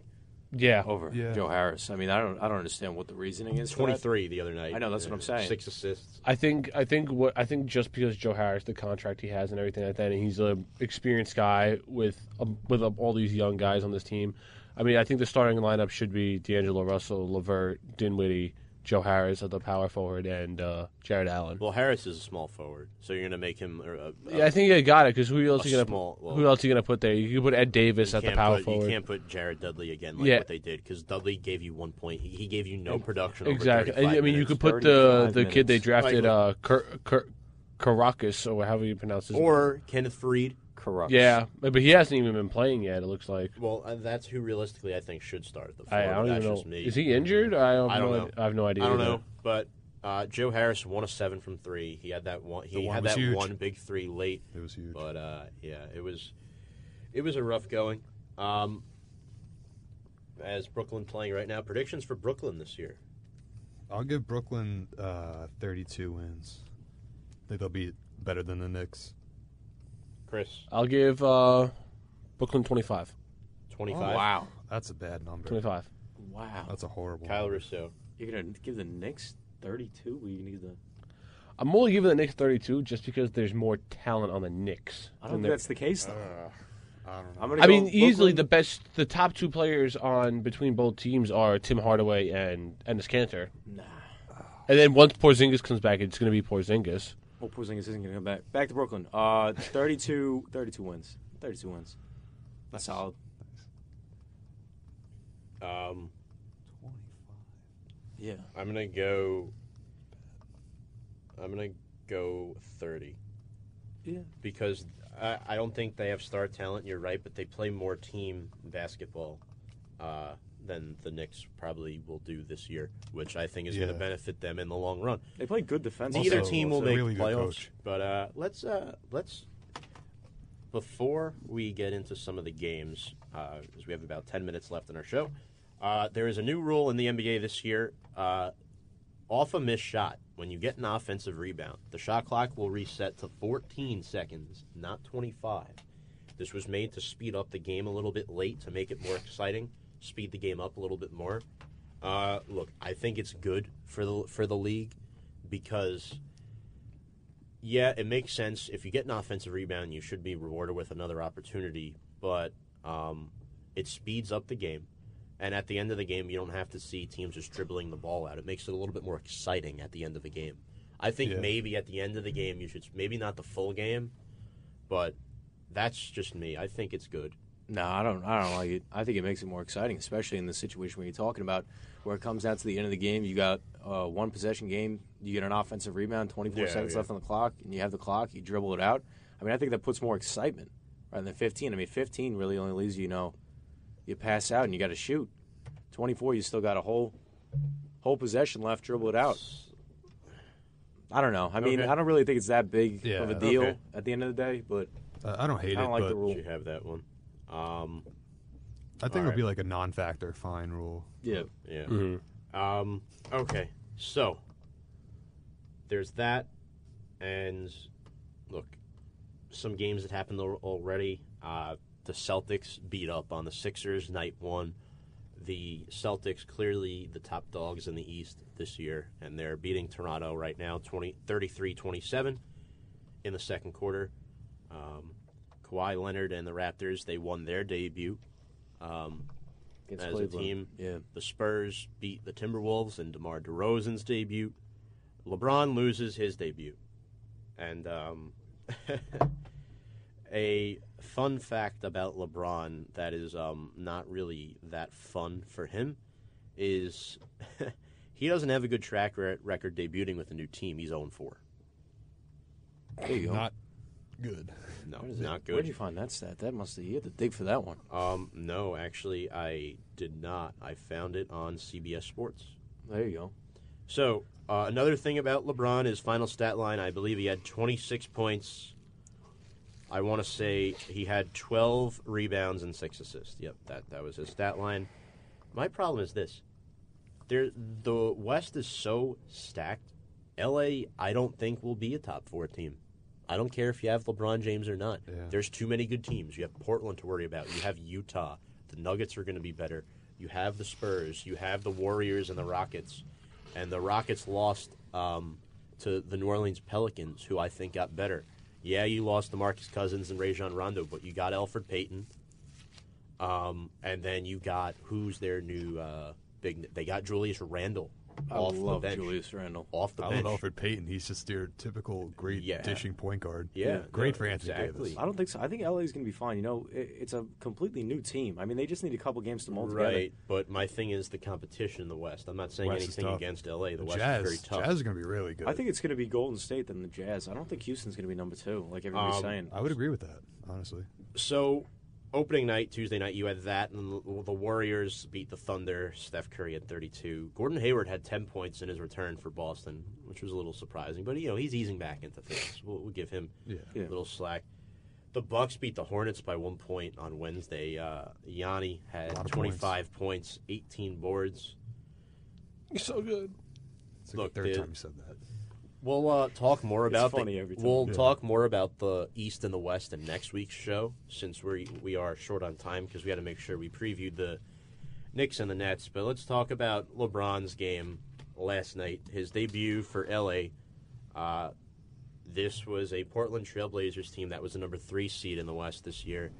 yeah. over Yeah. Joe Harris. I mean, I don't. I don't understand what the reasoning is. for 23 the other night. I know, that's what I'm saying. Six assists. I think I think what I think just because Joe Harris, the contract he has and everything like that, and he's an experienced guy with um, with um, all these young guys on this team. I mean, I think the starting lineup should be D'Angelo Russell, Levert, Dinwiddie, Joe Harris at the power forward, and uh, Jarrett Allen. Well, Harris is a small forward, so you're going to make him. Uh, uh, yeah, I think you got it because who else a are you gonna well, who else are you gonna put there? You could put Ed Davis at the power put, forward. You can't put Jared Dudley again like Yeah. what they did because Dudley gave you one point. He, he gave you no production. Exactly. 35 I mean, you could put the 35 the kid they drafted, Like, uh, Ker, Ker, Caracas or however you pronounce his name or Kenneth Freed. Corrupt. Yeah, but he hasn't even been playing yet. It looks like. Well, uh, that's who realistically I think should start at the four. I, I don't that's even know. just me. Is he injured? I have I don't no know. I have no idea. I don't either. know, but uh, Joe Harris one of seven from three. He had that one. He one had that huge. one big three late. It was huge. But uh, yeah, it was it was a rough going. Um, as Brooklyn playing right now, predictions for Brooklyn this year. I'll give Brooklyn uh, 32 wins. I think they'll be better than the Knicks. Chris, I'll give uh, Brooklyn 25. twenty Oh, five. wow. That's a bad number. 25. Wow. That's a horrible. Kyle number. Russo. You're gonna give the Knicks 32? We need the. I'm only giving the Knicks 32 just because there's more talent on the Knicks. I don't think there- that's the case though. I don't know. I'm gonna I mean, easily Brooklyn. the best, the top two players on between both teams are Tim Hardaway and Enes Kanter. Nah. And then once Porzingis comes back, it's going to be Porzingis. Well, Porzingis isn't gonna come back. Back to Brooklyn. Uh, 32, 32 wins. 32 wins. That's solid. Um, Yeah. I'm gonna go. I'm gonna go thirty Yeah. because I, I don't think they have star talent. You're right, but they play more team basketball uh, than the Knicks probably will do this year, which I think is going to benefit them in the long run. They play good defense. Neither Also- team will make really playoffs, but uh, let's uh, let's before we get into some of the games, because we have about ten minutes left in our show. Uh, there is a new rule in the NBA this year. Uh, off a missed shot, when you get an offensive rebound, the shot clock will reset to 14 seconds, not 25. This was made to speed up the game a little bit late to make it more exciting, speed the game up a little bit more. Uh, look, I think it's good for the for the league because yeah, it makes sense. If you get an offensive rebound, you should be rewarded with another opportunity. But um, it speeds up the game, and at the end of the game, you don't have to see teams just dribbling the ball out. It makes it a little bit more exciting at the end of the game. I think Yeah. maybe at the end of the game, you should maybe not the full game, but that's just me. I think it's good. No, I don't. I don't like it. I think it makes it more exciting, especially in the situation where you're talking about, where it comes down to the end of the game. You got uh, one possession game. You get an offensive rebound, 24 Yeah, seconds yeah. left on the clock, and you have the clock. You dribble it out. I mean, I think that puts more excitement rather than 15. I mean, 15 really only leaves you, you know, you pass out and you got to shoot. 24, you still got a whole whole possession left. Dribble it out. I don't know. I mean, Okay. I don't really think it's that big Yeah, of a deal okay. at the end of the day, but Uh, I don't hate I don't it, like but the rule. You have that one. Um, I think it'll right. be like a non-factor fine rule. yeah. yeah. Mm-hmm. Um, okay, so there's that, and look, some games that happened already. Uh, the Celtics beat up on the Sixers night one. the Celtics clearly the top dogs in the East this year, and they're beating Toronto right now 20, 33-27 in the second quarter. Um, Kawhi Leonard and the Raptors they won their debut um, Against as a team. Yeah. The Spurs beat the Timberwolves in DeMar DeRozan's debut. LeBron loses his debut. And um, *laughs* a fun fact about LeBron that is um, not really that fun for him is *laughs* he doesn't have a good track record debuting with a new team. He's 0 4. There you go. Not good. No, What is it? not Where'd you find that stat? That must have, you had to dig for that one. Um, no, actually, I did not. I found it on CBS Sports. There you go. So uh, another thing about LeBron, his final stat line, I believe he had 26 points. I want to say he had 12 rebounds and six assists. Yep, that that was his stat line. My problem is this: there, the West is so stacked. LA, I don't think will be a top four team. I don't care if you have LeBron James or not. Yeah. There's too many good teams. You have Portland to worry about. You have Utah. The Nuggets are going to be better. You have the Spurs. You have the Warriors and the Rockets. And the Rockets lost um, to the New Orleans Pelicans, who I think got better. Yeah, you lost to Marcus Cousins and Rajon Rondo, but you got Elfrid Payton. Um, and then you got who's their new uh, big? They got Julius Randle I off love the bench. Julius Randle. Off the I bench. love Elfrid Payton. He's just your typical great Yeah. dishing point guard. Yeah, Great no, for Anthony exactly. Davis. I don't think so. I think LA is going to be fine. You know, it, it's a completely new team. I mean, they just need a couple games to mold together. Right, but my thing is the competition in the West. I'm not saying West is anything tough. against LA. The, The West Jazz, is very tough. Jazz is going to be really good. I think it's going to be Golden State than the Jazz. I don't think Houston's going to be number two, like everybody's Um, saying. I would agree with that, honestly. So, opening night, Tuesday night, you had that, and the the Warriors beat the Thunder. Steph Curry had 32. Gordon Hayward had 10 points in his return for Boston, which was a little surprising. But you know he's easing back into things. We'll, we'll give him Yeah. Yeah. a little slack. The Bucks beat the Hornets by one point on Wednesday. Uh, Yanni had 25 points, 18 boards. You're so good. It's like Look, the third the- time you said that. We'll uh, talk more about funny the, every time. We'll Yeah. talk more about the East and the West in next week's show, since we we are short on time because we had to make sure we previewed the Knicks and the Nets. But let's talk about LeBron's game last night, his debut for LA. Uh, this was a Portland Trailblazers team that was the number three seed in the West this year,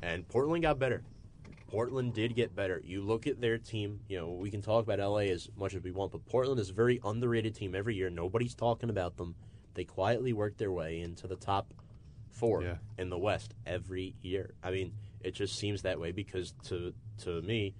and Portland got better. Portland did get better. You look at their team, you know, we can talk about LA as much as we want, but Portland is a very underrated team every year. Nobody's talking about them. They quietly work their way into the top four Yeah. in the West every year. I mean, it just seems that way because to to me,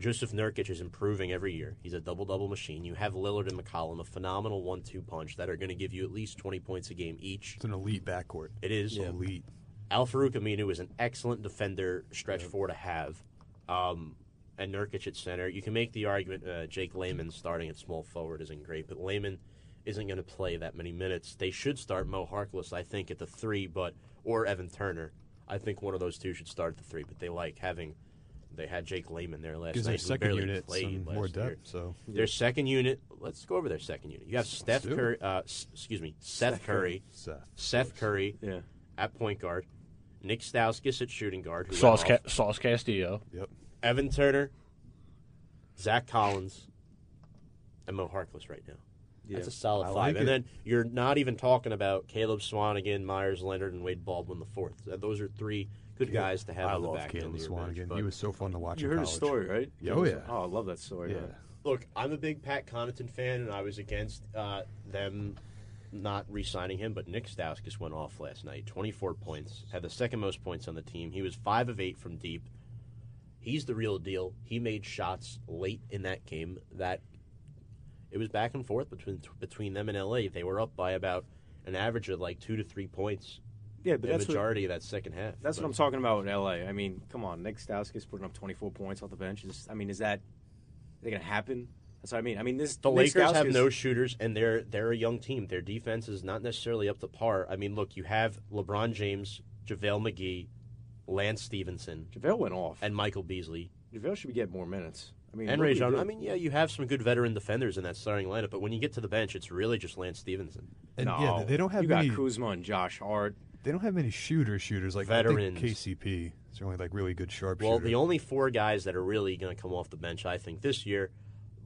Jusuf Nurkic is improving every year. He's a double double machine. You have Lillard and McCollum, a phenomenal one two punch that are going to give you at least twenty points a game each. It's an elite backcourt. It is Elite. Al-Farouq Aminu is an excellent defender, stretch four to have. Um, and Nurkic at center. You can make the argument uh, Jake Layman starting at small forward isn't great, but Layman isn't going to play that many minutes. They should start Mo Harkless, I think, at the three, but or Evan Turner. I think one of those two should start at the three, but they like having. They had Jake Layman there last Gives night. their second unit played some last more year. depth. So Their second unit. Let's go over their second unit. You have Steph. Curry. Uh, s- excuse me, Seth, Curry. Seth. Seth Curry Yeah. at point guard, Nick Stauskas at shooting guard, who Sauce, Ca- Sauce Castillo. Yep. Evan Turner, Zach Collins, and Mo Harkless right now. That's a solid I five. like and it. then you're not even talking about Caleb Swanigan, Meyers Leonard, and Wade Baldwin the fourth. Those are three good guys to have I on the love back end Caleb of your bench. Swanigan. He was so fun to watch. You in heard his story, right? Yeah, oh, yeah. Oh, I love that story. Yeah. man. Look, I'm a big Pat Connaughton fan, and I was against uh, them not re-signing him. But Nick Stauskas went off last night, 24 points, had the second most points on the team. He was five of eight from deep. He's the real deal. He made shots late in that game that it was back and forth between between them and LA. They were up by about an average of like two to three points. Yeah, but the that's what, majority of that second half. that's what I'm talking about in LA. I mean, come on, Nick Stauskas putting up 24 points off the bench. Is, I mean, is that is that going to happen? That's what I mean. I mean, this The Nick Lakers have no shooters, and they're they're a young team. Their defense is not necessarily up to par. I mean, look, you have LeBron James, JaVale McGee, Lance Stephenson, JaVale went off, and Michael Beasley, JaVale should be getting more minutes. I mean, and look Ray what he John. did. I mean, yeah, you have some good veteran defenders in that starting lineup, but when you get to the bench, it's really just Lance Stephenson. And no, yeah, they don't have you many. got Kuzma and Josh Hart. They don't have many shooters. Shooters like Veterans. I think KCP. It's only like really good sharp. Shooters. Well, the only four guys that are really going to come off the bench, I think, this year,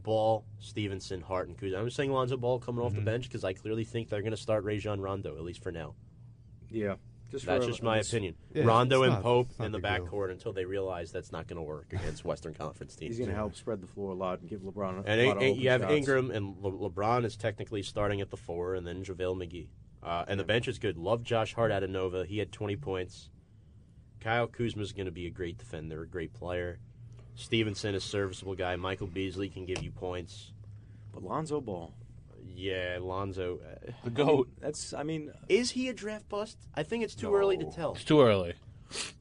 Ball, Stephenson, Hart, and Kuzma. I'm saying Lonzo Ball coming off Mm-hmm. the bench because I clearly think they're going to start Rajon Rondo, at least for now. Yeah, just That's for, just my opinion. Yeah, Rondo and not- Pope in the a big backcourt until they realize that's not going to work against Western Conference teams. He's going to help spread the floor a lot and give LeBron a And lot A- of A- open you have shots. Ingram and Le- LeBron is technically starting at the four, and then JaVale McGee. Uh, and the bench is good. Love Josh Hart out of Nova. He had 20 points. Kyle Kuzma is going to be a great defender, a great player. Stephenson is serviceable guy. Michael Beasley can give you points. But Lonzo Ball, Yeah, Lonzo. Uh, The goat. that's I mean is he a draft bust? I think it's too early to tell. It's too early.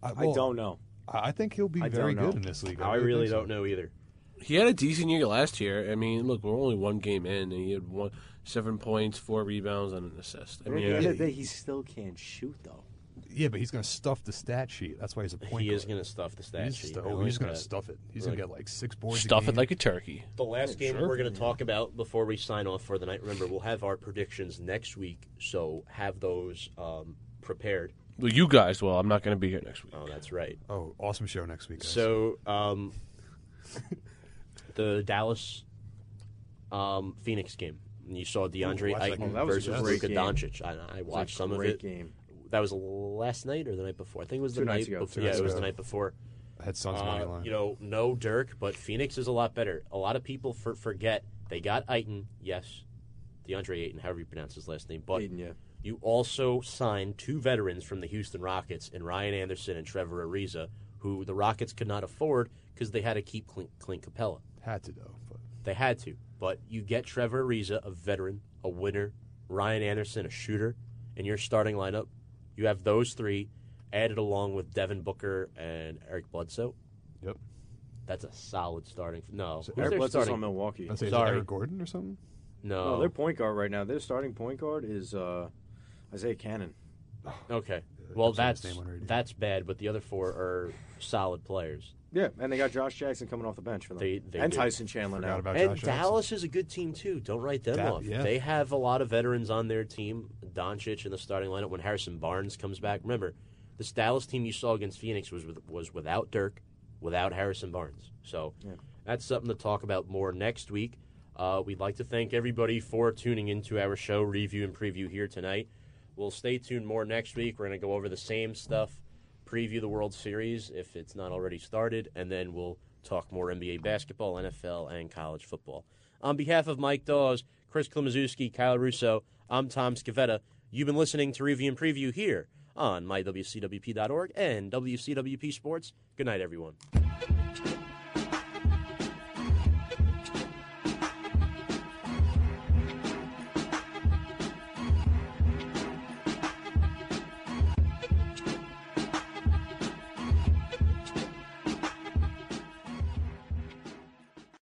I, I well, don't know. I I think he'll be I very don't know. good in this league. I really don't know either. He had a decent year last year. I mean, look, we're only one game in, and he had one seven points, four rebounds, and an assist. I mean, the end of the day, he still can't shoot though. Yeah, but he's going to stuff the stat sheet. That's why he's a point He is going to stuff the stat He's, sheet. stu- I oh, like he's going that. to stuff it. He's going to get like six boards. a stuff it game. like a turkey. The last game sure. we're going to talk about before we sign off for the night. Remember, we'll have our predictions next week, so have those um, prepared. Well, you guys will. I'm not going to be here next week. Oh, that's right. Oh, awesome show next week. Guys. So, um, the Dallas um, Phoenix game. You saw DeAndre watch that Ayton game. Oh, that was a versus great Luka game. Doncic. I, I watched some of great it. game. That was last night or the night before. I think it was the Two night nights ago. before. Two Yeah, nights it was ago. the night before. I had Suns Uh, money line. you know, no Dirk, but Phoenix is a lot better. A lot of people for, forget they got Ayton, yes, DeAndre Ayton, however you pronounce his last name, but Aiden, yeah. you also signed two veterans from the Houston Rockets in Ryan Anderson and Trevor Ariza, who the Rockets could not afford because they had to keep Clint, Clint Capela. had to though. But They had to, but you get Trevor Ariza, a veteran, a winner, Ryan Anderson, a shooter, in your starting lineup. You have those three added along with Devin Booker and Eric Bledsoe. yep. That's a solid starting. No, So who's Eric their Bledsoe's starting? on Milwaukee. I'd say is it Sorry. Eric Gordon or something. No, No, their point guard right now. Their starting point guard is uh, Isaiah Canaan. okay. *sighs* Well, I've seen his that's name on radio. that's bad, but the other four are solid players. Yeah, and they got Josh Jackson coming off the bench for them. They- they and do. Tyson Chandler Forgot now. about and Josh Jackson. Dallas is a good team too. Don't write them Da- off. yeah. They have a lot of veterans on their team. Doncic in the starting lineup when Harrison Barnes comes back. Remember, this Dallas team you saw against Phoenix was with, was without Dirk, without Harrison Barnes. So Yeah. that's something to talk about more next week. Uh, we'd like to thank everybody for tuning into our show review and preview here tonight. We'll stay tuned more next week. We're going to go over the same stuff, preview the World Series if it's not already started, and then we'll talk more NBA basketball, NFL, and college football. On behalf of Mike Dawes, Chris Klimaszewski, Kyle Russo, I'm Tom Scavetta. You've been listening to Review and Preview here on mywcwp.org and WCWP Sports. Good night, everyone.